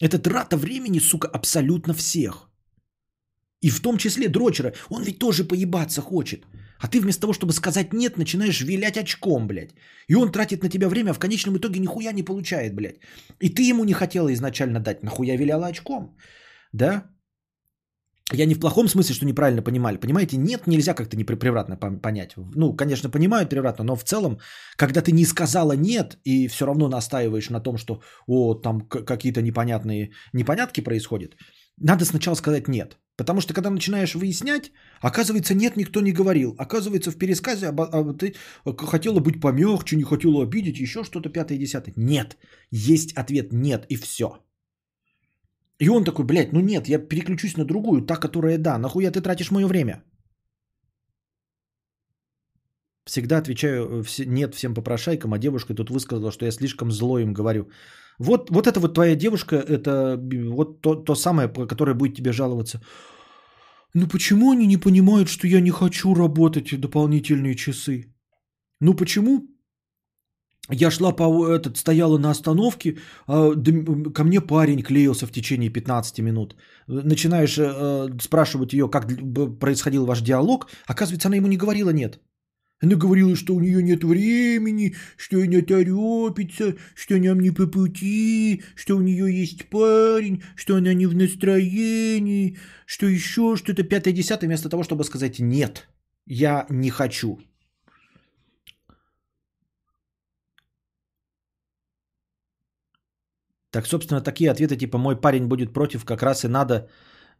Это трата времени, сука, абсолютно всех. И в том числе дрочера. Он ведь тоже поебаться хочет. А ты вместо того, чтобы сказать нет, начинаешь вилять очком, блядь. И он тратит на тебя время, а в конечном итоге нихуя не получает, блядь. И ты ему не хотела изначально дать. Нахуя виляла очком? Да? Я не в плохом смысле, что неправильно понимали. Понимаете, нет, нельзя как-то непревратно понять. Ну, конечно, понимают превратно, но в целом, когда ты не сказала нет и все равно настаиваешь на том, что о, там какие-то непонятные непонятки происходят, надо сначала сказать нет. Потому что когда начинаешь выяснять, оказывается, нет, никто не говорил. Оказывается, в пересказе а, а, ты хотела быть помягче, не хотела обидеть, еще что-то пятое десятое. Нет. Есть ответ нет, и все. И он такой, блядь, ну нет, я переключусь на другую, та, которая да. Нахуя ты тратишь мое время? Всегда отвечаю нет всем попрошайкам, а девушка тут высказала, что я слишком зло им говорю. Вот, вот это вот твоя девушка, это вот то, то самое, которое будет тебе жаловаться. Ну почему они не понимают, что я не хочу работать дополнительные часы? Ну почему я шла по этот, стояла на остановке, а, ко мне парень клеился в течение 15 минут. Начинаешь э, спрашивать ее, как происходил ваш диалог, оказывается, она ему не говорила нет. Она говорила, что у нее нет времени, что она торопится, что нам не по пути, что у нее есть парень, что она не в настроении, что еще что-то пятое-десятое, вместо того, чтобы сказать «нет, я не хочу». Так, собственно, такие ответы типа «мой парень будет против» как раз и надо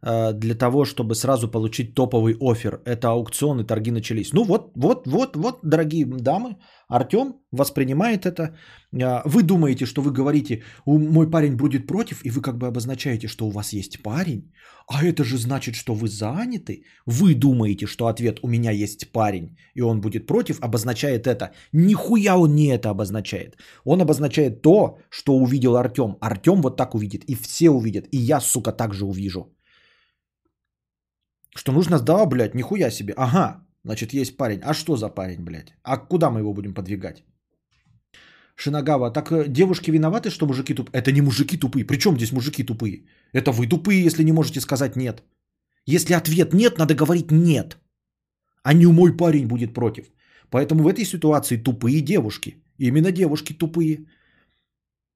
для того, чтобы сразу получить топовый офер. Это аукцион и торги начались. Ну вот, вот, вот, вот, дорогие дамы, Артем воспринимает это. Э, вы думаете, что вы говорите, мой парень будет против, и вы как бы обозначаете, что у вас есть парень, а это же значит, что вы заняты. Вы думаете, что ответ «у меня есть парень», и он будет против, обозначает это. Нихуя он не это обозначает. Он обозначает то, что увидел Артем. Артем вот так увидит, и все увидят, и я, сука, также увижу. Что нужно, да, блядь, нихуя себе. Ага, значит, есть парень. А что за парень, блядь? А куда мы его будем подвигать? Шинагава, так э, девушки виноваты, что мужики тупые? Это не мужики тупые. Причем здесь мужики тупые? Это вы тупые, если не можете сказать нет. Если ответ нет, надо говорить нет. А не мой парень будет против. Поэтому в этой ситуации тупые девушки. Именно девушки тупые.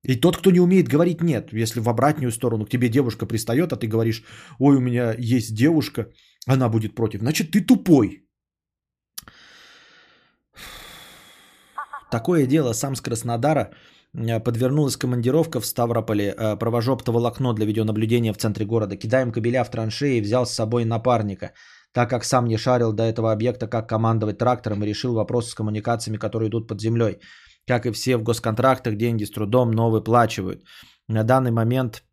И тот, кто не умеет говорить нет, если в обратную сторону к тебе девушка пристает, а ты говоришь, ой, у меня есть девушка, она будет против, значит ты тупой. Такое дело сам с Краснодара э, подвернулась командировка в Ставрополе. Э, провожу оптоволокно для видеонаблюдения в центре города. Кидаем кабеля в траншеи, взял с собой напарника. Так как сам не шарил до этого объекта, как командовать трактором, и решил вопрос с коммуникациями, которые идут под землей. Как и все в госконтрактах, деньги с трудом, но выплачивают. На данный момент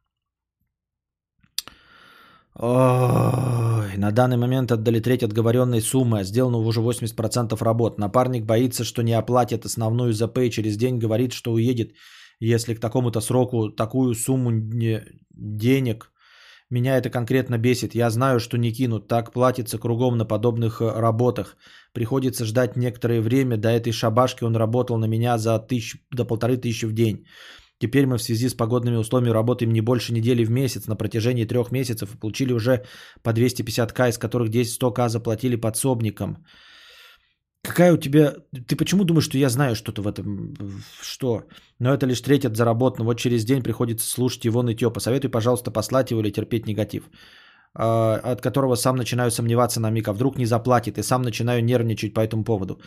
Ой, на данный момент отдали треть отговоренной суммы, а сделано уже 80% работ. Напарник боится, что не оплатит основную ЗП и через день говорит, что уедет, если к такому-то сроку такую сумму не... денег. Меня это конкретно бесит. Я знаю, что не кинут. Так платится кругом на подобных э, работах. Приходится ждать некоторое время. До этой шабашки он работал на меня за тысяч, до полторы тысячи в день. Теперь мы в связи с погодными условиями работаем не больше недели в месяц на протяжении трех месяцев и получили уже по 250к, из которых 10-100к заплатили подсобникам. Какая у тебя... Ты почему думаешь, что я знаю что-то в этом? Что? Но это лишь треть от заработанного. Вот через день приходится слушать его нытье. Посоветуй, пожалуйста, послать его или терпеть негатив. А, от которого сам начинаю сомневаться на миг. А вдруг не заплатит? И сам начинаю нервничать по этому поводу.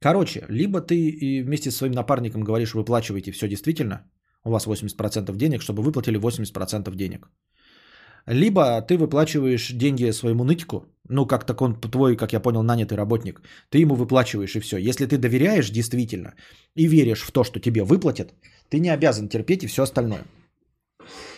Короче, либо ты и вместе со своим напарником говоришь, выплачивайте все действительно, у вас 80% денег, чтобы выплатили 80% денег. Либо ты выплачиваешь деньги своему нытику, ну, как так он твой, как я понял, нанятый работник, ты ему выплачиваешь и все. Если ты доверяешь действительно и веришь в то, что тебе выплатят, ты не обязан терпеть и все остальное.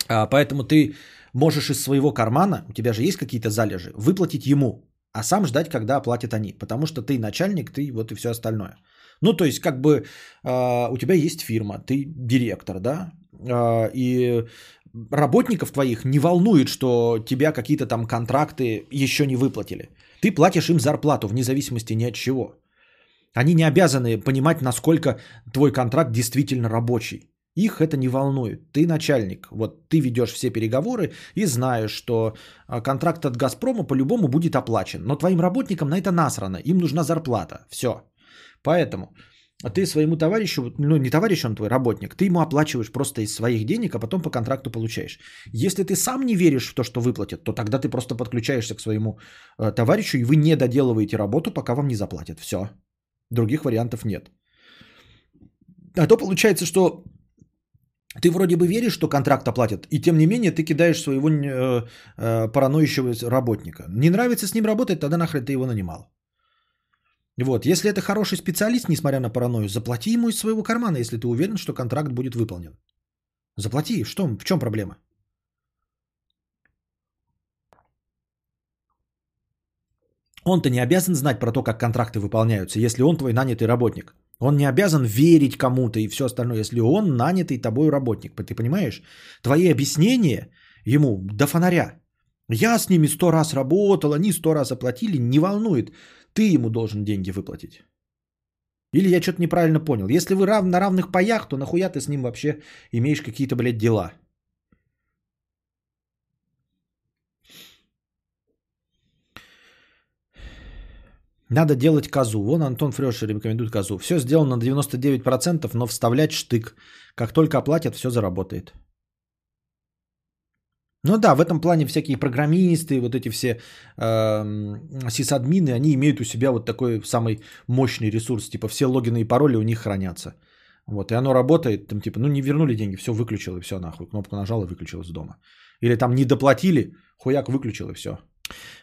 А, поэтому ты можешь из своего кармана, у тебя же есть какие-то залежи, выплатить ему, а сам ждать, когда оплатят они. Потому что ты начальник, ты вот и все остальное. Ну, то есть, как бы э, у тебя есть фирма, ты директор, да, э, и работников твоих не волнует, что тебя какие-то там контракты еще не выплатили. Ты платишь им зарплату вне зависимости ни от чего. Они не обязаны понимать, насколько твой контракт действительно рабочий. Их это не волнует. Ты начальник. Вот ты ведешь все переговоры и знаешь, что контракт от Газпрома по-любому будет оплачен. Но твоим работникам на это насрано. Им нужна зарплата. Все. Поэтому ты своему товарищу, ну не товарищ, он твой работник, ты ему оплачиваешь просто из своих денег, а потом по контракту получаешь. Если ты сам не веришь в то, что выплатят, то тогда ты просто подключаешься к своему э, товарищу, и вы не доделываете работу, пока вам не заплатят. Все. Других вариантов нет. А то получается, что ты вроде бы веришь, что контракт оплатят, и тем не менее ты кидаешь своего э, э, параноищего работника. Не нравится с ним работать, тогда нахрен ты его нанимал. Вот, если это хороший специалист, несмотря на паранойю, заплати ему из своего кармана, если ты уверен, что контракт будет выполнен. Заплати, что, в чем проблема? Он-то не обязан знать про то, как контракты выполняются, если он твой нанятый работник. Он не обязан верить кому-то и все остальное, если он нанятый тобой работник. Ты понимаешь? Твои объяснения ему до фонаря. Я с ними сто раз работал, они сто раз оплатили, не волнует. Ты ему должен деньги выплатить. Или я что-то неправильно понял. Если вы рав, на равных паях, то нахуя ты с ним вообще имеешь какие-то, блядь, дела? Надо делать козу. Вон Антон Фрешер рекомендует козу. Все сделано на 99%, но вставлять штык. Как только оплатят, все заработает. Ну да, в этом плане всякие программисты, вот эти все э, сисадмины, они имеют у себя вот такой самый мощный ресурс, типа все логины и пароли у них хранятся. Вот, и оно работает, там типа, ну не вернули деньги, все выключил и все нахуй, кнопку нажал и выключил из дома. Или там не доплатили, хуяк выключил и все.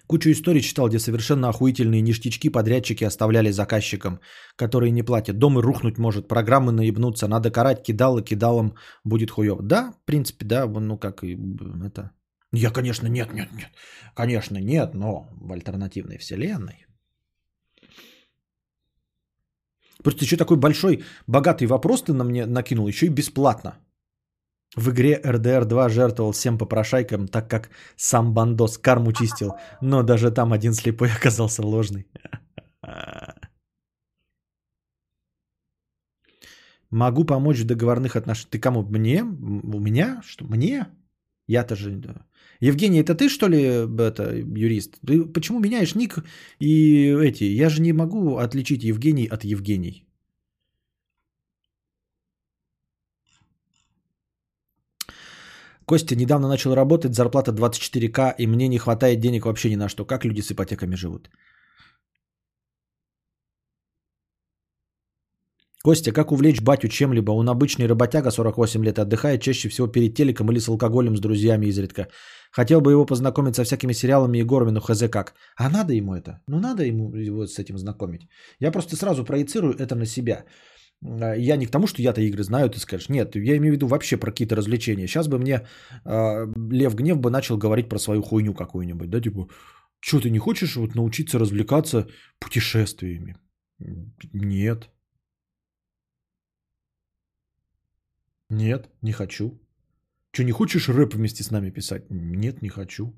Кучу историй читал, где совершенно охуительные ништячки подрядчики оставляли заказчикам, которые не платят. Дом и рухнуть может, программы наебнуться, надо карать кидал и кидалом будет хуев. Да, в принципе, да, ну как и это. Я, конечно, нет, нет, нет. Конечно, нет, но в альтернативной вселенной. Просто еще такой большой, богатый вопрос ты на мне накинул, еще и бесплатно. В игре RDR 2 жертвовал всем попрошайкам, так как сам бандос карму чистил, но даже там один слепой оказался ложный. Могу помочь в договорных отношениях. Ты кому? Мне? У меня? Что? Мне? Я-то же... Евгений, это ты, что ли, это, юрист? Ты почему меняешь ник и эти? Я же не могу отличить Евгений от Евгений. Костя недавно начал работать, зарплата 24к, и мне не хватает денег вообще ни на что. Как люди с ипотеками живут? Костя, как увлечь батю чем-либо? Он обычный работяга, 48 лет, отдыхает чаще всего перед телеком или с алкоголем с друзьями изредка. Хотел бы его познакомить со всякими сериалами и горами, но хз как. А надо ему это? Ну надо ему его с этим знакомить. Я просто сразу проецирую это на себя. А, Я не к тому, что я-то игры знаю, ты скажешь. Нет, я имею в виду вообще про какие-то развлечения. Сейчас бы мне э, Лев Гнев бы начал говорить про свою хуйню какую-нибудь. Да, типа, что ты не хочешь вот научиться развлекаться путешествиями? Нет. Нет, не хочу. Что, не хочешь рэп вместе с нами писать? Нет, не хочу.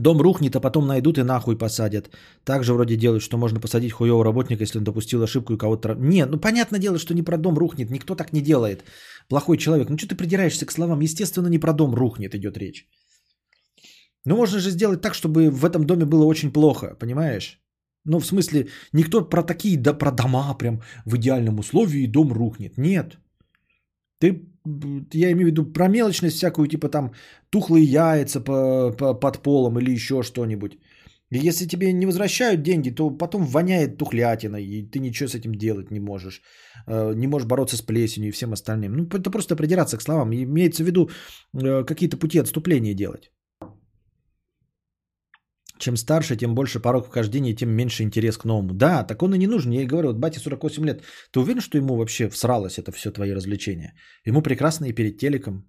Дом рухнет, а потом найдут и нахуй посадят. Так же вроде делают, что можно посадить хуевого работника, если он допустил ошибку и кого-то... Не, ну понятное дело, что не про дом рухнет. Никто так не делает. Плохой человек. Ну что ты придираешься к словам? Естественно, не про дом рухнет идет речь. Ну можно же сделать так, чтобы в этом доме было очень плохо, понимаешь? Ну, в смысле, никто про такие, да, про дома прям в идеальном условии дом рухнет. Нет. Ты, я имею в виду про мелочность всякую, типа там тухлые яйца по, по- под полом или еще что-нибудь. И если тебе не возвращают деньги, то потом воняет тухлятиной, и ты ничего с этим делать не можешь. Э, Не можешь бороться с плесенью и всем остальным. Ну, это просто придираться к словам. Имеется в виду э, какие-то пути отступления делать. Чем старше, тем больше порог вхождения, тем меньше интерес к новому. Да, так он и не нужен. Я и говорю, вот бате 48 лет. Ты уверен, что ему вообще всралось это все твои развлечения? Ему прекрасно и перед телеком.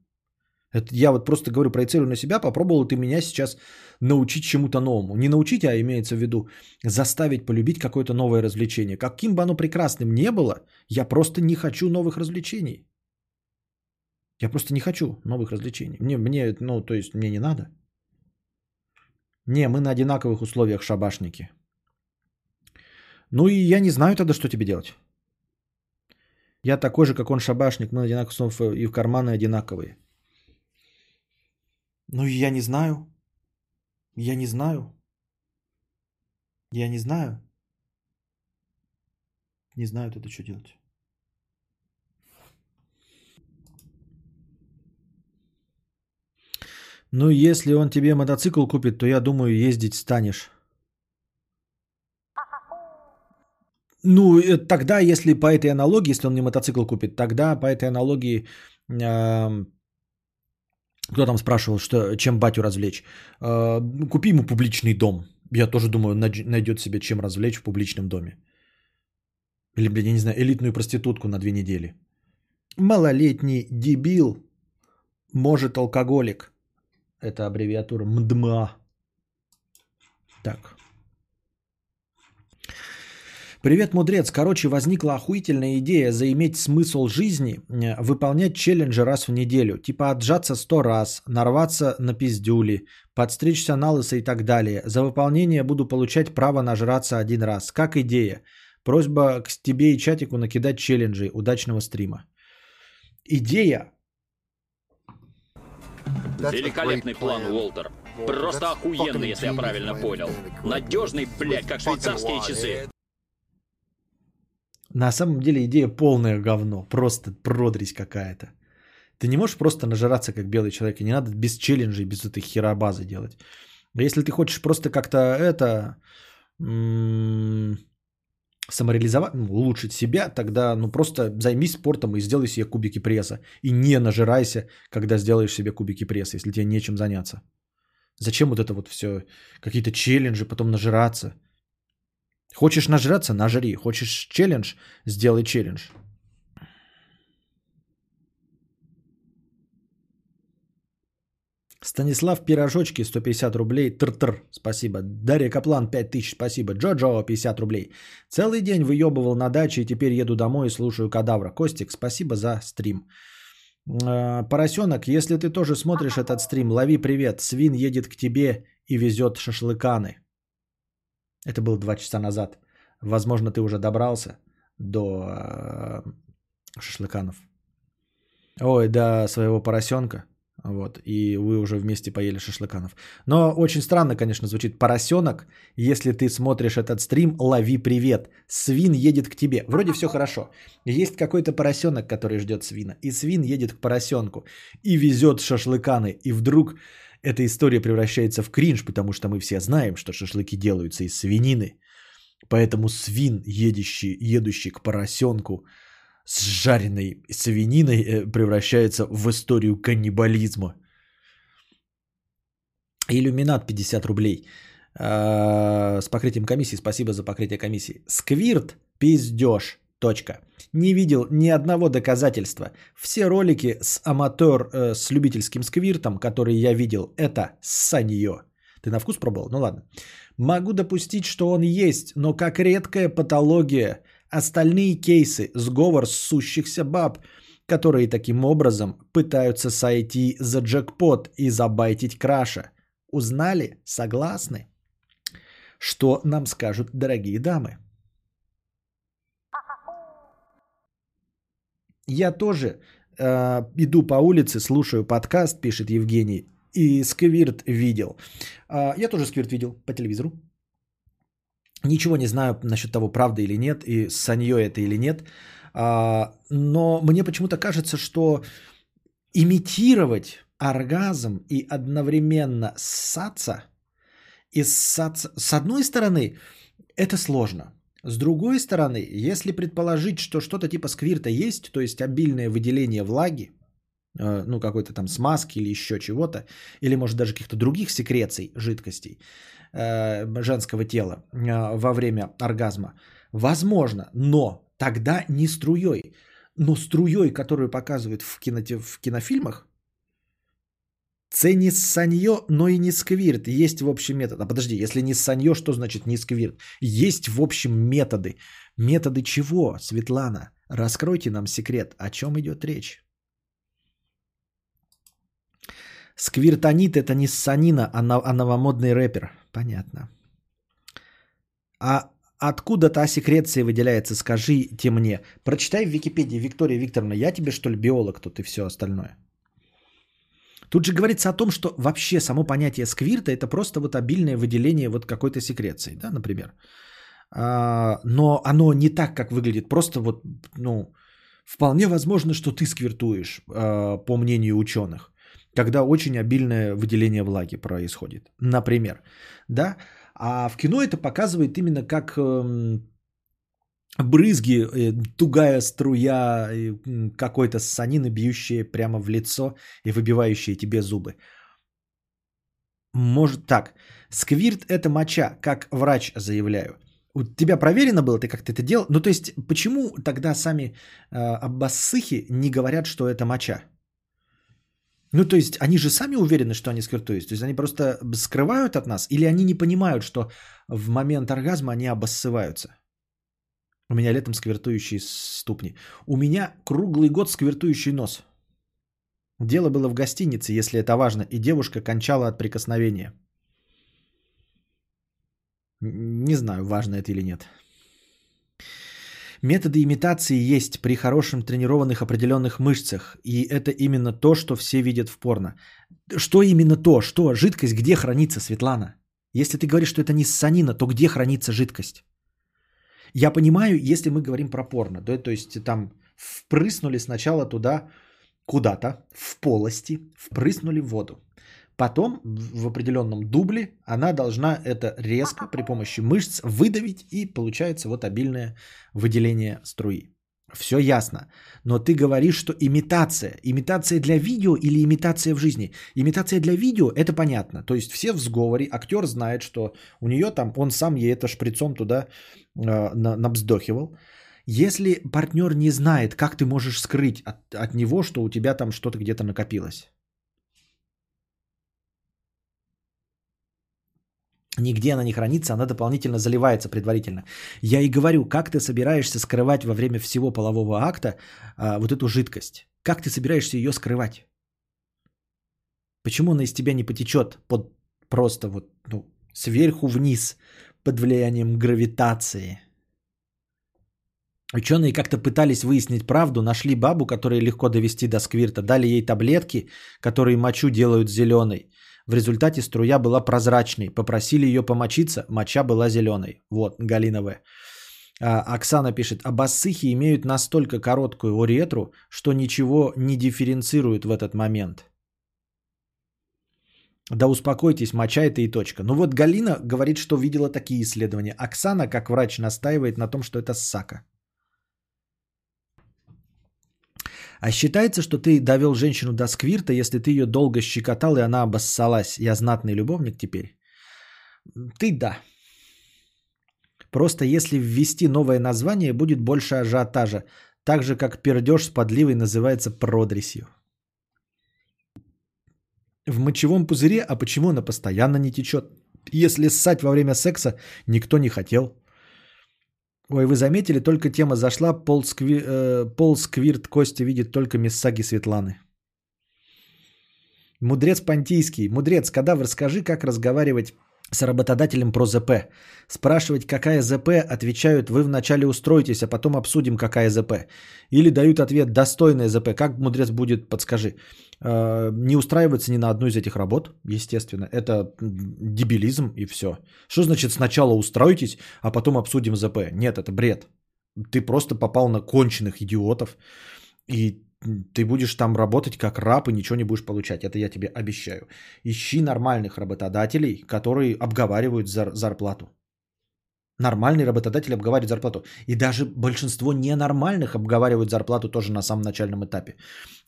Это я вот просто говорю, проецирую на себя, попробовал ты меня сейчас научить чему-то новому. Не научить, а имеется в виду заставить полюбить какое-то новое развлечение. Каким бы оно прекрасным не было, я просто не хочу новых развлечений. Я просто не хочу новых развлечений. Мне, мне, ну, то есть мне не надо. Не, мы на одинаковых условиях шабашники. Ну и я не знаю тогда, что тебе делать. Я такой же, как он шабашник, мы на одинаковых условиях и в карманы одинаковые. Ну и я не знаю. Я не знаю. Я не знаю. Не знаю тогда, что делать. Ну, если он тебе мотоцикл купит, то я думаю, ездить станешь. Ну, э, тогда, если по этой аналогии, если он мне мотоцикл купит, тогда по этой аналогии, эм, кто там спрашивал, что, чем батю развлечь? Э, купи ему публичный дом. Я тоже думаю, найдет себе чем развлечь в публичном доме. Или, блин, я не знаю, элитную проститутку на две недели. Малолетний дебил, может алкоголик. Это аббревиатура МДМА. Так. Привет, мудрец. Короче, возникла охуительная идея заиметь смысл жизни, э, выполнять челленджи раз в неделю. Типа отжаться сто раз, нарваться на пиздюли, подстричься на лысо и так далее. За выполнение буду получать право нажраться один раз. Как идея? Просьба к тебе и чатику накидать челленджи. Удачного стрима. Идея Великолепный план, Уолтер. Просто охуенный, если я правильно понял. Надежный, блядь, как швейцарские часы. На самом деле идея полное говно. Просто продрись какая-то. Ты не можешь просто нажираться как белый человек. И не надо без челленджей, без этой херобазы делать. А если ты хочешь просто как-то это м, самореализовать, ну, улучшить себя, тогда ну просто займись спортом и сделай себе кубики пресса. И не нажирайся, когда сделаешь себе кубики пресса, если тебе нечем заняться. Зачем вот это вот все? Какие-то челленджи, потом нажираться. Хочешь нажраться? Нажри. Хочешь челлендж? Сделай челлендж. Станислав Пирожочки 150 рублей. Тр-тр. Спасибо. Дарья Каплан 5000. Спасибо. Джо-Джо 50 рублей. Целый день выебывал на даче и теперь еду домой и слушаю кадавра. Костик, спасибо за стрим. Э, Поросенок, если ты тоже смотришь этот стрим, лови привет. Свин едет к тебе и везет шашлыканы. Это было два часа назад. Возможно, ты уже добрался до э, шашлыканов. Ой, до своего поросенка. Вот, и вы уже вместе поели шашлыканов. Но очень странно, конечно, звучит поросенок. Если ты смотришь этот стрим, лови привет. Свин едет к тебе. Вроде все хорошо. Есть какой-то поросенок, который ждет свина. И свин едет к поросенку и везет шашлыканы. И вдруг эта история превращается в кринж, потому что мы все знаем, что шашлыки делаются из свинины. Поэтому свин, едущий, едущий к поросенку, с жареной свининой э, превращается в историю каннибализма. Иллюминат 50 рублей. А, с покрытием комиссии. Спасибо за покрытие комиссии. Сквирт пиздеж. Точка. Не видел ни одного доказательства. Все ролики с аматор, э, с любительским сквиртом, которые я видел, это санье. Ты на вкус пробовал? Ну ладно. Могу допустить, что он есть, но как редкая патология – Остальные кейсы – сговор сущихся баб, которые таким образом пытаются сойти за джекпот и забайтить краша. Узнали? Согласны? Что нам скажут дорогие дамы? Я тоже э, иду по улице, слушаю подкаст, пишет Евгений, и сквирт видел. Э, я тоже сквирт видел по телевизору. Ничего не знаю насчет того, правда или нет, и санье это или нет. А, но мне почему-то кажется, что имитировать оргазм и одновременно ссаться, и ссаться, с одной стороны, это сложно. С другой стороны, если предположить, что что-то типа сквирта есть, то есть обильное выделение влаги, э, ну какой-то там смазки или еще чего-то, или может даже каких-то других секреций, жидкостей, женского тела э, во время оргазма. Возможно, но тогда не струей. Но струей, которую показывают в, кино, в кинофильмах, це не санье, но и не сквирт. Есть в общем метод. А подожди, если не санье, что значит не сквирт? Есть в общем методы. Методы чего, Светлана? Раскройте нам секрет, о чем идет речь. Сквиртонит это не санина, а, а новомодный рэпер. Понятно. А откуда та секреция выделяется, скажите мне. Прочитай в Википедии, Виктория Викторовна, я тебе что ли биолог тут и все остальное. Тут же говорится о том, что вообще само понятие сквирта это просто вот обильное выделение вот какой-то секреции, да, например. А, но оно не так, как выглядит. Просто вот, ну, вполне возможно, что ты сквиртуешь, а, по мнению ученых когда очень обильное выделение влаги происходит. Например, да, а в кино это показывает именно как эм, брызги, э, тугая струя какой-то санины, бьющая прямо в лицо и выбивающая тебе зубы. Может так. Сквирт – это моча, как врач заявляю. У тебя проверено было, ты как-то это делал? Ну, то есть, почему тогда сами э, аббасыхи не говорят, что это моча? Ну, то есть, они же сами уверены, что они сквертуют. То есть, они просто скрывают от нас, или они не понимают, что в момент оргазма они обоссываются. У меня летом сквертующие ступни. У меня круглый год сквертующий нос. Дело было в гостинице, если это важно, и девушка кончала от прикосновения. Не знаю, важно это или нет. Методы имитации есть при хорошем тренированных определенных мышцах. И это именно то, что все видят в порно. Что именно то? Что? Жидкость где хранится, Светлана? Если ты говоришь, что это не санина, то где хранится жидкость? Я понимаю, если мы говорим про порно, да, то есть там впрыснули сначала туда куда-то, в полости, впрыснули воду. Потом в определенном дубле она должна это резко при помощи мышц выдавить и получается вот обильное выделение струи. Все ясно. Но ты говоришь, что имитация. Имитация для видео или имитация в жизни? Имитация для видео, это понятно. То есть все в сговоре, актер знает, что у нее там, он сам ей это шприцом туда э, набздохивал. Если партнер не знает, как ты можешь скрыть от, от него, что у тебя там что-то где-то накопилось? Нигде она не хранится, она дополнительно заливается предварительно. Я и говорю, как ты собираешься скрывать во время всего полового акта а, вот эту жидкость? Как ты собираешься ее скрывать? Почему она из тебя не потечет под просто вот ну, сверху вниз под влиянием гравитации? Ученые как-то пытались выяснить правду, нашли бабу, которую легко довести до сквирта, дали ей таблетки, которые мочу делают зеленой. В результате струя была прозрачной. Попросили ее помочиться, моча была зеленой. Вот, Галина В. А, Оксана пишет, а бассыхи имеют настолько короткую уретру, что ничего не дифференцируют в этот момент. Да успокойтесь, моча это и точка. Ну вот Галина говорит, что видела такие исследования. Оксана, как врач, настаивает на том, что это сака. А считается, что ты довел женщину до сквирта, если ты ее долго щекотал, и она обоссалась. Я знатный любовник теперь. Ты да. Просто если ввести новое название, будет больше ажиотажа. Так же, как пердеж с подливой называется продресью. В мочевом пузыре, а почему она постоянно не течет? Если ссать во время секса никто не хотел. Ой, вы заметили, только тема зашла, пол, скви... э, пол сквирт Костя видит только Миссаги Светланы. Мудрец Понтийский. Мудрец, кадавр, скажи, как разговаривать с работодателем про ЗП. Спрашивать, какая ЗП, отвечают, вы вначале устроитесь, а потом обсудим, какая ЗП. Или дают ответ, достойная ЗП. Как мудрец будет, подскажи. Э, не устраиваться ни на одну из этих работ, естественно. Это дебилизм и все. Что значит сначала устроитесь, а потом обсудим ЗП? Нет, это бред. Ты просто попал на конченых идиотов. И ты будешь там работать как раб и ничего не будешь получать. Это я тебе обещаю. Ищи нормальных работодателей, которые обговаривают зар- зарплату. Нормальный работодатель обговаривает зарплату. И даже большинство ненормальных обговаривают зарплату тоже на самом начальном этапе.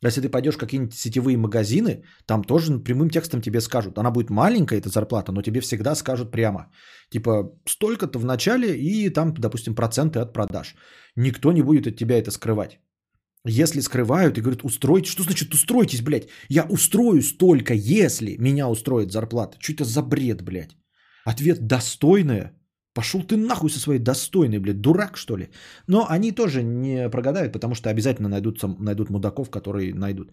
Если ты пойдешь в какие-нибудь сетевые магазины, там тоже прямым текстом тебе скажут. Она будет маленькая, эта зарплата, но тебе всегда скажут прямо. Типа столько-то в начале и там, допустим, проценты от продаж. Никто не будет от тебя это скрывать. Если скрывают и говорят, устройтесь, что значит устройтесь, блядь? Я устроюсь только, если меня устроит зарплата. Что это за бред, блядь? Ответ достойная. Пошел ты нахуй со своей достойной, блядь, дурак, что ли? Но они тоже не прогадают, потому что обязательно найдут, найдут мудаков, которые найдут.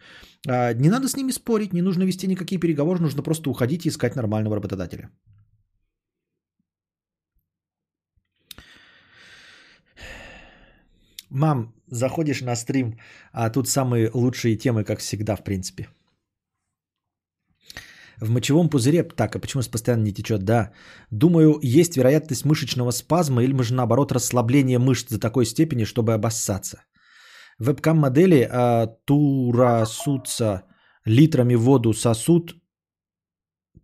А, не надо с ними спорить, не нужно вести никакие переговоры, нужно просто уходить и искать нормального работодателя. Мам, заходишь на стрим, а тут самые лучшие темы, как всегда, в принципе. В мочевом пузыре, так, а почему постоянно не течет? Да. Думаю, есть вероятность мышечного спазма или же наоборот расслабления мышц до такой степени, чтобы обоссаться. Вебкам-модели а, турасутся литрами воду сосуд.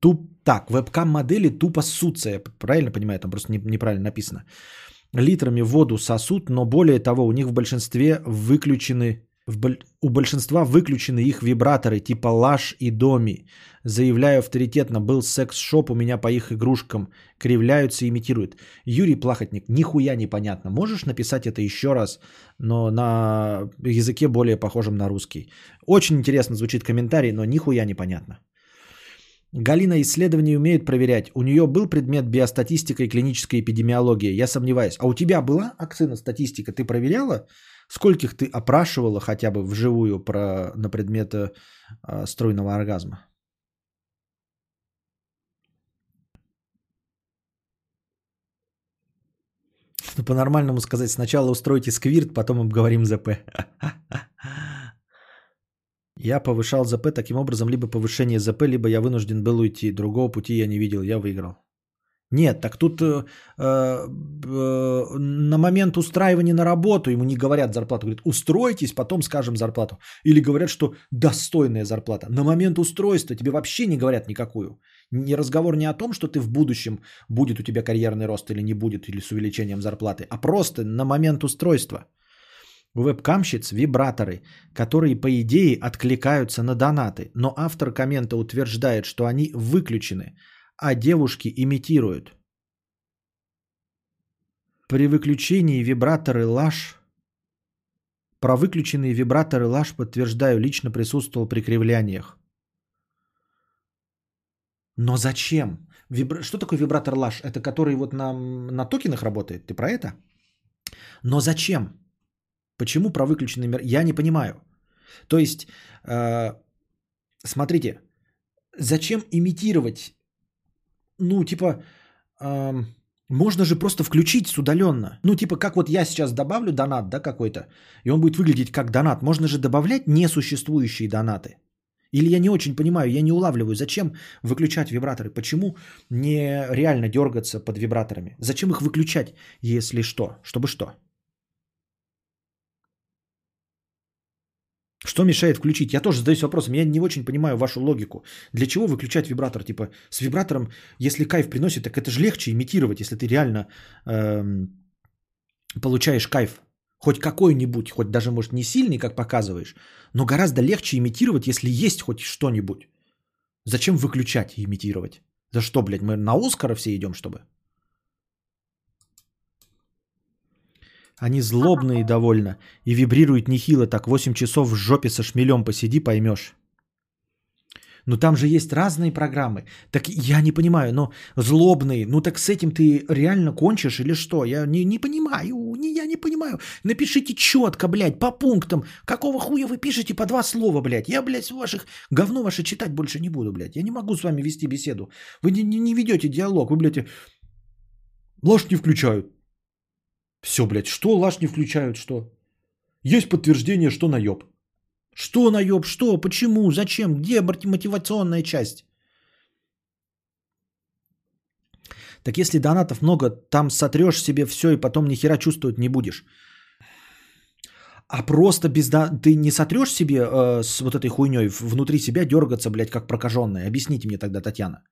Туп, так, вебкам-модели тупо ссутся, я правильно понимаю, там просто не, неправильно написано литрами воду сосут, но более того, у них в большинстве выключены, в, у большинства выключены их вибраторы типа Лаш и Доми. Заявляю авторитетно, был секс-шоп у меня по их игрушкам. Кривляются и имитируют. Юрий Плахотник, нихуя непонятно. Можешь написать это еще раз, но на языке более похожем на русский. Очень интересно звучит комментарий, но нихуя непонятно. Галина исследования умеет проверять. У нее был предмет биостатистика и клиническая эпидемиология. Я сомневаюсь. А у тебя была, Аксина, статистика? Ты проверяла? Скольких ты опрашивала хотя бы вживую про, на предмет э, стройного оргазма? Ну, по-нормальному сказать, сначала устройте сквирт, потом обговорим ЗП. Я повышал ЗП таким образом, либо повышение ЗП, либо я вынужден был уйти. Другого пути я не видел, я выиграл. Нет, так тут э, э, на момент устраивания на работу ему не говорят зарплату. Говорят, устройтесь, потом скажем зарплату. Или говорят, что достойная зарплата. На момент устройства тебе вообще не говорят никакую. Не разговор не о том, что ты в будущем будет у тебя карьерный рост или не будет, или с увеличением зарплаты, а просто на момент устройства. У вебкамщиц вибраторы, которые по идее откликаются на донаты, но автор коммента утверждает, что они выключены, а девушки имитируют. При выключении вибраторы лаш... Про выключенные вибраторы лаш подтверждаю, лично присутствовал при кривляниях. Но зачем? Вибра... Что такое вибратор лаш? Это который вот на, на токенах работает? Ты про это? Но зачем? Почему про выключенный мир? Я не понимаю. То есть, э, смотрите, зачем имитировать, ну, типа, э, Можно же просто включить с удаленно. Ну, типа, как вот я сейчас добавлю донат, да, какой-то, и он будет выглядеть как донат. Можно же добавлять несуществующие донаты. Или я не очень понимаю, я не улавливаю, зачем выключать вибраторы? Почему не реально дергаться под вибраторами? Зачем их выключать, если что? Чтобы что? Что мешает включить? Я тоже задаюсь вопросом, я не очень понимаю вашу логику. Для чего выключать вибратор? Типа с вибратором, если кайф приносит, так это же легче имитировать, если ты реально эм, получаешь кайф. Хоть какой-нибудь, хоть даже, может, не сильный, как показываешь, но гораздо легче имитировать, если есть хоть что-нибудь. Зачем выключать и имитировать? За что, блядь, мы на Оскара все идем, чтобы? Они злобные довольно и вибрируют нехило так. 8 часов в жопе со шмелем посиди, поймешь. Но там же есть разные программы. Так я не понимаю, но злобные, ну так с этим ты реально кончишь или что? Я не, не понимаю, не, я не понимаю. Напишите четко, блядь, по пунктам. Какого хуя вы пишете по два слова, блядь? Я, блядь, ваших говно ваше читать больше не буду, блядь. Я не могу с вами вести беседу. Вы не, не, не ведете диалог, вы, блядь, ложь не включают. Все, блядь, что лаж не включают, что? Есть подтверждение, что наеб. Что наеб, что, почему, зачем, где мотивационная часть? Так если донатов много, там сотрешь себе все и потом ни хера чувствовать не будешь. А просто без дон... ты не сотрешь себе э, с вот этой хуйней внутри себя дергаться, блядь, как прокаженная. Объясните мне тогда, Татьяна.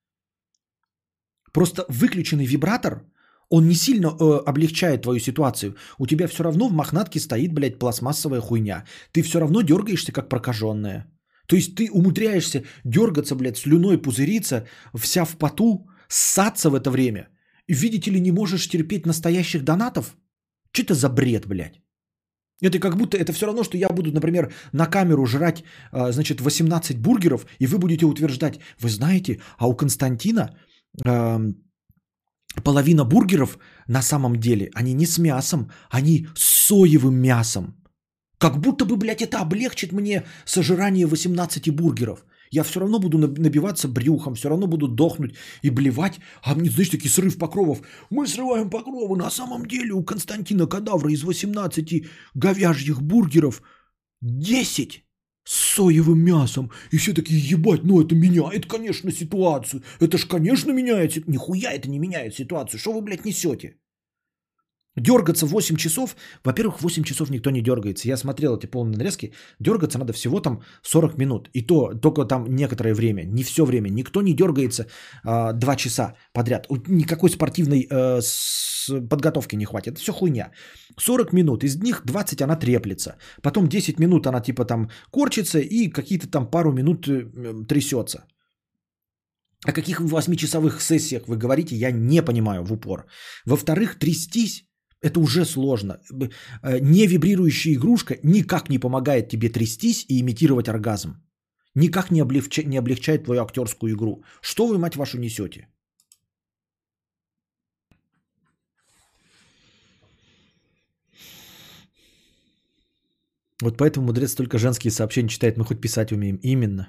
Просто выключенный вибратор он не сильно э, облегчает твою ситуацию. У тебя все равно в мохнатке стоит, блядь, пластмассовая хуйня. Ты все равно дергаешься, как прокаженная. То есть ты умудряешься дергаться, блядь, слюной пузыриться, вся в поту, ссаться в это время. И видите ли, не можешь терпеть настоящих донатов? Что это за бред, блядь? Это как будто, это все равно, что я буду, например, на камеру жрать, э, значит, 18 бургеров, и вы будете утверждать, вы знаете, а у Константина э, половина бургеров на самом деле, они не с мясом, они с соевым мясом. Как будто бы, блядь, это облегчит мне сожрание 18 бургеров. Я все равно буду набиваться брюхом, все равно буду дохнуть и блевать. А мне, знаешь, такие срыв покровов. Мы срываем покровы. На самом деле у Константина Кадавра из 18 говяжьих бургеров 10 с соевым мясом. И все такие, ебать, ну это меняет, конечно, ситуацию. Это ж, конечно, меняет. Нихуя это не меняет ситуацию. Что вы, блядь, несете? Дергаться 8 часов, во-первых, 8 часов никто не дергается. Я смотрел эти полные нарезки, дергаться надо всего там 40 минут. И то только там некоторое время, не все время. Никто не дергается э, 2 часа подряд. Никакой спортивной э, подготовки не хватит. Это все хуйня. 40 минут, из них 20 она треплется. Потом 10 минут она типа там корчится и какие-то там пару минут э, трясется. О каких 8-часовых сессиях вы говорите, я не понимаю в упор. Во-вторых, трястись это уже сложно. Э, не вибрирующая игрушка никак не помогает тебе трястись и имитировать оргазм. Никак не, облегча, не облегчает твою актерскую игру. Что вы, мать вашу, несете? Вот поэтому мудрец только женские сообщения читает, мы хоть писать умеем. Именно.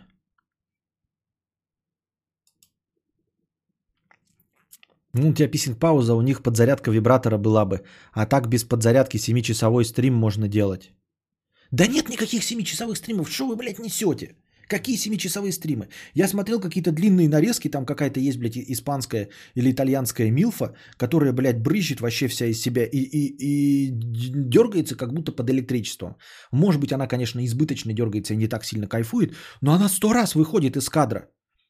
Ну, у тебя писинг-пауза, у них подзарядка вибратора была бы. А так без подзарядки 7-часовой стрим можно делать. Да нет никаких 7-часовых стримов. Что вы, блядь, несете? Какие 7-часовые стримы? Я смотрел какие-то длинные нарезки, там какая-то есть, блядь, испанская или итальянская милфа, которая, блядь, брызжет вообще вся из себя и, и, и дергается как будто под электричеством. Может быть, она, конечно, избыточно дергается и не так сильно кайфует, но она сто раз выходит из кадра.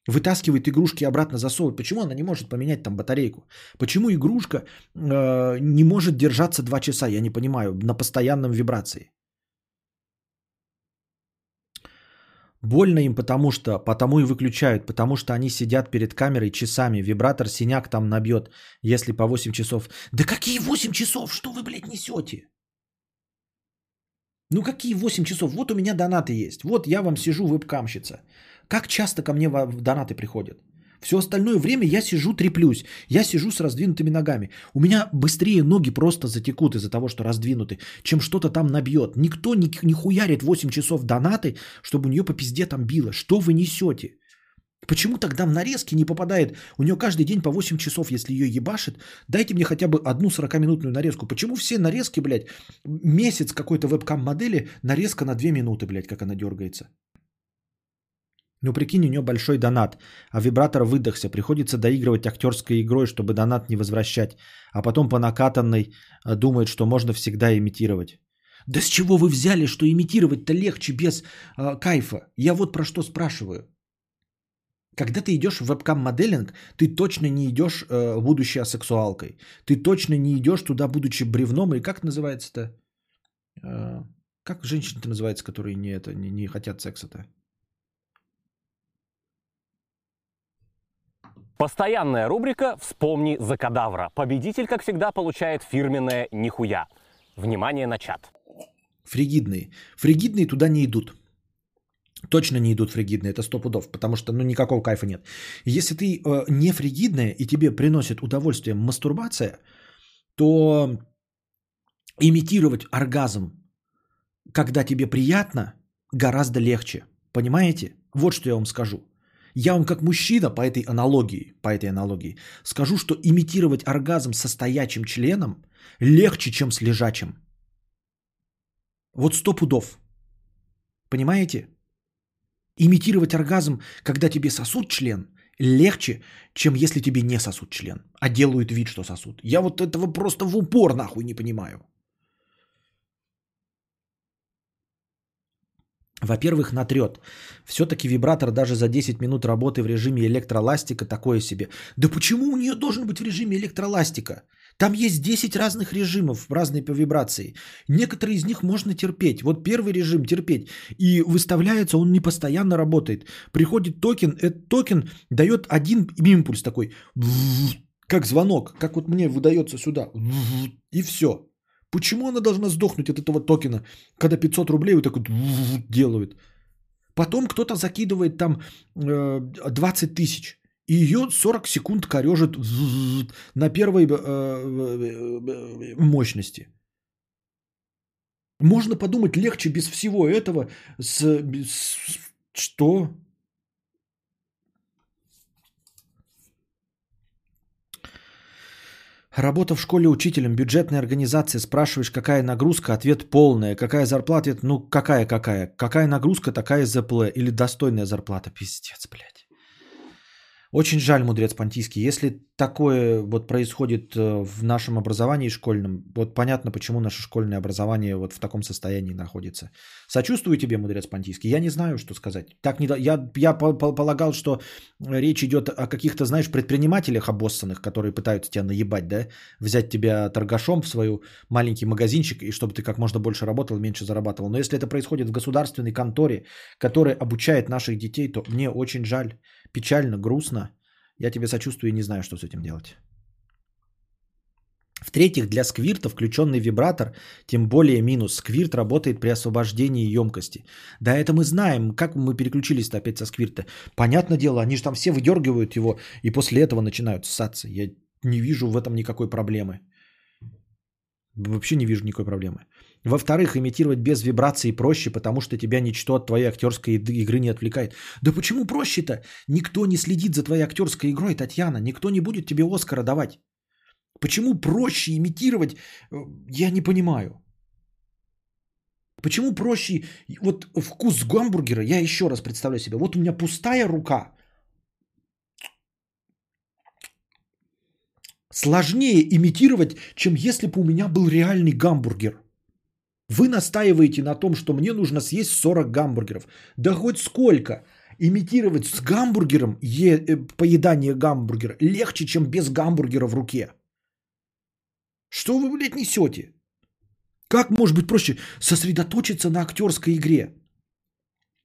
Вытаскивает игрушки обратно засовывает. Почему она не может поменять там батарейку? Почему игрушка э, не может держаться 2 часа? Я не понимаю. На постоянном вибрации. Больно им, потому что, потому и выключают, потому что они сидят перед камерой часами, вибратор синяк там набьет, если по 8 часов. Да какие 8 часов? Что вы, блядь, несете? Ну какие 8 часов? Вот у меня донаты есть. Вот я вам сижу вебкамщица. Как часто ко мне в донаты приходят? Все остальное время я сижу треплюсь. Я сижу с раздвинутыми ногами. У меня быстрее ноги просто затекут из-за того, что раздвинуты, чем что-то там набьет. Никто не, не хуярит 8 часов донаты, чтобы у нее по пизде там било. Что вы несете? Почему тогда в нарезки не попадает? У нее каждый день по 8 часов, если ее ебашит. Дайте мне хотя бы одну 40-минутную нарезку. Почему все нарезки, блядь, месяц какой-то вебкам-модели, нарезка на 2 минуты, блядь, как она дергается? Ну, прикинь, у нее большой донат, а вибратор выдохся. Приходится доигрывать актерской игрой, чтобы донат не возвращать. А потом по накатанной э, думает, что можно всегда имитировать. Да с чего вы взяли, что имитировать-то легче без э, кайфа? Я вот про что спрашиваю. Когда ты идешь в вебкам-моделинг, ты точно не идешь э, будущей асексуалкой. Ты точно не идешь туда, будучи бревном. И как называется-то? Э, как женщины-то называются, которые не, это, не, не хотят секса-то? Постоянная рубрика «Вспомни за кадавра». Победитель, как всегда, получает фирменное «Нихуя». Внимание на чат. Фригидные. Фригидные туда не идут. Точно не идут фригидные, это сто пудов, потому что ну, никакого кайфа нет. Если ты э, не фригидная и тебе приносит удовольствие мастурбация, то имитировать оргазм, когда тебе приятно, гораздо легче. Понимаете? Вот что я вам скажу. Я вам как мужчина по этой аналогии, по этой аналогии, скажу, что имитировать оргазм со стоячим членом легче, чем с лежачим. Вот сто пудов. Понимаете? Имитировать оргазм, когда тебе сосут член, легче, чем если тебе не сосут член, а делают вид, что сосут. Я вот этого просто в упор нахуй не понимаю. Во-первых, натрет. Все-таки вибратор даже за 10 минут работы в режиме электроластика такое себе. Да почему у нее должен быть в режиме электроластика? Там есть 10 разных режимов, разные по вибрации. Некоторые из них можно терпеть. Вот первый режим терпеть. И выставляется, он не постоянно работает. Приходит токен, этот токен дает один импульс такой, как звонок, как вот мне выдается сюда. И все. Почему она должна сдохнуть от этого токена, когда 500 рублей вот так вот делают? Потом кто-то закидывает там 20 тысяч. И ее 40 секунд корежит на первой мощности. Можно подумать легче без всего этого. С, с, что? Работа в школе учителем, бюджетная организация, спрашиваешь, какая нагрузка, ответ полная, какая зарплата, ну какая-какая, какая нагрузка, такая ЗПЛ или достойная зарплата, пиздец, блядь. Очень жаль, мудрец Понтийский. Если такое вот происходит э, в нашем образовании школьном, вот понятно, почему наше школьное образование вот в таком состоянии находится. Сочувствую тебе, мудрец Понтийский. Я не знаю, что сказать. Так не, я, я полагал, что речь идет о каких-то, знаешь, предпринимателях обоссанных, которые пытаются тебя наебать, да? Взять тебя торгашом в свой маленький магазинчик, и чтобы ты как можно больше работал, меньше зарабатывал. Но если это происходит в государственной конторе, которая обучает наших детей, то мне очень жаль печально, грустно. Я тебе сочувствую и не знаю, что с этим делать. В-третьих, для сквирта включенный вибратор, тем более минус. Сквирт работает при освобождении емкости. Да, это мы знаем. Как мы переключились-то опять со сквирта? Понятное дело, они же там все выдергивают его и после этого начинают ссаться. Я не вижу в этом никакой проблемы. Вообще не вижу никакой проблемы. Во-вторых, имитировать без вибрации проще, потому что тебя ничто от твоей актерской игры не отвлекает. Да почему проще-то? Никто не следит за твоей актерской игрой, Татьяна. Никто не будет тебе Оскара давать. Почему проще имитировать? Э, я не понимаю. Почему проще... Вот вкус гамбургера, я еще раз представляю себе. Вот у меня пустая рука. Сложнее имитировать, чем если бы у меня был реальный гамбургер. Вы настаиваете на том, что мне нужно съесть 40 гамбургеров. Да хоть сколько. Имитировать с гамбургером е- э, поедание гамбургера легче, чем без гамбургера в руке. Что вы, блядь, несете? Как может быть проще сосредоточиться на актерской игре?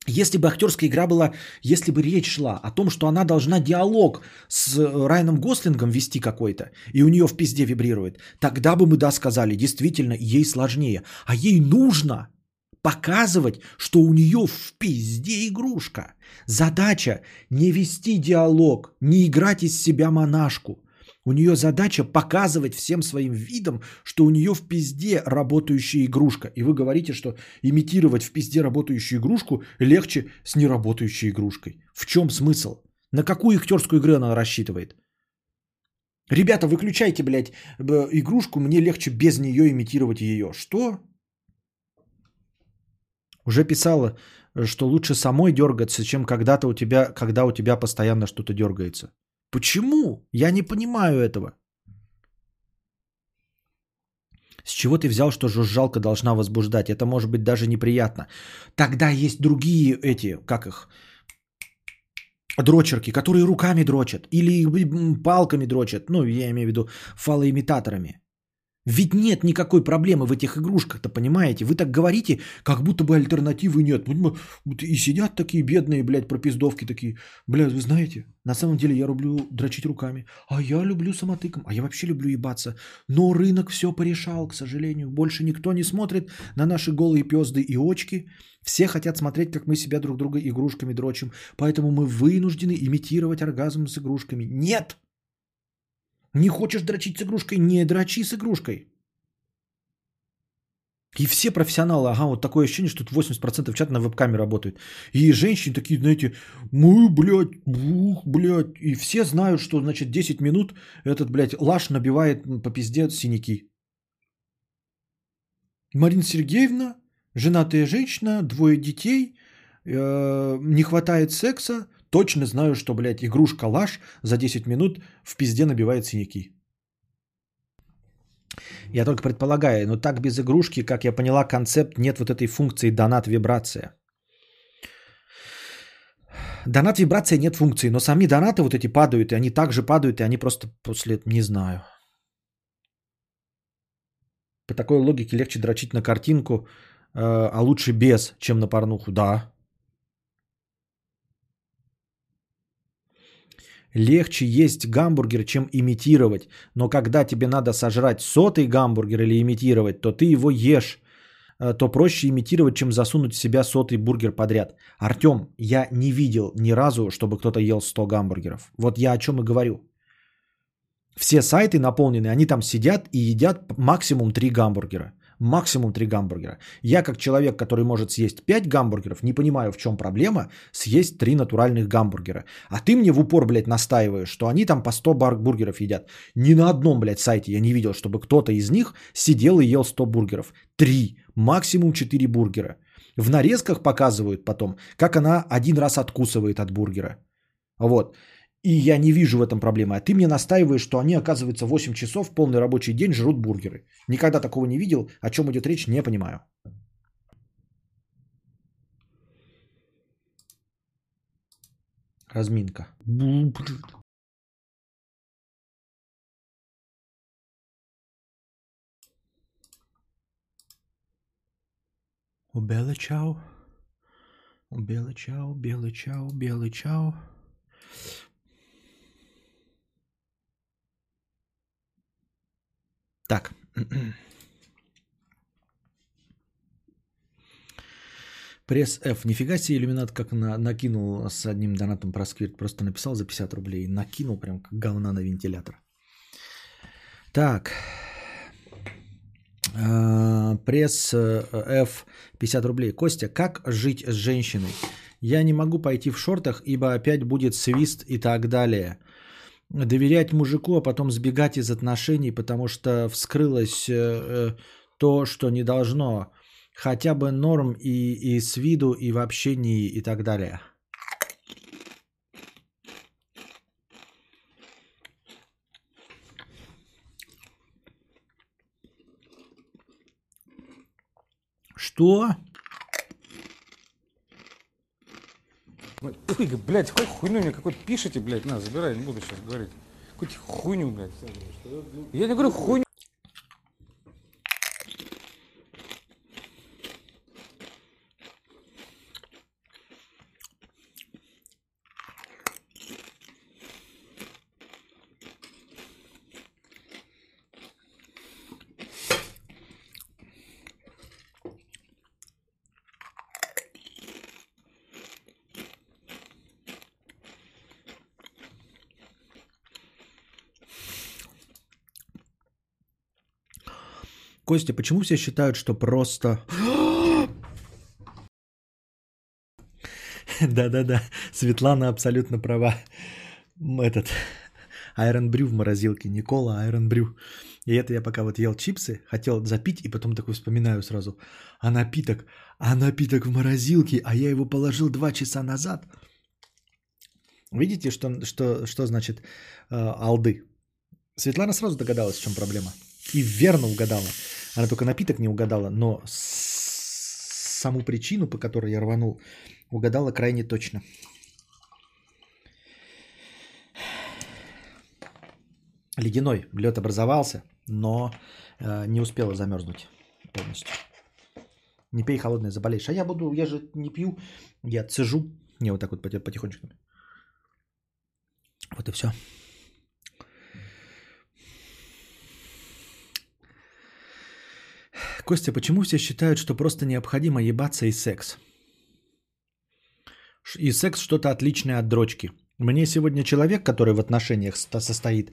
Если бы актерская игра была, если бы речь шла о том, что она должна диалог с э, Райаном Гослингом вести какой-то, и у нее в пизде вибрирует, тогда бы мы да сказали, действительно, ей сложнее. А ей нужно показывать, что у нее в пизде игрушка. Задача не вести диалог, не играть из себя монашку. У нее задача показывать всем своим видом, что у нее в пизде работающая игрушка. И вы говорите, что имитировать в пизде работающую игрушку легче с неработающей игрушкой. В чем смысл? На какую актерскую игру она рассчитывает? Ребята, выключайте, блядь, игрушку, мне легче без нее имитировать ее. Что? Уже писала, что лучше самой дергаться, чем когда-то у тебя, когда у тебя постоянно что-то дергается. Почему? Я не понимаю этого. С чего ты взял, что жужжалка должна возбуждать? Это может быть даже неприятно. Тогда есть другие эти, как их, дрочерки, которые руками дрочат или палками дрочат. Ну, я имею в виду фалоимитаторами. Ведь нет никакой проблемы в этих игрушках-то, понимаете? Вы так говорите, как будто бы альтернативы нет. И сидят такие бедные, блядь, пропиздовки такие. Блядь, вы знаете, на самом деле я люблю дрочить руками. А я люблю самотыком. А я вообще люблю ебаться. Но рынок все порешал, к сожалению. Больше никто не смотрит на наши голые пезды и очки. Все хотят смотреть, как мы себя друг друга игрушками дрочим. Поэтому мы вынуждены имитировать оргазм с игрушками. Нет! Не хочешь дрочить с игрушкой? Не дрочи с игрушкой. И все профессионалы, ага, вот такое ощущение, что тут 80% чата на веб-каме работают. И женщины такие, знаете, мы, блядь, ух, блядь. И все знают, что, значит, 10 минут этот, блядь, лаш набивает по пизде синяки. Марина Сергеевна, женатая женщина, двое детей, э, не хватает секса, точно знаю, что, блядь, игрушка лаш за 10 минут в пизде набивает синяки. Я только предполагаю, но так без игрушки, как я поняла, концепт нет вот этой функции донат-вибрация. Донат-вибрация нет функции, но сами донаты вот эти падают, и они также падают, и они просто после, не знаю. По такой логике легче дрочить на картинку, э, а лучше без, чем на порнуху. Да, Легче есть гамбургер, чем имитировать. Но когда тебе надо сожрать сотый гамбургер или имитировать, то ты его ешь. Э, То проще имитировать, чем засунуть в себя сотый бургер подряд. Артем, я не видел ни разу, чтобы кто-то ел 100 гамбургеров. Вот я о чем и говорю. Все сайты наполнены, они там сидят и едят максимум 3 гамбургера. Максимум 3 гамбургера. Я как человек, который может съесть 5 гамбургеров, не понимаю, в чем проблема съесть 3 натуральных гамбургера. А ты мне в упор, блядь, настаиваешь, что они там по 100 бар- бургеров едят. Ни на одном, блядь, сайте я не видел, чтобы кто-то из них сидел и ел 100 бургеров. 3, максимум 4 бургера. В нарезках показывают потом, как она один раз откусывает от бургера. Вот. И я не вижу в этом проблемы. А ты мне настаиваешь, что они, оказывается, 8 часов, полный рабочий день жрут бургеры. Никогда такого не видел. О чем идет речь, не понимаю. Разминка. Белый чау. Белый чау, белый чау, белый чау. Так. Пресс F. Нифига себе иллюминат как на, накинул с одним донатом про сквирт. Просто написал за 50 рублей. Накинул прям как говна на вентилятор. Так. А, Пресс э, F. 50 рублей. Костя, как жить с женщиной? Я не могу пойти в шортах, ибо опять будет свист и так далее. Доверять мужику, а потом сбегать из отношений, потому что вскрылось э, э, то, что не должно. Хотя бы норм и, и с виду, и в общении, и так далее. Что? Ой, блядь, какой хуйню мне какой-то пишите, блядь, на, забирай, не буду сейчас говорить. Какую-то хуйню, блядь. Я не говорю хуйню. Костя, почему все считают, что просто... Да-да-да, Светлана абсолютно права. Этот, Айрон Брю в морозилке, Никола Айрон Брю. И это я пока вот ел чипсы, хотел запить, и потом такой вспоминаю сразу. А напиток, а напиток в морозилке, а я его положил два часа назад. Видите, что, что, что значит э, алды? Светлана сразу догадалась, в чем проблема. И верно угадала. Она только напиток не угадала, но саму причину, по которой я рванул, угадала крайне точно. Ледяной лед образовался, но э, не успела замерзнуть полностью. Не пей холодное, заболеешь. А я буду, я же не пью, я цежу. Не, вот так вот поти- потихонечку. Вот и все. Костя, почему все считают, что просто необходимо ебаться и секс? И секс что-то отличное от дрочки. Мне сегодня человек, который в отношениях состоит,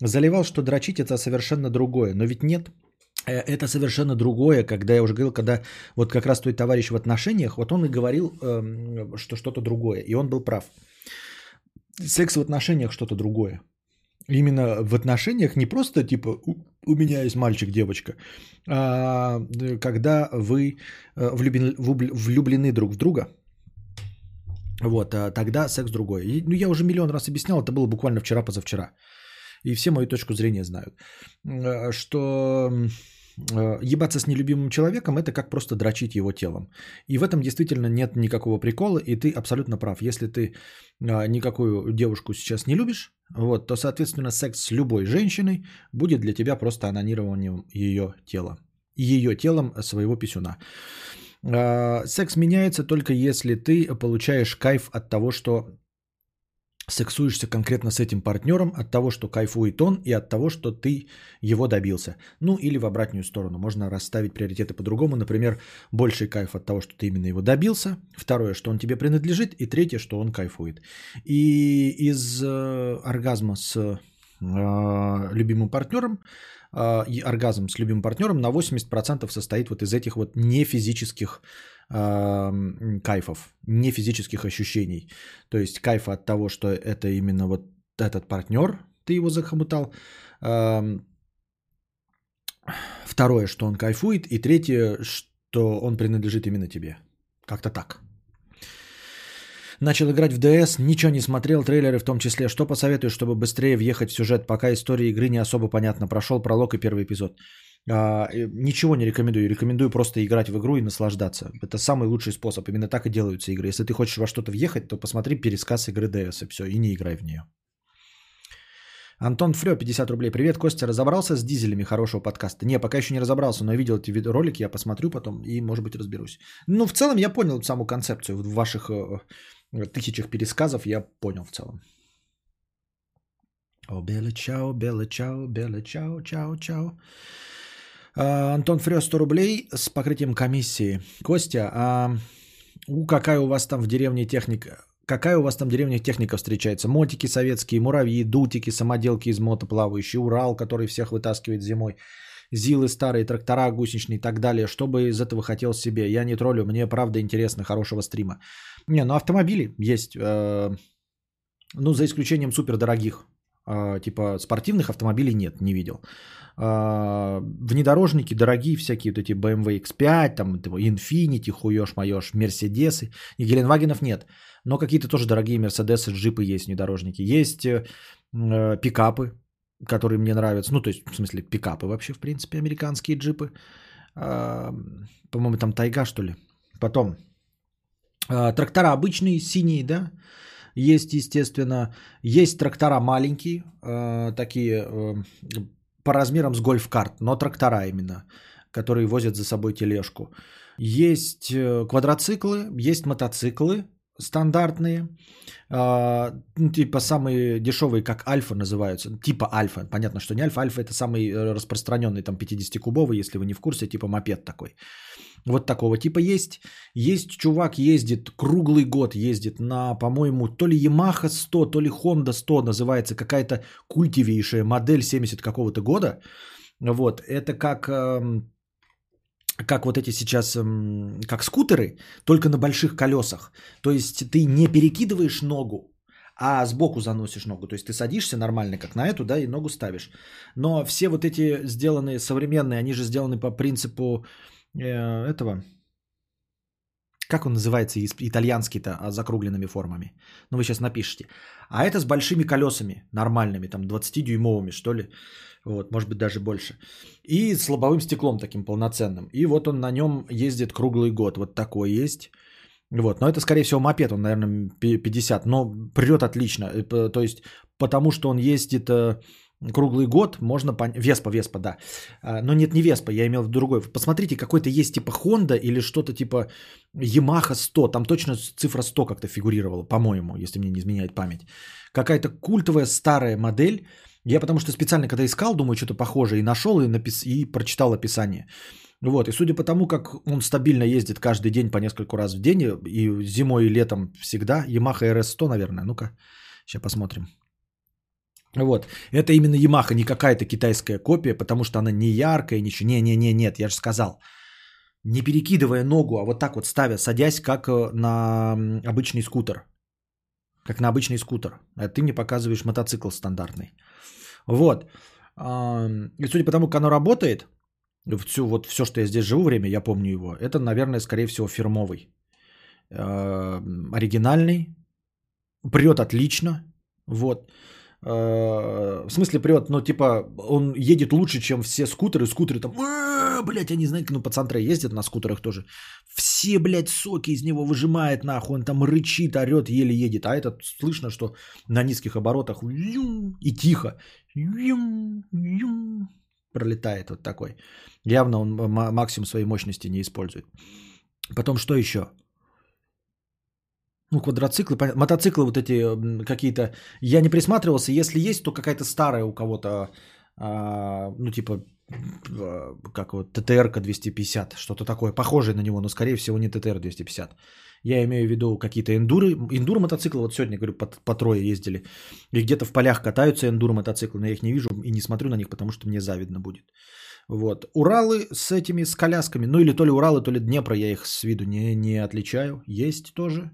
заливал, что дрочить это совершенно другое. Но ведь нет. Э, Это совершенно другое, когда я уже говорил, когда вот как раз твой товарищ в отношениях, вот он и говорил, эм, что что-то другое. И он был прав. Секс в отношениях что-то другое. Именно в отношениях не просто типа у, меня есть мальчик, девочка, а э, когда вы э, влюблены, влюблены друг в друга, вот, а тогда секс другой. И, ну, я уже миллион раз объяснял, это было буквально вчера-позавчера. И все мою точку зрения знают, э, что ебаться с нелюбимым человеком – это как просто дрочить его телом. И в этом действительно нет никакого прикола, и ты абсолютно прав. Если ты а, никакую девушку сейчас не любишь, вот, то, соответственно, секс с любой женщиной будет для тебя просто анонированием ее тела. Ее телом своего писюна. А, Секс меняется только если ты получаешь кайф от того, что сексуешься конкретно с этим партнером, от того, что кайфует он, и от того, что ты его добился. Ну или в обратную сторону. Можно расставить приоритеты по-другому. Например, больший кайф от того, что ты именно его добился. Второе, что он тебе принадлежит. И третье, что он кайфует. И из э, оргазма с э, любимым партнером, и оргазм с любимым партнером на 80% состоит вот из этих вот нефизических э, кайфов, не физических ощущений. То есть кайфа от того, что это именно вот этот партнер, ты его захомутал. Эм, Второе, что он кайфует. И третье, что он принадлежит именно тебе. Как-то так. Начал играть в DS, ничего не смотрел, трейлеры в том числе. Что посоветуешь, чтобы быстрее въехать в сюжет, пока история игры не особо понятна? Прошел пролог и первый эпизод. А, ничего не рекомендую. Рекомендую просто играть в игру и наслаждаться. Это самый лучший способ. Именно так и делаются игры. Если ты хочешь во что-то въехать, то посмотри пересказ игры DS и все. И не играй в нее. Антон Фрё, 50 рублей. Привет, Костя. Разобрался с дизелями хорошего подкаста? Не, пока еще не разобрался, но видел эти видеоролики, я посмотрю потом и, может быть, разберусь. Ну, в целом я понял саму концепцию. В ваших э, тысячах пересказов я понял в целом. О, белый чао, белый чао, белый чао, чао, чао. А, Антон Фрё, 100 рублей с покрытием комиссии. Костя, а у какая у вас там в деревне техника? Какая у вас там в деревне техника встречается? Мотики советские, муравьи, дутики, самоделки из мотоплавающие, Урал, который всех вытаскивает зимой, Зилы старые, трактора гусеничные и так далее. Что бы из этого хотел себе? Я не троллю, мне правда интересно, хорошего стрима. Не, ну автомобили есть, э, ну за исключением супердорогих, э, типа спортивных автомобилей нет, не видел. Э, внедорожники дорогие всякие, вот эти BMW X5, там Infiniti, хуешь-моешь, Мерседесы. И Геленвагенов нет. Но какие-то тоже дорогие Мерседесы, джипы есть, внедорожники. Есть э, э, пикапы, которые мне нравятся. Ну, то есть, в смысле, пикапы вообще, в принципе, американские джипы. А, по-моему, там тайга, что ли. Потом а, трактора обычные, синие, да, есть, естественно. Есть трактора маленькие, а, такие по размерам с гольф-карт, но трактора именно, которые возят за собой тележку. Есть э, квадроциклы, есть мотоциклы стандартные, а, ну, типа самые дешевые, как Альфа называются, типа Альфа, понятно, что не Альфа, Альфа это самый э, распространенный, там 50-кубовый, если вы не в курсе, типа мопед такой. Вот такого типа есть. Есть чувак ездит, круглый год ездит на, по-моему, то ли Yamaha 100, то ли Honda 100 называется, какая-то культивейшая модель 70 какого-то года. Вот, это как эм, как вот эти сейчас, м, как скутеры, только на больших колесах. То есть ты не перекидываешь ногу, а сбоку заносишь ногу. То есть ты садишься нормально, как на эту, да, и ногу ставишь. Но все вот эти сделанные современные, они же сделаны по принципу э, этого, как он называется итальянский-то, а, закругленными формами. Ну, вы сейчас напишите. А это с большими колесами, нормальными, там 20-дюймовыми, что ли. Вот, может быть, даже больше. И с лобовым стеклом таким полноценным. И вот он на нем ездит круглый год. Вот такой есть. Вот, но это, скорее всего, мопед, он, наверное, пи- 50, но прет отлично. Э, То есть, потому что он ездит э, круглый год, можно понять... Веспа, Веспа, да. А, Но нет, не Веспа, я имел в другой. Посмотрите, какой-то есть типа Honda или что-то типа Yamaha 100. Там точно цифра 100 как-то фигурировала, по-моему, если мне не изменяет память. Какая-то культовая старая модель. Я потому что специально, когда искал, думаю, что-то похожее, и нашел, и, напис... и прочитал описание. Вот, и судя по тому, как он стабильно ездит каждый день по несколько раз в день, и зимой, и летом всегда, Yamaha RS100, наверное, ну-ка, сейчас посмотрим. Вот, это именно Yamaha, не какая-то китайская копия, потому что она не яркая, ничего, не-не-не, нет, я же сказал. Не перекидывая ногу, а вот так вот ставя, садясь, как э, на обычный скутер. Как на обычный скутер. А ты мне показываешь мотоцикл стандартный. Вот. И судя по тому, как оно работает, всю, вот все, что я здесь живу время, я помню его, это, наверное, скорее всего, фирмовый. Оригинальный. Прет отлично. Вот. Э, В смысле прет, ну, типа, он едет лучше, чем все скутеры. Скутеры там, «А, блядь, они, знаете, ну, пацантры ездят на скутерах тоже. Все, блядь, соки из него выжимает, нахуй. Он там рычит, орет, еле едет. А этот слышно, что на низких оборотах и тихо. Пролетает вот такой. Явно он ма- максимум своей мощности не использует. Потом что еще? Ну, квадроциклы, понятно. мотоциклы вот эти м, какие-то. Я не присматривался. Если есть, то какая-то старая у кого-то, а, ну, типа, а, как вот, ТТР 250, что-то такое, похожее на него, но, скорее всего, не ТТР 250. Я имею в виду какие-то эндуры. Эндуро мотоциклы, вот сегодня, говорю, по, по трое ездили. И где-то в полях катаются эндуро мотоциклы, но я их не вижу и не смотрю на них, потому что мне завидно будет. Вот. Уралы с этими, с колясками, ну или то ли Уралы, то ли Днепра, я их с виду не, не отличаю. Есть тоже.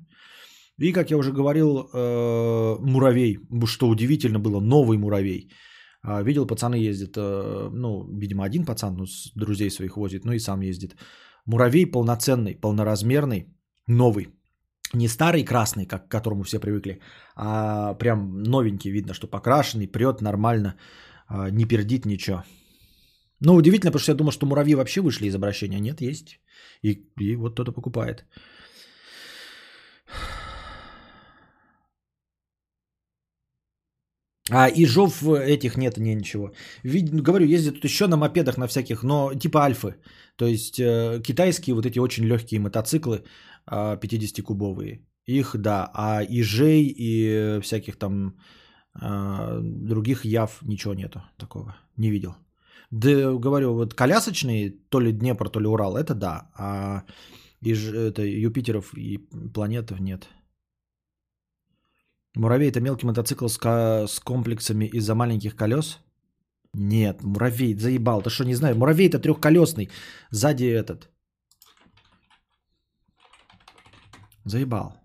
И, как я уже говорил, э, муравей, что удивительно было, новый муравей. А, Видел, пацаны ездят, э, ну, видимо, один пацан, ну, с друзей своих возит, ну и сам ездит. Муравей полноценный, полноразмерный, новый. Не старый красный, как к которому все привыкли, а прям новенький, видно, что покрашенный, прет нормально, а, не пердит ничего. Ну, удивительно, потому что я думал, что муравьи вообще вышли из обращения. Нет, есть. И, и вот кто-то покупает. А ижов этих нет, не ничего. Вид- ну, говорю, ездят тут еще на мопедах на всяких, но типа альфы. То есть э, китайские вот эти очень легкие мотоциклы э, 50-кубовые. Их, да. А ижей и всяких там э, других яв ничего нету такого. Не видел. Да, говорю, вот колясочные, то ли Днепр, то ли Урал, это да. А иж, это Юпитеров и планетов нет. Муравей это мелкий мотоцикл с, ка- с комплексами из-за маленьких колес? Нет, муравей, заебал. Ты что, не знаю? Муравей это трехколесный. Сзади этот. Заебал.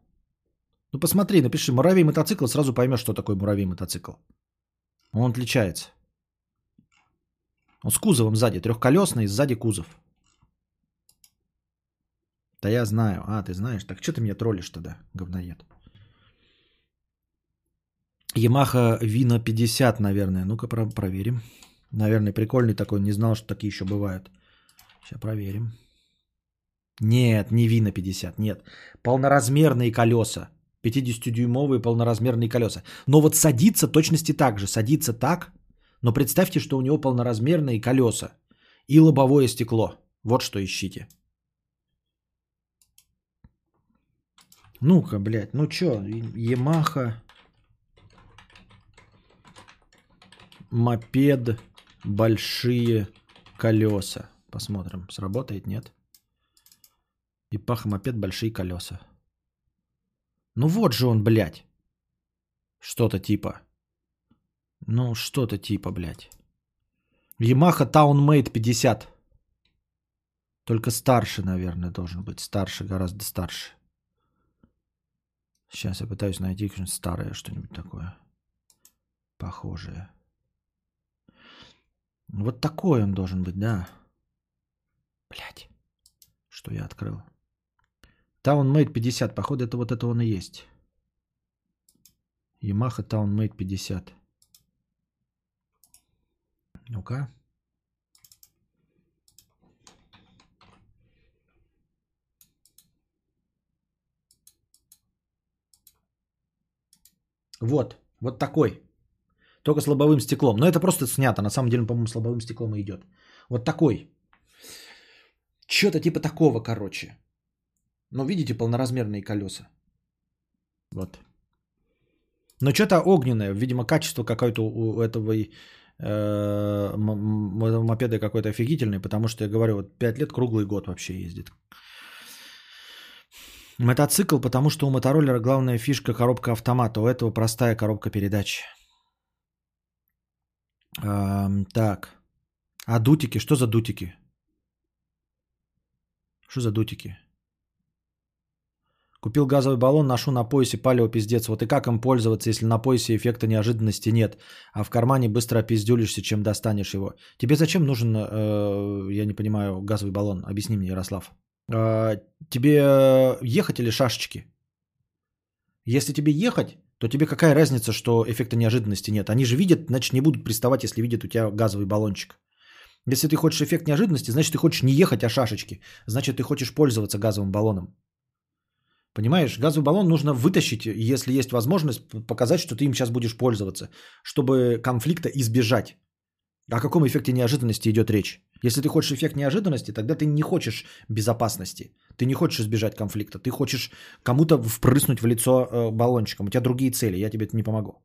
Ну посмотри, напиши муравей мотоцикл, сразу поймешь, что такое муравей мотоцикл. Он отличается. Он с кузовом сзади, трехколесный, сзади кузов. Да я знаю. А, ты знаешь. Так что ты меня троллишь тогда, говноед? Yamaha Vino 50, наверное. Ну-ка про- проверим. Наверное, прикольный такой. Не знал, что такие еще бывают. Сейчас проверим. Нет, не Vino 50, нет. Полноразмерные колеса. 50-дюймовые полноразмерные колеса. Но вот садится точности так же. Садится так, но представьте, что у него полноразмерные колеса и лобовое стекло. Вот что ищите. Ну-ка, блядь, ну чё, Ямаха, мопед, большие колеса. Посмотрим, сработает, нет? Ипаха, мопед, большие колеса. Ну вот же он, блядь. Что-то типа. Ну, что-то типа, блядь. Yamaha Townmate 50. Только старше, наверное, должен быть. Старше, гораздо старше. Сейчас я пытаюсь найти старое, что-нибудь такое. Похожее. Вот такой он должен быть, да. Блять. Что я открыл? Townmate 50. Походу, это вот это он и есть. Yamaha Townmate 50. Ну-ка. Вот, вот такой. Только с лобовым стеклом. Но это просто снято. На самом деле, по-моему, с лобовым стеклом и идет. Вот такой. Что-то типа такого, короче. Но видите, полноразмерные колеса. Вот. Но что-то огненное. Видимо, качество какое-то у этого э, этого мопеда какое-то офигительное. Потому что, я говорю, вот 5 лет круглый год вообще ездит. Мотоцикл, потому что у мотороллера главная фишка коробка автомата, у этого простая коробка передач. Ам, так. А дутики? Что за дутики? Что за дутики? Купил газовый баллон, ношу на поясе, палево пиздец. Вот и как им пользоваться, если на поясе эффекта неожиданности нет, а в кармане быстро опиздюлишься, чем достанешь его? Тебе зачем нужен, э, я не понимаю, газовый баллон? Объясни мне, Ярослав. Э, тебе ехать или шашечки? Если тебе ехать, то тебе какая разница, что эффекта неожиданности нет? Они же видят, значит, не будут приставать, если видят у тебя газовый баллончик. Если ты хочешь эффект неожиданности, значит, ты хочешь не ехать, а шашечки. Значит, ты хочешь пользоваться газовым баллоном. Понимаешь, газовый баллон нужно вытащить, если есть возможность, показать, что ты им сейчас будешь пользоваться, чтобы конфликта избежать. О каком эффекте неожиданности идет речь? Если ты хочешь эффект неожиданности, тогда ты не хочешь безопасности. Ты не хочешь избежать конфликта. Ты хочешь кому-то впрыснуть в лицо э, баллончиком. У тебя другие цели, я тебе это не помогу.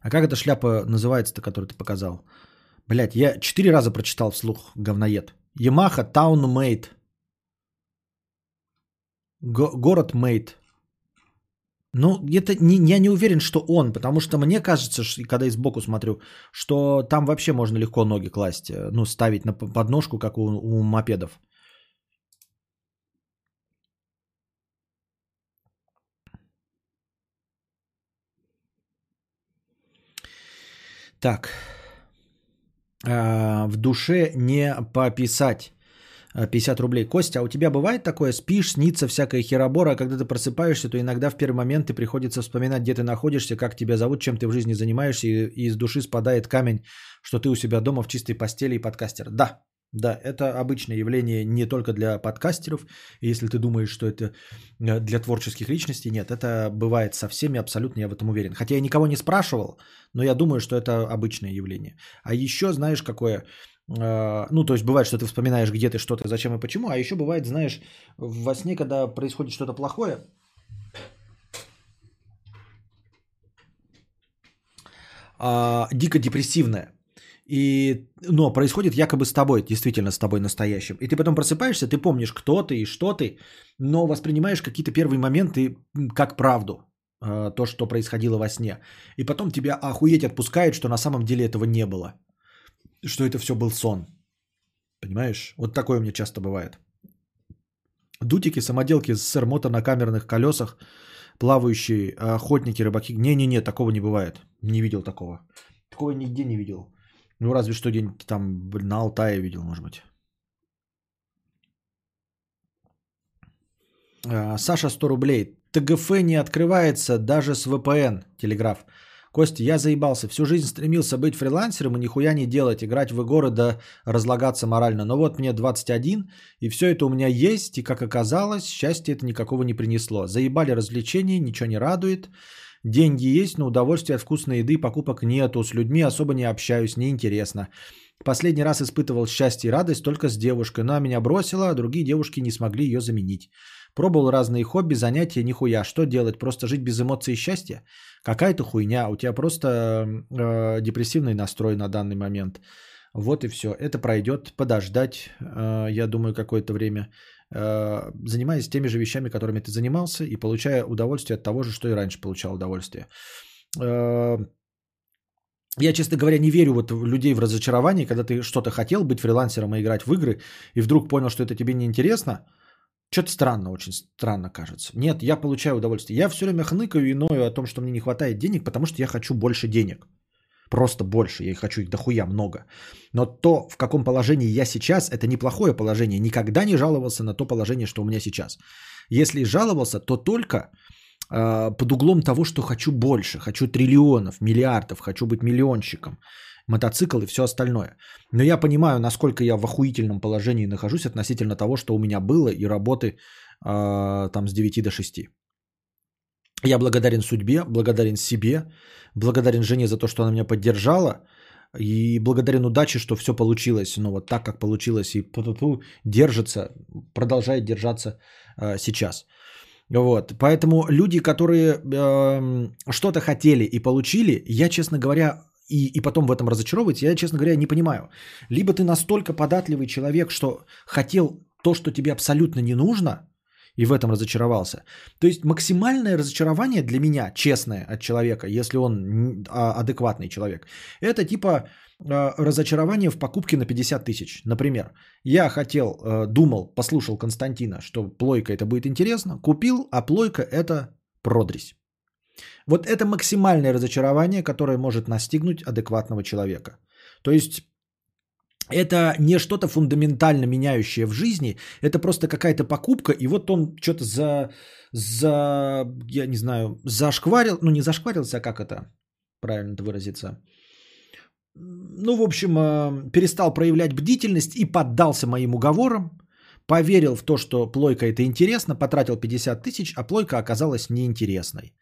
А как эта шляпа называется-то, которую ты показал? Блять, я четыре раза прочитал вслух, говноед. Yamaha Town Made. Го- город Made. Ну, это не, я не уверен, что он, потому что мне кажется, ш- когда и сбоку смотрю, что там вообще можно легко ноги класть, э, ну, ставить на подножку, как у, у мопедов. Так. А, в душе не пописать. А, 50 рублей. Костя, а у тебя бывает такое? Спишь, снится всякая херобора, а когда ты просыпаешься, то иногда в первый момент ты приходится вспоминать, где ты находишься, как тебя зовут, чем ты в жизни занимаешься, и из души спадает камень, что ты у себя дома в чистой постели и подкастер. Да, да, это обычное явление не только для подкастеров. Если ты думаешь, что это э, для творческих личностей, нет, это бывает со всеми абсолютно, я в этом уверен. Хотя я никого не спрашивал, но я думаю, что это обычное явление. А еще знаешь, какое... э, Ну, то есть бывает, что ты вспоминаешь, где ты, что ты, зачем и почему. А еще бывает, знаешь, во сне, когда происходит что-то плохое, а, дико депрессивное. И, но происходит якобы с тобой, действительно с тобой настоящим. И ты потом просыпаешься, ты помнишь, кто ты и что ты, но воспринимаешь какие-то первые моменты как правду, э, то, что происходило во сне. И потом тебя охуеть отпускает, что на самом деле этого не было. Что это все был сон. Понимаешь? Вот такое у меня часто бывает. Дутики, самоделки с сэр-мото на камерных колесах, плавающие охотники, рыбаки. Не-не-не, такого не бывает. Не видел такого. Такого нигде не видел. Ну, разве что где-нибудь там на Алтае видел, может быть. А, Саша 100 рублей. ТГФ не открывается даже с VPN. Телеграф. Костя, я заебался. Всю жизнь стремился быть фрилансером и нихуя не делать, играть в игры да разлагаться морально. Но вот мне 21, и все это у меня есть, и как оказалось, счастье это никакого не принесло. Заебали развлечения, ничего не радует. Деньги есть, но удовольствия от вкусной еды и покупок нету. С людьми особо не общаюсь, неинтересно. Последний раз испытывал счастье и радость только с девушкой. Она меня бросила, а другие девушки не смогли ее заменить. Пробовал разные хобби, занятия, нихуя. Что делать? Просто жить без эмоций и счастья? Какая-то хуйня. У тебя просто э, депрессивный настрой на данный момент. Вот и все. Это пройдет. Подождать, э, я думаю, какое-то время. Э, занимаясь теми же вещами, которыми ты занимался, и получая удовольствие от того же, что и раньше получал удовольствие. Э, Я, честно говоря, не верю вот в людей в разочарование, когда ты что-то хотел быть фрилансером и играть в игры, и вдруг понял, что это тебе не интересно. Что-то странно, очень странно кажется. Нет, я получаю удовольствие. Я все время хныкаю и ною о том, что мне не хватает денег, потому что я хочу больше денег. Просто больше. Я хочу их дохуя много. Но то, в каком положении я сейчас, это неплохое положение. Никогда не жаловался на то положение, что у меня сейчас. Если жаловался, то только э, под углом того, что хочу больше. Хочу триллионов, миллиардов, хочу быть миллионщиком. Мотоцикл и все остальное. Но я понимаю, насколько я в охуительном положении нахожусь относительно того, что у меня было и работы э, там с 9 до 6. Я благодарен судьбе, благодарен себе, благодарен жене за то, что она меня поддержала, и благодарен удаче, что все получилось, ну вот так, как получилось, и пу-пу-пу, держится, продолжает держаться э, сейчас. Вот, поэтому люди, которые э, что-то хотели и получили, я, честно говоря, и, и потом в этом разочаровывать, я, честно говоря, не понимаю. Либо ты настолько податливый человек, что хотел то, что тебе абсолютно не нужно, и в этом разочаровался. То есть максимальное разочарование для меня, честное от человека, если он а, адекватный человек, это типа а, разочарование в покупке на 50 тысяч. Например, я хотел, а, думал, послушал Константина, что плойка это будет интересно, купил, а плойка это продресь. Вот это максимальное разочарование, которое может настигнуть адекватного человека. То есть это не что-то фундаментально меняющее в жизни, это просто какая-то покупка, и вот он что-то за, за, я не знаю, зашкварил, ну не зашкварился, а как это правильно это выразиться, ну, в общем, э, перестал проявлять бдительность и поддался моим уговорам, поверил в то, что плойка это интересно, потратил 50 тысяч, а плойка оказалась неинтересной.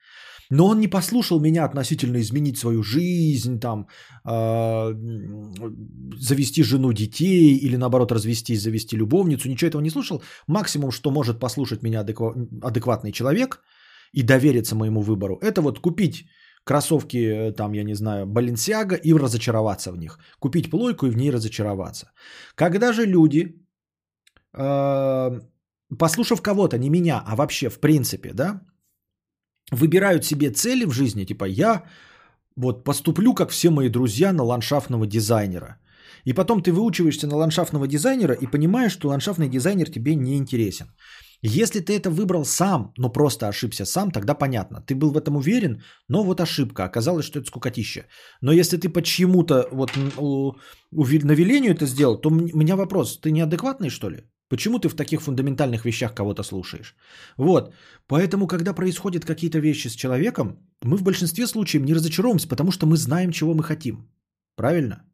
Но он не послушал меня относительно изменить свою жизнь, там, э, завести жену детей или наоборот развестись, завести любовницу. Ничего этого не слушал. Максимум, что может послушать меня адеква- адекватный человек и довериться моему выбору, это вот купить кроссовки, э, там, я не знаю, Баленсиага и разочароваться в них. Купить плойку и в ней разочароваться. Когда же люди, э, послушав кого-то, не меня, а вообще в принципе, да, выбирают себе цели в жизни, типа я вот поступлю, как все мои друзья, на ландшафтного дизайнера. И потом ты выучиваешься на ландшафтного дизайнера и понимаешь, что ландшафтный дизайнер тебе не интересен. Если ты это выбрал сам, но просто ошибся сам, тогда понятно. Ты был в этом уверен, но вот ошибка. Оказалось, что это скукотища. Но если ты по чьему-то вот навелению это сделал, то у меня вопрос. Ты неадекватный, что ли? Почему ты в таких фундаментальных вещах кого-то слушаешь? Вот. Поэтому, когда происходят какие-то вещи с человеком, мы в большинстве случаев не разочаровываемся, потому что мы знаем, чего мы хотим. Правильно?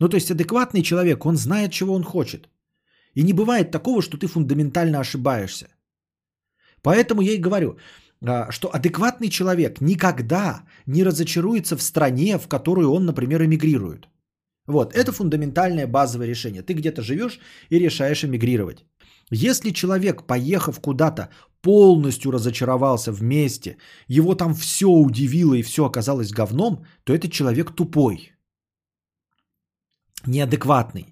Ну, то есть адекватный человек, он знает, чего он хочет. И не бывает такого, что ты фундаментально ошибаешься. Поэтому я и говорю, а, что адекватный человек никогда не разочаруется в стране, в которую он, например, эмигрирует. Вот, это фундаментальное базовое решение. Ты где-то живешь и решаешь эмигрировать. Если человек, поехав куда-то, полностью разочаровался вместе, его там все удивило и все оказалось говном, то этот человек тупой, неадекватный.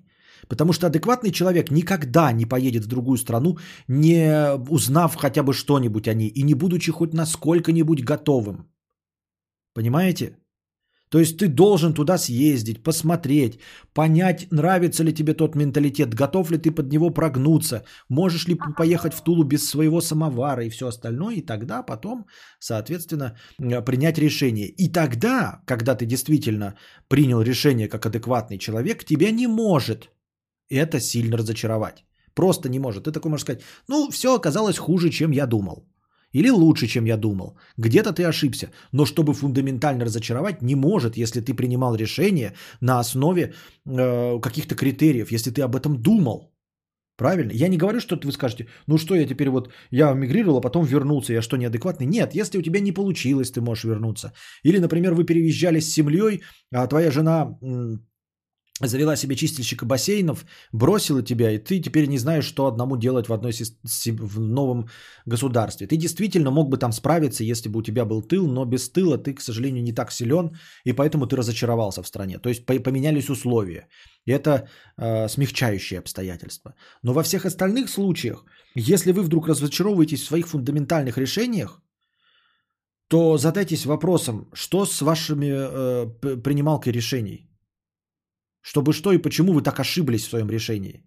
Потому что адекватный человек никогда не поедет в другую страну, не узнав хотя бы что-нибудь о ней и не будучи хоть насколько-нибудь готовым. Понимаете? То есть ты должен туда съездить, посмотреть, понять, нравится ли тебе тот менталитет, готов ли ты под него прогнуться, можешь ли поехать в Тулу без своего самовара и все остальное, и тогда потом, соответственно, принять решение. И тогда, когда ты действительно принял решение как адекватный человек, тебя не может это сильно разочаровать. Просто не может. Ты такой можешь сказать, ну, все оказалось хуже, чем я думал. Или лучше, чем я думал. Где-то ты ошибся. Но чтобы фундаментально разочаровать, не может, если ты принимал решение на основе э, каких-то критериев, если ты об этом думал. Правильно? Я не говорю, что вы скажете, ну что, я теперь вот, я эмигрировал, а потом вернулся, я что, неадекватный? Нет, если у тебя не получилось, ты можешь вернуться. Или, например, вы переезжали с семьей, а твоя жена завела себе чистильщика бассейнов, бросила тебя, и ты теперь не знаешь, что одному делать в, одной, в новом государстве. Ты действительно мог бы там справиться, если бы у тебя был тыл, но без тыла ты, к сожалению, не так силен, и поэтому ты разочаровался в стране. То есть поменялись условия. И это э, смягчающие обстоятельства. Но во всех остальных случаях, если вы вдруг разочаровываетесь в своих фундаментальных решениях, то задайтесь вопросом, что с вашими э, принималкой решений? Чтобы что и почему вы так ошиблись в своем решении?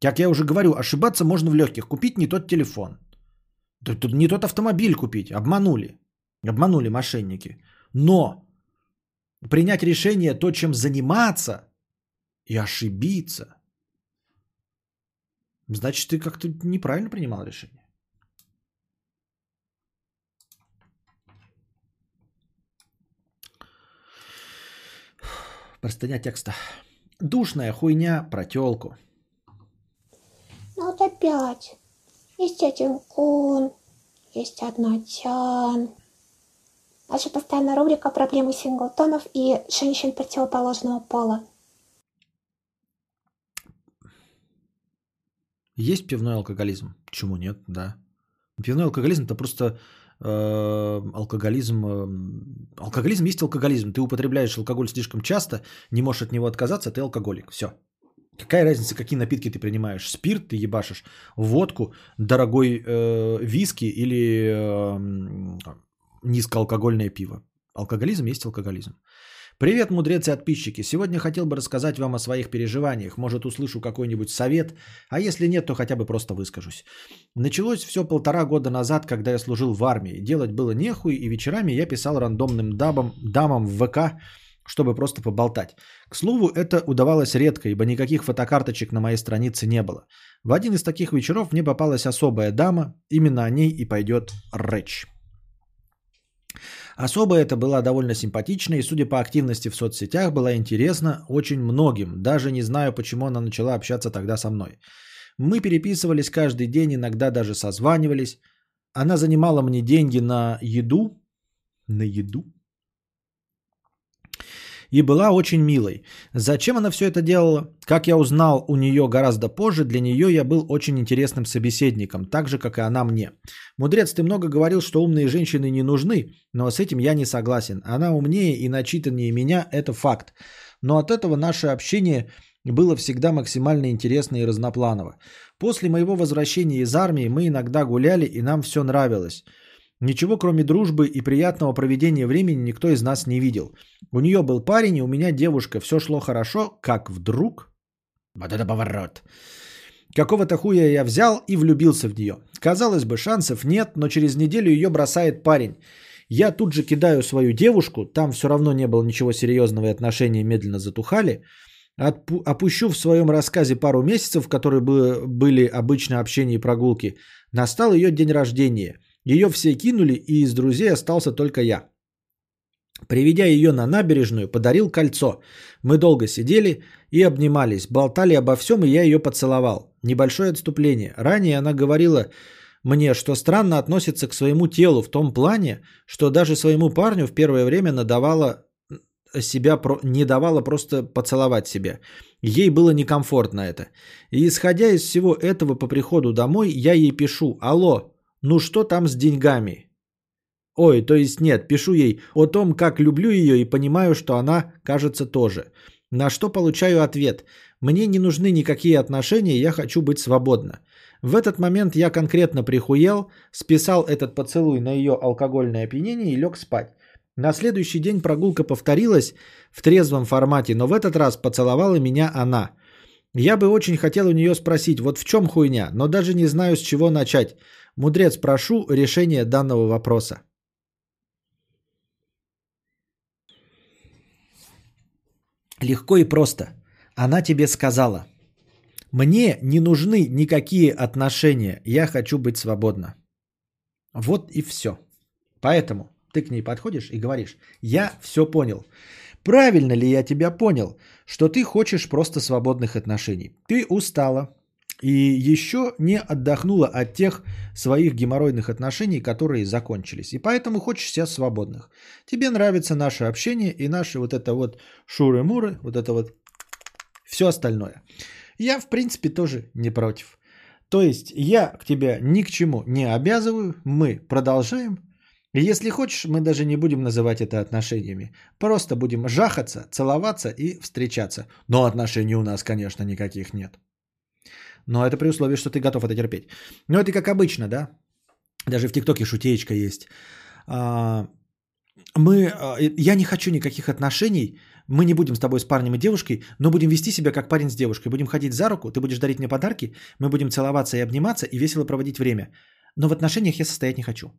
Как я уже говорю, ошибаться можно в легких. Купить не тот телефон. Т- т- Не тот автомобиль купить. Обманули. Обманули мошенники. Но принять решение то, чем заниматься, и ошибиться, значит, ты как-то неправильно принимал решение. Простыня текста. Душная хуйня про телку. Ну вот опять. Есть один кун, есть одна тян. Наша постоянная рубрика «Проблемы синглтонов и женщин противоположного пола». Есть пивной алкоголизм? Почему нет? Да. Пивной алкоголизм это просто алкоголизм. э, алкоголизм есть алкоголизм. Ты употребляешь алкоголь слишком часто, не можешь от него отказаться, ты алкоголик. Все. Какая разница, какие напитки ты принимаешь? Спирт ты ебашишь, водку, дорогой э, виски или э, низкоалкогольное пиво. Алкоголизм есть алкоголизм. Привет, мудрецы и подписчики. Сегодня хотел бы рассказать вам о своих переживаниях. Может, услышу какой-нибудь совет, а если нет, то хотя бы просто выскажусь. Началось все полтора года назад, когда я служил в армии. Делать было нехуй, и вечерами я писал рандомным дабам, дамам в ВК, чтобы просто поболтать. К слову, это удавалось редко, ибо никаких фотокарточек на моей странице не было. В один из таких вечеров мне попалась особая дама, именно о ней и пойдет речь. Особо это была довольно симпатична и, судя по активности в соцсетях, была интересна очень многим. Даже не знаю, почему она начала общаться тогда со мной. Мы переписывались каждый день, иногда даже созванивались. Она занимала мне деньги на еду. На еду? И была очень милой. Зачем она все это делала? Как я узнал у нее гораздо позже, для нее я был очень интересным собеседником, так же, как и она мне. Мудрец, ты много говорил, что умные женщины не нужны, но с этим я не согласен. Она умнее и начитаннее меня, это факт. Но от этого наше общение было всегда максимально интересно и разнопланово. После моего возвращения из армии мы иногда гуляли, и нам все нравилось. Ничего, кроме дружбы и приятного проведения времени, никто из нас не видел. У нее был парень, и у меня девушка. Все шло хорошо, как вдруг... Вот это поворот. Какого-то хуя я взял и влюбился в нее. Казалось бы, шансов нет, но через неделю ее бросает парень. Я тут же кидаю свою девушку, там все равно не было ничего серьезного и отношения медленно затухали. Отпу- опущу в своем рассказе пару месяцев, которые бы- были обычно общение и прогулки. Настал ее день рождения. Ее все кинули, и из друзей остался только я. Приведя ее на набережную, подарил кольцо. Мы долго сидели и обнимались, болтали обо всем, и я ее поцеловал. Небольшое отступление. Ранее она говорила мне, что странно относится к своему телу в том плане, что даже своему парню в первое время надавала себя, не давала просто поцеловать себя. Ей было некомфортно это. И исходя из всего этого по приходу домой, я ей пишу «Алло, ну что там с деньгами?» Ой, то есть нет, пишу ей о том, как люблю ее и понимаю, что она, кажется, тоже. На что получаю ответ. Мне не нужны никакие отношения, я хочу быть свободна. В этот момент я конкретно прихуел, списал этот поцелуй на ее алкогольное опьянение и лег спать. На следующий день прогулка повторилась в трезвом формате, но в этот раз поцеловала меня она. Я бы очень хотел у нее спросить, вот в чем хуйня, но даже не знаю, с чего начать. Мудрец, прошу решение данного вопроса. Легко и просто. Она тебе сказала, мне не нужны никакие отношения, я хочу быть свободна. Вот и все. Поэтому ты к ней подходишь и говоришь, я все понял. Правильно ли я тебя понял, что ты хочешь просто свободных отношений? Ты устала и еще не отдохнула от тех своих геморройных отношений, которые закончились. И поэтому хочешь себя свободных. Тебе нравится наше общение и наши вот это вот шуры-муры, вот это вот все остальное. Я, в принципе, тоже не против. То есть я к тебе ни к чему не обязываю, мы продолжаем. Если хочешь, мы даже не будем называть это отношениями. Просто будем жахаться, целоваться и встречаться. Но отношений у нас, конечно, никаких нет. Но это при условии, что ты готов это терпеть. Но это как обычно, да? Даже в ТикТоке шутеечка есть. а, мы, а, я не хочу никаких отношений, мы не будем с тобой с парнем и девушкой, но будем вести себя как парень с девушкой. Будем ходить за руку, ты будешь дарить мне подарки, мы будем целоваться и обниматься и весело проводить время. Но в отношениях я состоять не хочу.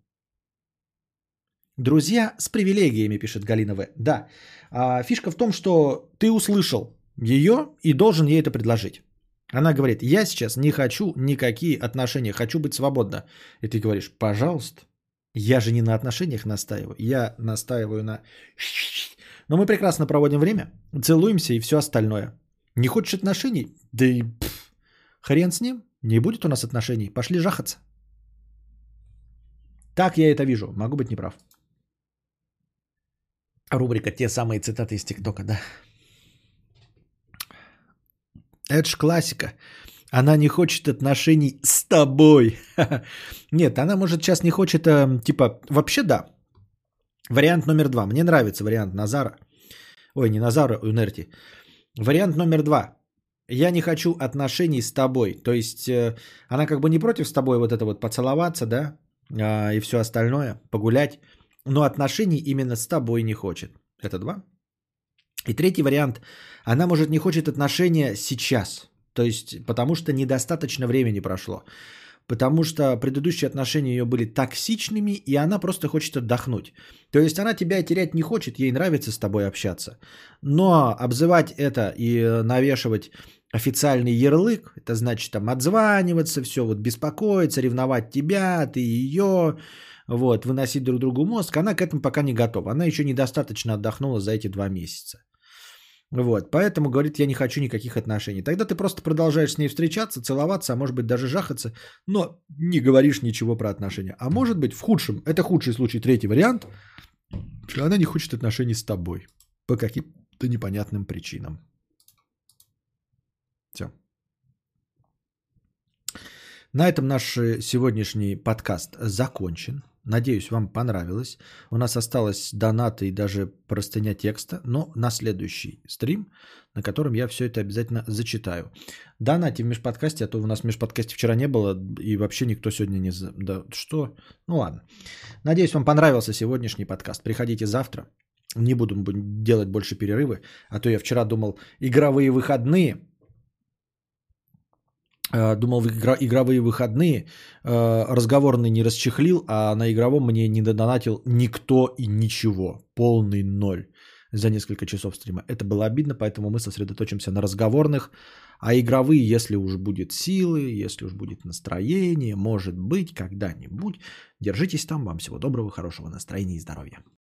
Друзья с привилегиями, пишет Галина В. Да, а, фишка в том, что ты услышал ее и должен ей это предложить. Она говорит, я сейчас не хочу никакие отношения, хочу быть свободна. И ты говоришь, пожалуйста, я же не на отношениях настаиваю, я настаиваю на... Но мы прекрасно проводим время, целуемся и все остальное. Не хочешь отношений? Да и пф, хрен с ним, не будет у нас отношений, пошли жахаться. Так я это вижу, могу быть неправ. Рубрика «Те самые цитаты из ТикТока», да. Это ж классика. Она не хочет отношений с тобой. Нет, она может сейчас не хочет, э, типа, вообще да. Вариант номер два. Мне нравится вариант Назара. Ой, не Назара, Унерти. Вариант номер два. Я не хочу отношений с тобой. То есть э, она как бы не против с тобой вот это вот поцеловаться, да, э, и все остальное, погулять, но отношений именно с тобой не хочет. Это два. И третий вариант. Она, может, не хочет отношения сейчас. То есть, потому что недостаточно времени прошло. Потому что предыдущие отношения ее были токсичными, и она просто хочет отдохнуть. То есть она тебя терять не хочет, ей нравится с тобой общаться. Но обзывать это и навешивать официальный ярлык, это значит там отзваниваться, все вот беспокоиться, ревновать тебя, ты ее, вот, выносить друг другу мозг, она к этому пока не готова. Она еще недостаточно отдохнула за эти два месяца. Вот, поэтому говорит, я не хочу никаких отношений. Тогда ты просто продолжаешь с ней встречаться, целоваться, а может быть даже жахаться, но не говоришь ничего про отношения. А может быть в худшем, это худший случай, третий вариант, что она не хочет отношений с тобой по каким-то непонятным причинам. Все. На этом наш э, сегодняшний подкаст закончен. Надеюсь, вам понравилось. У нас осталось донаты и даже простыня текста, но на следующий стрим, на котором я все это обязательно зачитаю. Донати в межподкасте, а то у нас в межподкасте вчера не было, и вообще никто сегодня не... Да что? Ну ладно. Надеюсь, вам понравился сегодняшний подкаст. Приходите завтра. Не буду делать больше перерывы, а то я вчера думал, игровые выходные – думал, в игра, игровые выходные э, разговорный не расчехлил, а на игровом мне не донатил никто и ничего. Полный ноль за несколько часов стрима. Это было обидно, поэтому мы сосредоточимся на разговорных. А игровые, если уж будет силы, если уж будет настроение, может быть, когда-нибудь. Держитесь там. Вам всего доброго, хорошего настроения и здоровья.